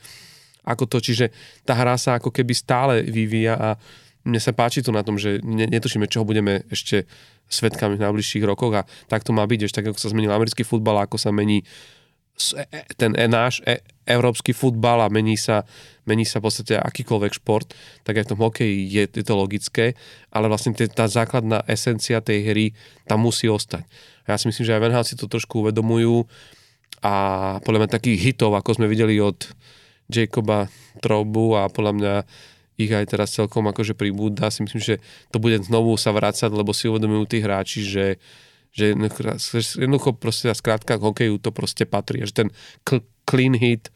ako to, čiže tá hra sa ako keby stále vyvíja a mne sa páči to na tom, že netušíme, čoho budeme ešte svetkami v najbližších rokoch a tak to má byť, ešte tak ako sa zmenil americký futbal, ako sa mení e, e, ten e, náš európsky futbal a mení sa, mení sa v podstate akýkoľvek šport, tak aj v tom hokeji je, je to logické, ale vlastne tá základná esencia tej hry tam musí ostať. A ja si myslím, že aj Venhal si to trošku uvedomujú a podľa mňa takých hitov, ako sme videli od Jacoba Troubu a podľa mňa ich aj teraz celkom akože pribúda. Si myslím, že to bude znovu sa vrácať, lebo si uvedomujú tí hráči, že, že jednoducho proste skrátka k hokeju to proste patrí. Že ten clean hit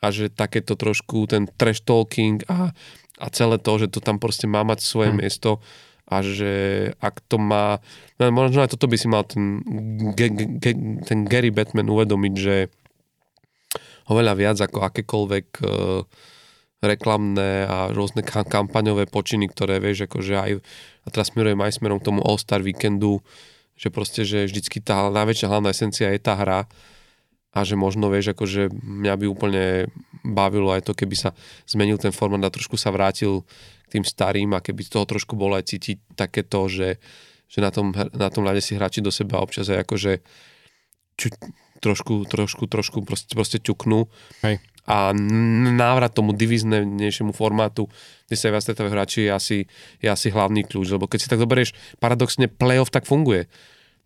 a že takéto trošku ten trash talking a, a celé to, že to tam proste má mať svoje hmm. miesto a že ak to má, no možno aj toto by si mal ten, ten Gary Batman uvedomiť, že oveľa viac ako akékoľvek uh, reklamné a rôzne kampaňové počiny, ktoré vieš, akože aj, a teraz smerujem aj smerom k tomu All-Star víkendu, že proste, že vždycky tá najväčšia hlavná esencia je tá hra a že možno, vieš, akože mňa by úplne bavilo aj to, keby sa zmenil ten formát a trošku sa vrátil k tým starým a keby z toho trošku bolo aj cítiť takéto, že, že na tom, na tom ľade si hráči do seba občas aj akože ču, trošku, trošku, trošku proste, proste ťuknú. Hej a návrat tomu diviznejšiemu formátu, kde sa viac stretávajú hráči, je asi, je asi hlavný kľúč. Lebo keď si tak zoberieš, paradoxne playoff tak funguje.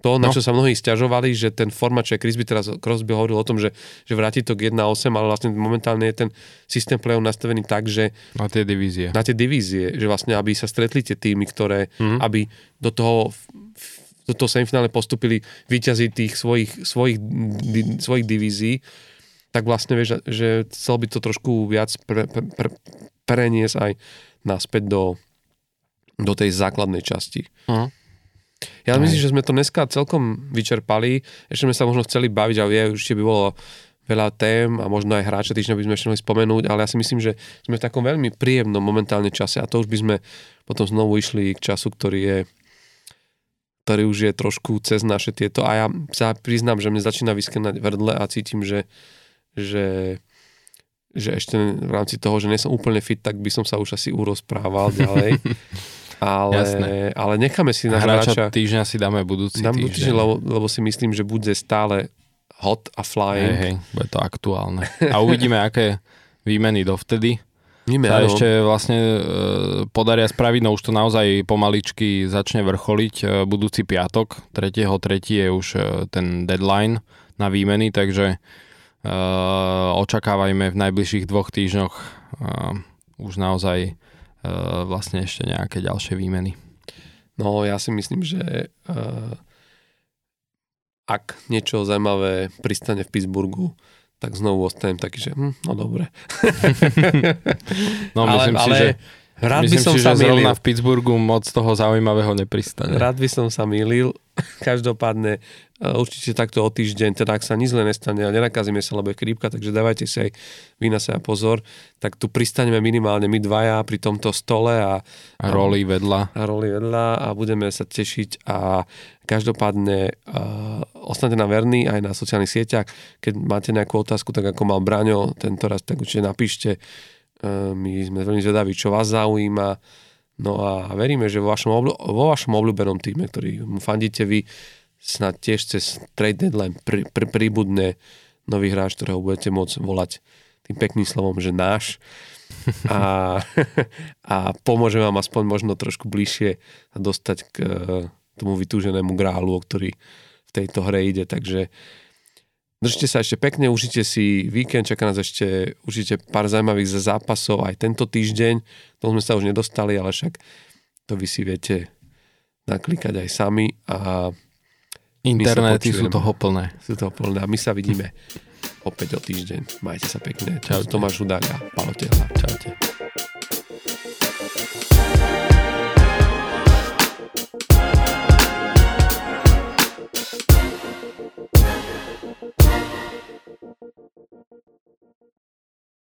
To, na no. čo sa mnohí stiažovali, že ten formát, čo je Chris by teraz Crosby hovoril o tom, že, že vráti to k 1-8, ale vlastne momentálne je ten systém play-off nastavený tak, že... Na tie divízie. Na tie divízie, že vlastne, aby sa stretli tie týmy, ktoré, mm-hmm. aby do toho do toho semifinále postupili výťazí tých svojich, svojich, di, svojich divízií tak vlastne vieš, že chcel by to trošku viac pre, pre, pre, preniesť aj naspäť do, do tej základnej časti. Uh-huh. Ja aj. myslím, že sme to dneska celkom vyčerpali. Ešte sme sa možno chceli baviť, ale je, ešte by bolo veľa tém a možno aj hráče týždňa by sme ešte mohli spomenúť, ale ja si myslím, že sme v takom veľmi príjemnom momentálne čase a to už by sme potom znovu išli k času, ktorý je ktorý už je trošku cez naše tieto a ja sa priznám, že mne začína vyskenať verdle a cítim, že že, že ešte v rámci toho, že nie som úplne fit, tak by som sa už asi urozprával ďalej. ale, Jasné. ale necháme si na Hráča hráča, týždňa si dáme budúci dám týždeň. týždeň, lebo, lebo si myslím, že bude stále hot a Hej, flying. hej, bude to aktuálne. A uvidíme, aké výmeny dovtedy. Nime, sa ešte vlastne e, podaria spraviť, no už to naozaj pomaličky začne vrcholiť. E, budúci piatok, 3.3. je už e, ten deadline na výmeny, takže očakávajme v najbližších dvoch týždňoch e, už naozaj e, vlastne ešte nejaké ďalšie výmeny. No ja si myslím, že ak niečo zaujímavé pristane v Pittsburghu, tak znovu ostanem taký, že hm, no dobre. No ale, myslím si, ale že, rád by myslím som si, sa že zrovna mýlil. v Pittsburghu moc toho zaujímavého nepristane. Rád by som sa mýlil. Každopádne uh, určite takto o týždeň, teda ak sa nič zle nestane a nenakazíme sa, lebo je chrípka, takže dávajte si aj vy na seba pozor, tak tu pristaneme minimálne my dvaja pri tomto stole a, A roli vedľa. a roli vedľa a budeme sa tešiť a každopádne uh, ostanete nám verní aj na sociálnych sieťach. Keď máte nejakú otázku, tak ako mal Braňo tento raz, tak určite napíšte. Uh, my sme veľmi zvedaví, čo vás zaujíma. No a veríme, že vo vašom, obľú- vo vašom obľúbenom týme, ktorý mu fandíte vy, snad tiež cez trade deadline pri, pri, pribudne nový hráč, ktorého budete môcť volať tým pekným slovom, že náš a, a pomôže vám aspoň možno trošku bližšie dostať k e, tomu vytúženému grálu, o ktorý v tejto hre ide. Takže držte sa ešte pekne, užite si víkend, čaká nás ešte užite pár zaujímavých zápasov aj tento týždeň. To sme sa už nedostali, ale však to vy si viete naklikať aj sami a Internety sú toho plné. sú to plné. A my sa vidíme opäť o týždeň. Majte sa pekne. Čaute. Tomáš Hudák a Palo Tehla. Čaute.